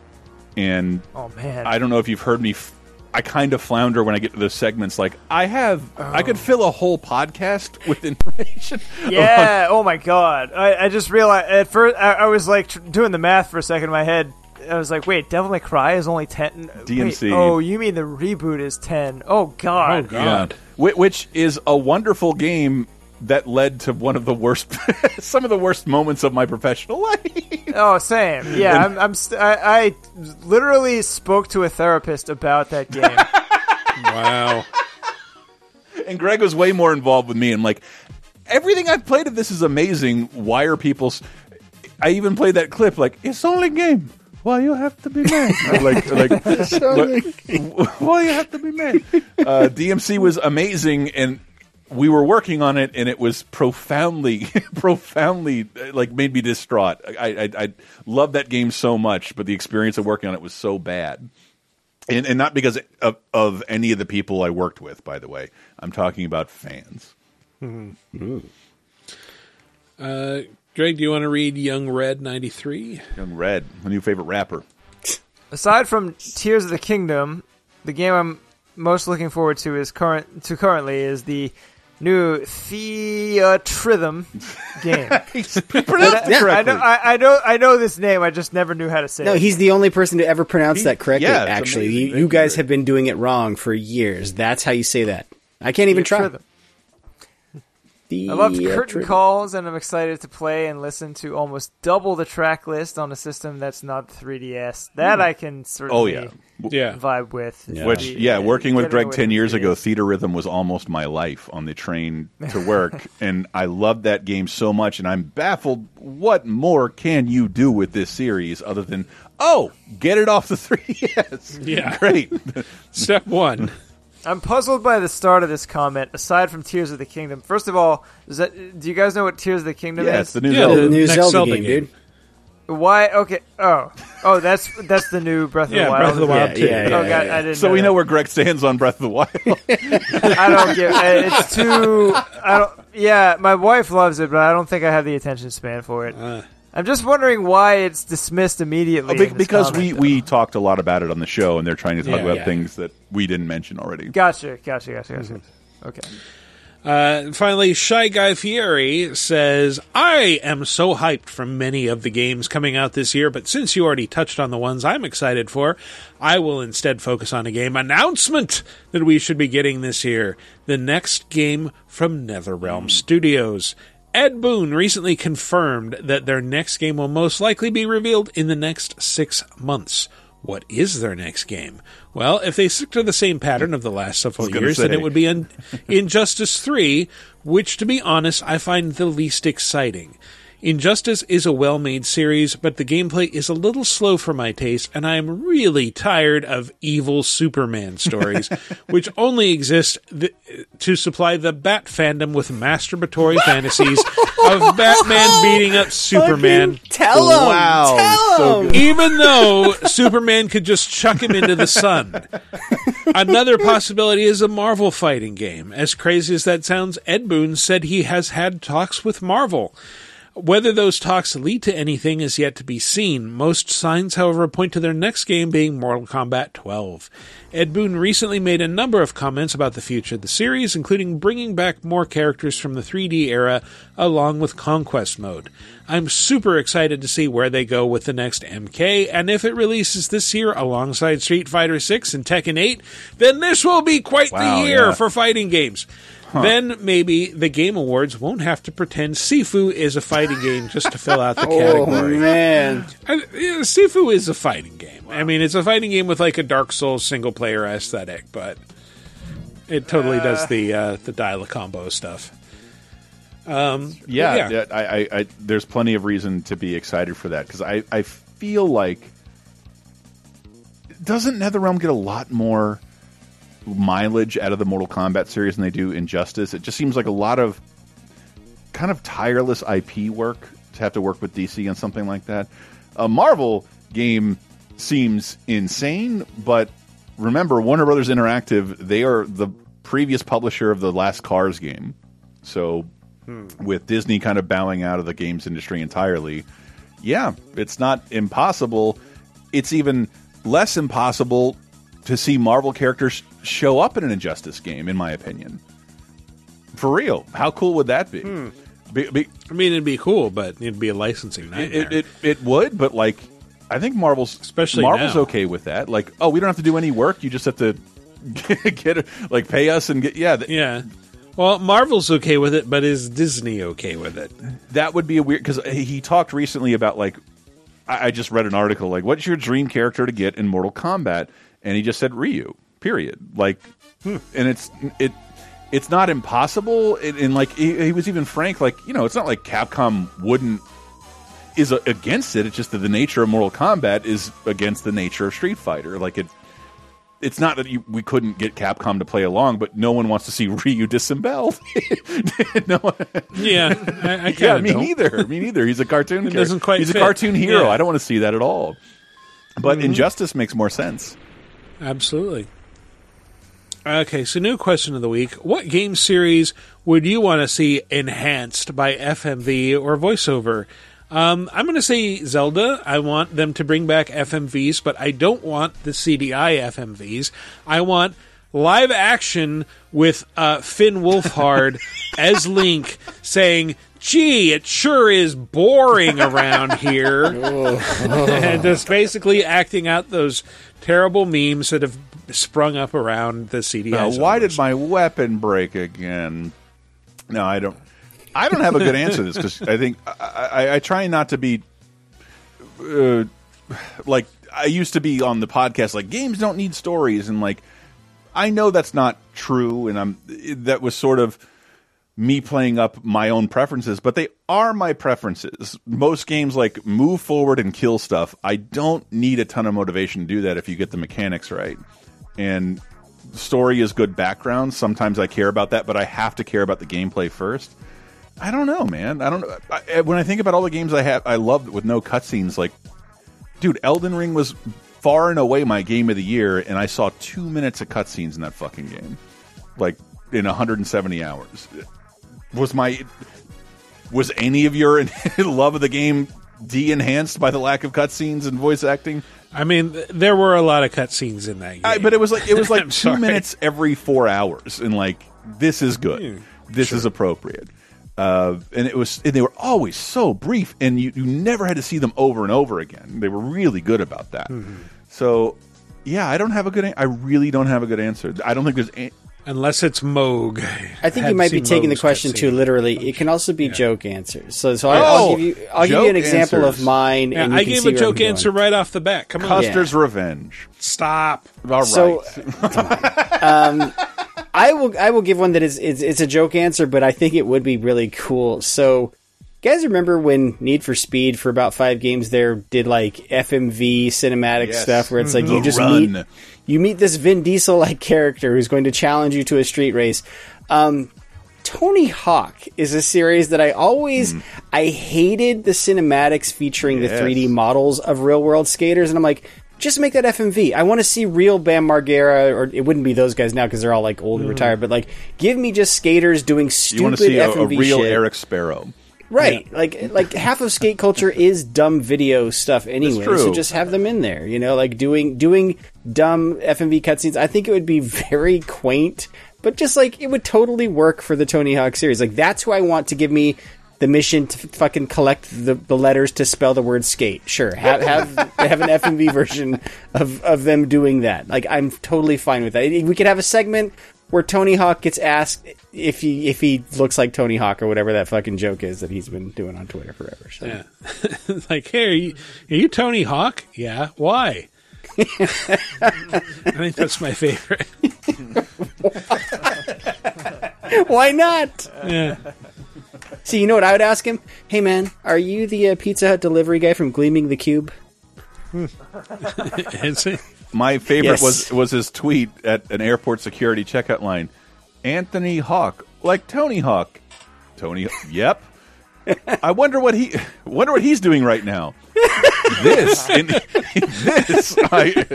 And Oh, man. I don't know if you've heard me. F- I kind of flounder when I get to those segments. Like I have, I could fill a whole podcast with information. Yeah. oh my god. I, I just realized at first I, I was like tr- doing the math for a second in my head. I was like, wait, Devil May Cry is only ten. DMC. Wait, oh, you mean the reboot is ten? Oh god. Oh, yeah. Whi- Which is a wonderful game that led to one of the worst, some of the worst moments of my professional life. Oh, same. Yeah, I'm. I'm st- I, I literally spoke to a therapist about that game. wow. And Greg was way more involved with me. I'm like, everything I've played of this is amazing. Why are people? I even played that clip. Like, it's only game. Why you have to be mad? like, like, It's why you have to be mad? Uh, DMC was amazing, and we were working on it, and it was profoundly, profoundly uh, like made me distraught. I, I, I love that game so much, but the experience of working on it was so bad. And, and not because of, of any of the people I worked with, by the way. I'm talking about fans. Uh, Greg, do you want to read Young Red 93? Young Red, my new favorite rapper. Aside from Tears of the Kingdom, the game I'm most looking forward to is current to currently is the new Theatrhythm game. pronounced it I, I know, I, I know, I know this name. I just never knew how to say it. No, it. he's the only person to ever pronounce that correctly. yeah, it's actually, amazing. you, you you, guys have been doing it wrong for years. That's how you say that. I can't even try. Theatrhythm. I loved Curtain Calls, and I'm excited to play and listen to almost double the track list on a system that's not 3DS. That Hmm. I can certainly Oh, yeah. Yeah. vibe with. Which, The- yeah, working with Greg 10 years ago, Theatrhythm was almost my life on the train to work. and I loved that game so much. And I'm baffled what more can you do with this series other than, oh, get it off the 3DS? Yeah. Great. Step one. I'm puzzled by the start of this comment. Aside from Tears of the Kingdom, first of all, is that do you guys know what Tears of the Kingdom Yeah, is? it's the new Yeah, Zelda. the new Next Zelda Zelda game, game. dude. Why? Okay. Oh, oh, that's that's the new Breath of Yeah, the Wild. Breath of the Wild Yeah, too. yeah, Yeah, oh, God, yeah. I didn't. So know we that. know where Greg stands on Breath of the Wild. I don't give. Uh, it's too. I don't. Yeah, my wife loves it, but I don't think I have the attention span for it. Uh. I'm just wondering why it's dismissed immediately. Uh, Be- because comment. we, we talked a lot about it on the show, and they're trying to talk Yeah, about yeah. things that we didn't mention already. Gotcha, gotcha, gotcha, gotcha. Mm-hmm. Okay. Uh, finally, Shy Guy Fieri says, I am so hyped for many of the games coming out this year, but since you already touched on the ones I'm excited for, I will instead focus on a game announcement that we should be getting this year. The next game from NetherRealm Studios. Ed Boon recently confirmed that their next game will most likely be revealed in the next six months. What is their next game? Well, if they stick to the same pattern of the last several years, then it would be in Injustice 3, which, to be honest, I find the least exciting. Injustice is a well made series, but the gameplay is a little slow for my taste, and I am really tired of evil Superman stories, which only exist th- to supply the Bat fandom with masturbatory fantasies of Batman beating up Superman. tell 'em! Wow. Tell So 'em! good. Even though Superman could just chuck him into the sun. Another possibility is a Marvel fighting game. As crazy as that sounds, Ed Boon said he has had talks with Marvel. Whether those talks lead to anything is yet to be seen. Most signs, however, point to their next game being Mortal Kombat 12. Ed Boon recently made a number of comments about the future of the series, including bringing back more characters from the 3D era along with Conquest Mode. I'm super excited to see where they go with the next MK, and if it releases this year alongside Street Fighter 6 and Tekken 8, then this will be quite Wow, the year yeah. for fighting games. Then maybe the Game Awards won't have to pretend Sifu is a fighting game just to fill out the category. Oh, category. man. I, yeah, Sifu is a fighting game. I mean, it's a fighting game with like a Dark Souls single player aesthetic, but it totally does the uh, the dial a combo stuff. Um, yeah, yeah. I, I, I, there's plenty of reason to be excited for that because I, I feel like doesn't NetherRealm get a lot more mileage out of the Mortal Kombat series than they do Injustice? It just seems like a lot of kind of tireless IP work to have to work with DC on something like that. A Marvel game seems insane, but remember, Warner Brothers Interactive, they are the previous publisher of the last Cars game. So hmm. with Disney kind of bowing out of the games industry entirely, yeah, it's not impossible. It's even less impossible to see Marvel characters show up in an Injustice game, in my opinion. For real, how cool would that be? Hmm. Be- be- I mean, it'd be cool, but it'd be a licensing nightmare. it, it it would, but like I think Marvel's Especially Marvel's now. okay with that. Like, oh, we don't have to do any work; you just have to get, like pay us and get yeah, yeah. Well, Marvel's okay with it, but is Disney okay with it? that would be a weird because he talked recently about like I, I just read an article like what's your dream character to get in Mortal Kombat, and he just said Ryu. Period. Like, and it's it. It's not impossible, and, and like he, he was even frank. Like you know, it's not like Capcom wouldn't is a, against it. It's just that the nature of Mortal Kombat is against the nature of Street Fighter. Like it, it's not that you, we couldn't get Capcom to play along, but no one wants to see Ryu disemboweled. no one, Yeah, I, I yeah, me don't. neither. Me neither. He's a cartoon. It doesn't quite He's fit. a cartoon hero. Yeah. I don't want to see that at all. But Mhm. Injustice makes more sense. Absolutely. Okay, so new question of the week. What game series would you want to see enhanced by FMV or voiceover? Um, I'm going to say Zelda. I want them to bring back FMVs, but I don't want the CDI FMVs. I want live action with uh, Finn Wolfhard as Link saying, Gee, it sure is boring around here. and just basically acting out those terrible memes that have sprung up around the CDI. Now, why did my weapon break again? No, I don't. I don't have a good answer to this because I think I, I, I try not to be uh, like I used to be on the podcast. Like games don't need stories, and like I know that's not true, and I'm that was sort of me playing up my own preferences, but they are my preferences. Most games like move forward and kill stuff. I don't need a ton of motivation to do that if you get the mechanics right. And story is good background. Sometimes I care about that, but I have to care about the gameplay first. I don't know, man. I don't know. When I think about all the games I have, I loved with no cutscenes. Like, dude, Elden Ring was far and away my game of the year, and I saw two minutes of cutscenes in that fucking game, like in 170 hours. Was my was any of your love of the game de enhanced by the lack of cutscenes and voice acting? I mean, there were a lot of cutscenes in that game. I, but it was like it was like two sorry. minutes every four hours, and like this is good, this is appropriate, uh, and it was and they were always so brief, and you, you never had to see them over and over again. They were really good about that. Mm-hmm. So, yeah, I don't have a good. I really don't have a good answer. I don't think there's. A, Unless it's Moog. I think you might be taking the question too literally. It can also be joke answers. So, so I- Oh, I'll give you, I'll give you an example answers. of mine. Yeah, and you I can gave see a joke answer right off the bat. Come on. Custer's Revenge. Stop. All right. So, um, I will I will give one that is it's, it's a joke answer, but I think it would be really cool. So, you guys remember when Need for Speed for about five games there did like FMV cinematic Yes. stuff where it's like you Mhm. just Run. meet you meet this Vin Diesel like character who's going to challenge you to a street race. Um, Tony Hawk is a series that I always I hated the cinematics featuring Yes. the 3D models of real world skaters, and I'm like, just make that FMV. I want to see real Bam Margera, or it wouldn't be those guys now because they're all like old and Mm. retired. But like, give me just skaters doing stupid you want to see a, a real shit. Eric Sparrow? Right, like like half of skate culture is dumb video stuff anyway. true. So just have them in there, you know, like doing doing dumb FMV cutscenes. I think it would be very quaint, but just like it would totally work for the Tony Hawk series. Like that's who I want to give me the mission to f- fucking collect the, the letters to spell the word skate. Sure, have have have an FMV version of of them doing that. Like I'm totally fine with that. We could have a segment where Tony Hawk gets asked if he if he looks like Tony Hawk or whatever that fucking joke is that he's been doing on Twitter forever. So. Yeah. like, hey, are you, are you Tony Hawk? Yeah. Why? I think that's my favorite. Why not? Yeah. See, you know what I would ask him? Hey, man, are you the uh, Pizza Hut delivery guy from Gleaming the Cube? Is it? My favorite Yes. was was his tweet at an airport security checkout line. Anthony Hawk, like Tony Hawk. Tony, yep. I wonder what he wonder what he's doing right now. This in, this I,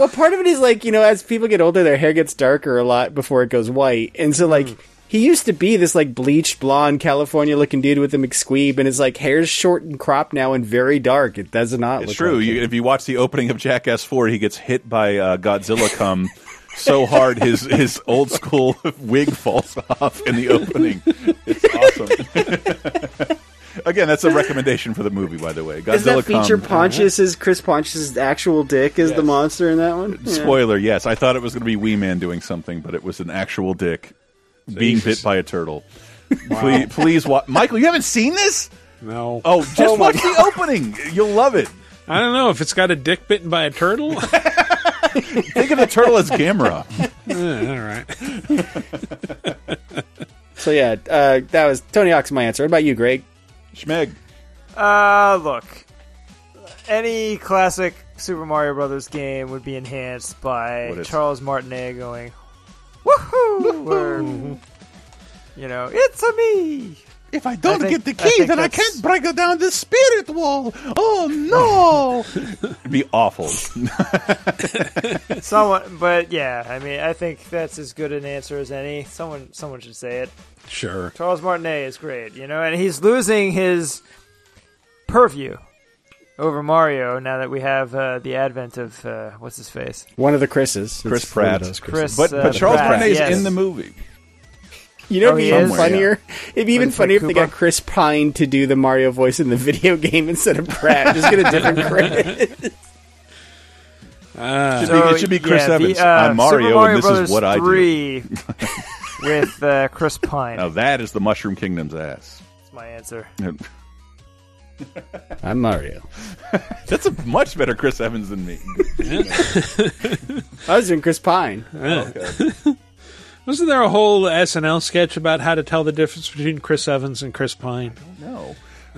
Well, part of it is like, you know, as people get older, their hair gets darker a lot before it goes white. And so, like, he used to be this, like, bleached, blonde, California looking dude with a McSqueeb, and his, like, hair's short and cropped now and very dark. It does not it's look true. like You, if you watch the opening of Jackass Four, he gets hit by uh, Godzilla cum so hard his his old school wig falls off in the opening. It's awesome. Again, that's a recommendation for the movie, by the way. Godzilla Does that feature cum. Pontius as Chris Pontius' actual dick as the monster in that one? Yeah. Spoiler, yes. I thought it was going to be Wee Man doing something, but it was an actual dick being Jesus. bit by a turtle. Please, please watch. Michael, you haven't seen this? No. Oh, just Oh my watch the opening. You'll love it. I don't know if it's got a dick bitten by a turtle. Think of the turtle as Gamera. all right. So, yeah, uh, that was Tony Hawk's my answer. What about you, Greg? Schmeg. Uh, look, any classic Super Mario Brothers game would be enhanced by Charles Martinet going, "Woohoo!" or you know, "It's a me." If I don't get the key, then I can't break down the spirit wall. Oh no! It'd be awful. Someone, but yeah, I mean, I think that's as good an answer as any. Someone, someone should say it. Sure. Charles Martinet is great, you know, and he's losing his purview over Mario now that we have uh, the advent of uh, what's his face, One of the Chris's. Chris It's Pratt. those Chris, but uh, but Charles Pratt, Martinet's yes. in the movie. You know, Oh, it'd be even is? funnier. It'd be even When he funnier if played they got Chris Pine to do the Mario voice in the video game instead of Pratt. Just get a different Chris. Ah. Should be- it should be Chris yeah, Evans. The, uh, I'm Mario, Super Mario and this is what I do. with uh, Chris Pine. Now that is the Mushroom Kingdom's ass. That's my answer. I'm Mario. That's a much better Chris Evans than me. I was doing Chris Pine. Wasn't there a whole SNL sketch about how to tell the difference between Chris Evans and Chris Pine? No.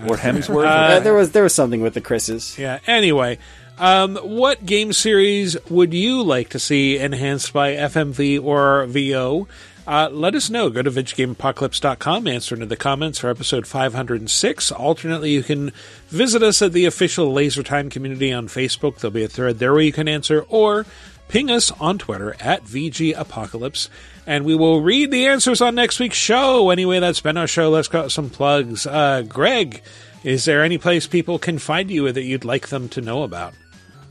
Or Hemsworth? Uh, there was there was something with the Chris's. Yeah. Anyway, um, what game series would you like to see enhanced by FMV or VO? Uh, let us know. Go to VidgameApocalypse.com, answer into the comments for episode 506. Alternately, you can visit us at the official Laser Time community on Facebook. There'll be a thread there where you can answer, or ping us on Twitter at VG Apocalypse, and we will read the answers on next week's show. Anyway, that's been our show. Let's go some plugs. Uh, Greg, is there any place people can find you that you'd like them to know about?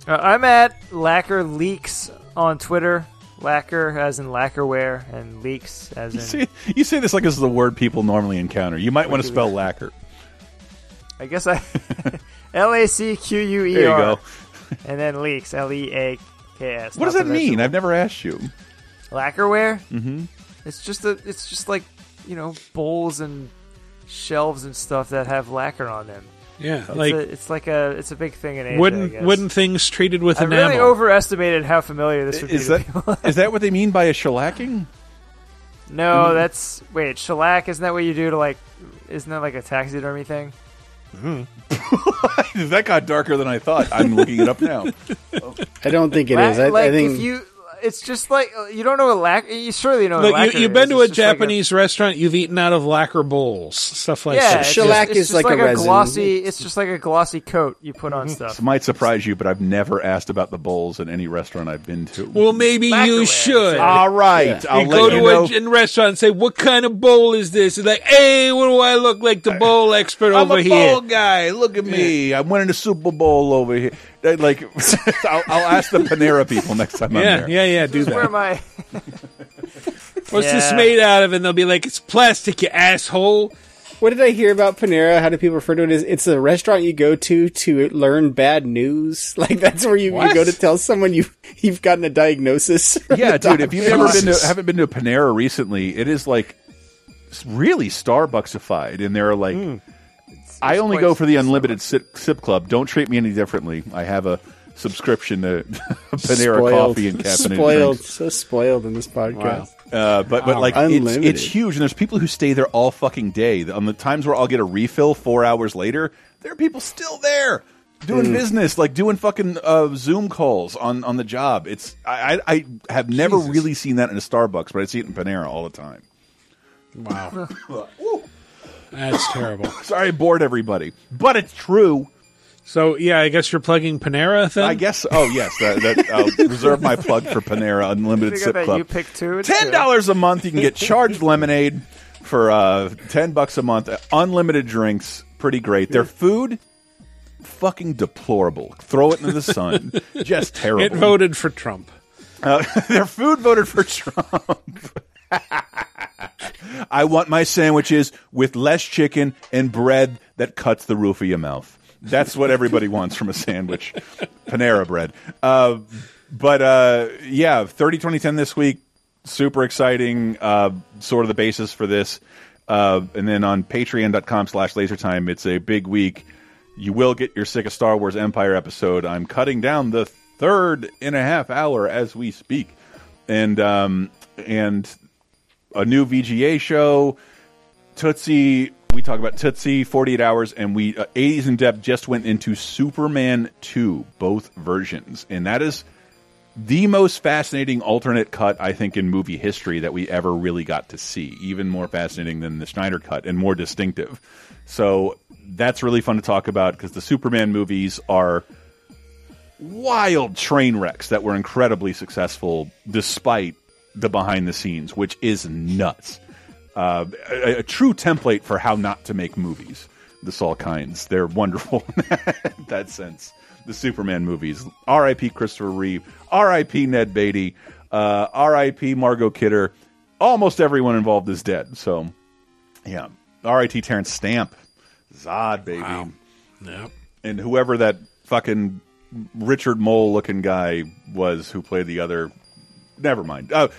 Uh, I'm at Lacquer Leaks on Twitter. Lacquer as in lacquerware, and leaks as You in. say, you say this like this is the word people normally encounter. You might want to spell lacquer. I guess I. L A C Q U E There you go. And then leaks. L E A K S. What does that mean? I've never asked you. Lacquerware? Mhm. It's just a. It's just like you know bowls and shelves and stuff that have lacquer on them. Yeah, it's like- a, it's like a it's a big thing in Asia. I wooden guess. wooden things treated with I enamel. really overestimated how familiar this would Is be. that to people. is that what they mean by a shellacking? no, Mhm. that's wait shellac. Isn't that what you do to like? Isn't that like a taxidermy thing? that got darker than I thought. I'm looking it up now. I don't think it is. I, like I think if you, it's just like uh, you don't know what lac. You surely know. Look, what lacquer you, you've is. been to a It's just like Japanese restaurant. You've eaten out of lacquer bowls, stuff like yeah, that. it's Shellac just, is just like a resin. glossy. It's just like a glossy coat you put on This stuff. might surprise you, but I've never asked about the bowls in any restaurant I've been to. Well, maybe you should. All right, I'll you let go you to know. a in restaurant and say, "What kind of bowl is this?" It's like, "Hey, what do I look like? The bowl expert I'm over a here." bowl guy. Look at me. I'm winning a Super Bowl over here. They- Like, I'll, I'll ask the Panera people next time I'm Yeah, there. yeah, yeah. Do This is where am I? What's this made out of? And they'll be like, "It's plastic, you asshole." What did I hear about Panera? How do people refer to it? As it's a restaurant you go to to learn bad news. Like that's where you, you go to tell someone you you've gotten a diagnosis. Yeah, the dude. If you've doctor. never been to, haven't been to a Panera recently, it is like really Starbucksified, and they're like. Hmm. I only go for the unlimited sip, sip club. Don't treat me any differently. I have a subscription to Panera spoiled, coffee and caffeinated spoiled, drinks. so spoiled in this podcast. Uh, but but Wow. like it's, it's huge, and there's people who stay there all fucking day. On the times where I'll get a refill four hours later, there are people still there doing Mm. business, like doing fucking uh, Zoom calls on on the job. It's I I, I have never really seen that in a Starbucks, but I see it in Panera all the time. Wow, that's terrible. Sorry, I bored everybody, but it's true. So yeah, I guess you're plugging Panera. Then I guess. Oh yes, that, that, I'll reserve my plug for Panera Unlimited You Sip that Club. you pick two. Ten dollars a month, you can get charged lemonade for uh, ten bucks a month. Unlimited drinks, pretty great. Their food, fucking deplorable. Throw it into the sun, just terrible. it voted for Trump. Uh, their food voted for Trump. I want my sandwiches with less chicken and bread that cuts the roof of your mouth. That's what everybody wants from a sandwich. Panera bread. Uh, but uh, yeah, 30 2010 this week. Super exciting. Uh, sort of the basis for this. Uh, and then on patreon.com slash lasertime, it's a big week. You will get your Sick of Star Wars Empire episode. I'm cutting down the third and a half hour as we speak. And um, and a new VGA show. Tootsie, we talk about Tootsie, 48 Hours, and we uh, 80s in depth just went into Superman 2, both versions, and that is the most fascinating alternate cut I think in movie history that we ever really got to see. Even more fascinating than the Snyder cut and more distinctive. So that's really fun to talk about because the Superman movies are wild train wrecks that were incredibly successful despite the behind the scenes, which is nuts. Uh, a, a true template for how not to make movies. The Salkinds, they're wonderful in that sense. The Superman movies, R.I.P. Christopher Reeve, R.I.P. Ned Beatty, uh, R.I.P. Margot Kidder. Almost everyone involved is dead. So, yeah, R.I.T. Terence Stamp, Zod, baby, Yep. and whoever that fucking Richard Moll looking guy was who played the other. Never mind. Uh,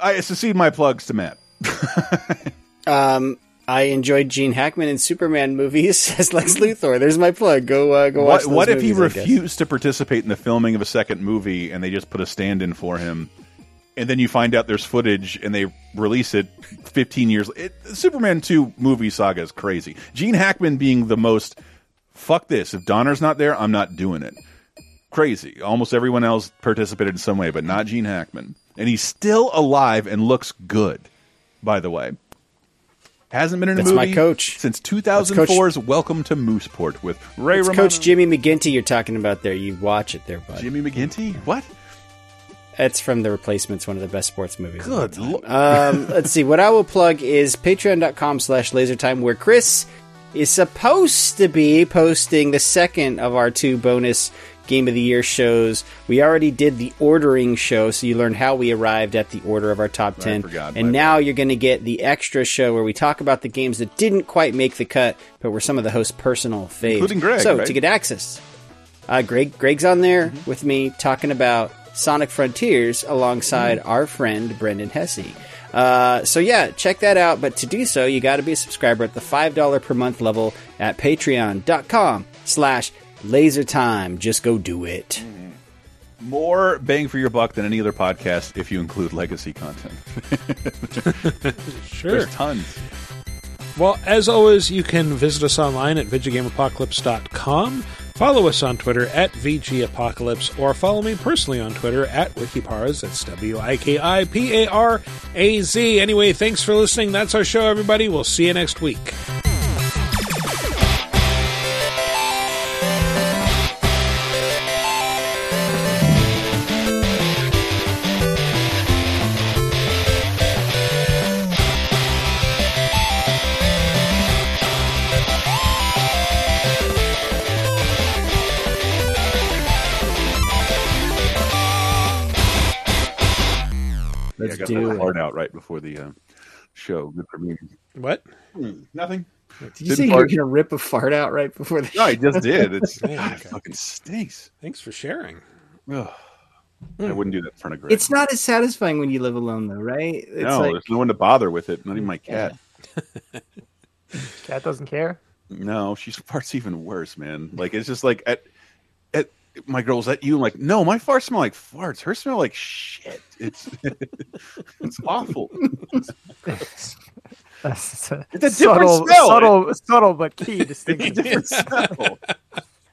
I secede my plugs to Matt. Um, I enjoyed Gene Hackman in Superman movies as Lex Luthor. There's my plug. Go uh, go watch. What, what if he movies, guess. refused to participate in the filming of a second movie and they just put a stand in for him? And then you find out there's footage and they release it 15 years. It, Superman 2 movie saga is crazy. Gene Hackman being the most fuck this. If Donner's not there, I'm not doing it. Crazy. Almost everyone else participated in some way, but not Gene Hackman. And he's still alive and looks good, by the way. Hasn't been in a That's movie my coach. since That's 2004's Welcome to Mooseport with Ray It's Romano. Coach Jimmy McGinty you're talking about there. You watch it there, bud. Jimmy McGinty? What? It's from The Replacements, one of the best sports movies. Good lord. um, let's see. What I will plug is patreon.com slash lasertime, where Chris is supposed to be posting the second of our two bonus Game of the Year shows. We already did the ordering show, so you learned how we arrived at the order of our top 10. forgot, and now you're going to get the extra show where we talk about the games that didn't quite make the cut, but were some of the host's personal faves. Including Greg, So right? to get access, uh, Greg Greg's on there with me talking about Sonic Frontiers alongside our friend Brendan Hesse. Uh, so yeah, check that out. But to do so, you got to be a subscriber at the five dollar per month level at patreon.com slash lasertime. Just go do it. Mm-hmm. More bang for your buck than any other podcast if you include legacy content. Sure. There's tons. Well, as always, you can visit us online at VideoGameApocalypse.com. Follow us on Twitter at VGApocalypse, or follow me personally on Twitter at Wikiparaz. That's W I K I P A R A Z. Anyway, thanks for listening. That's our show, everybody. We'll see you next week. Do. Hard out right before the uh, show. Good for me. What? Nothing. Did you say you were going to rip a fart out right before the No, I just did. It's Man, God, it fucking stinks. Thanks for sharing. Ugh. I wouldn't do that in front of Greg. It's not as satisfying when you live alone, though, right? It's no, like, there's no one to bother with it. Not even my cat. Cat doesn't care. No, she farts even worse, man. Like it's just like at at my girl's at you. I'm like, no, my farts smell like farts. her smell like shit. It's it's awful. It's a different subtle, smell. subtle, subtle but key distinction.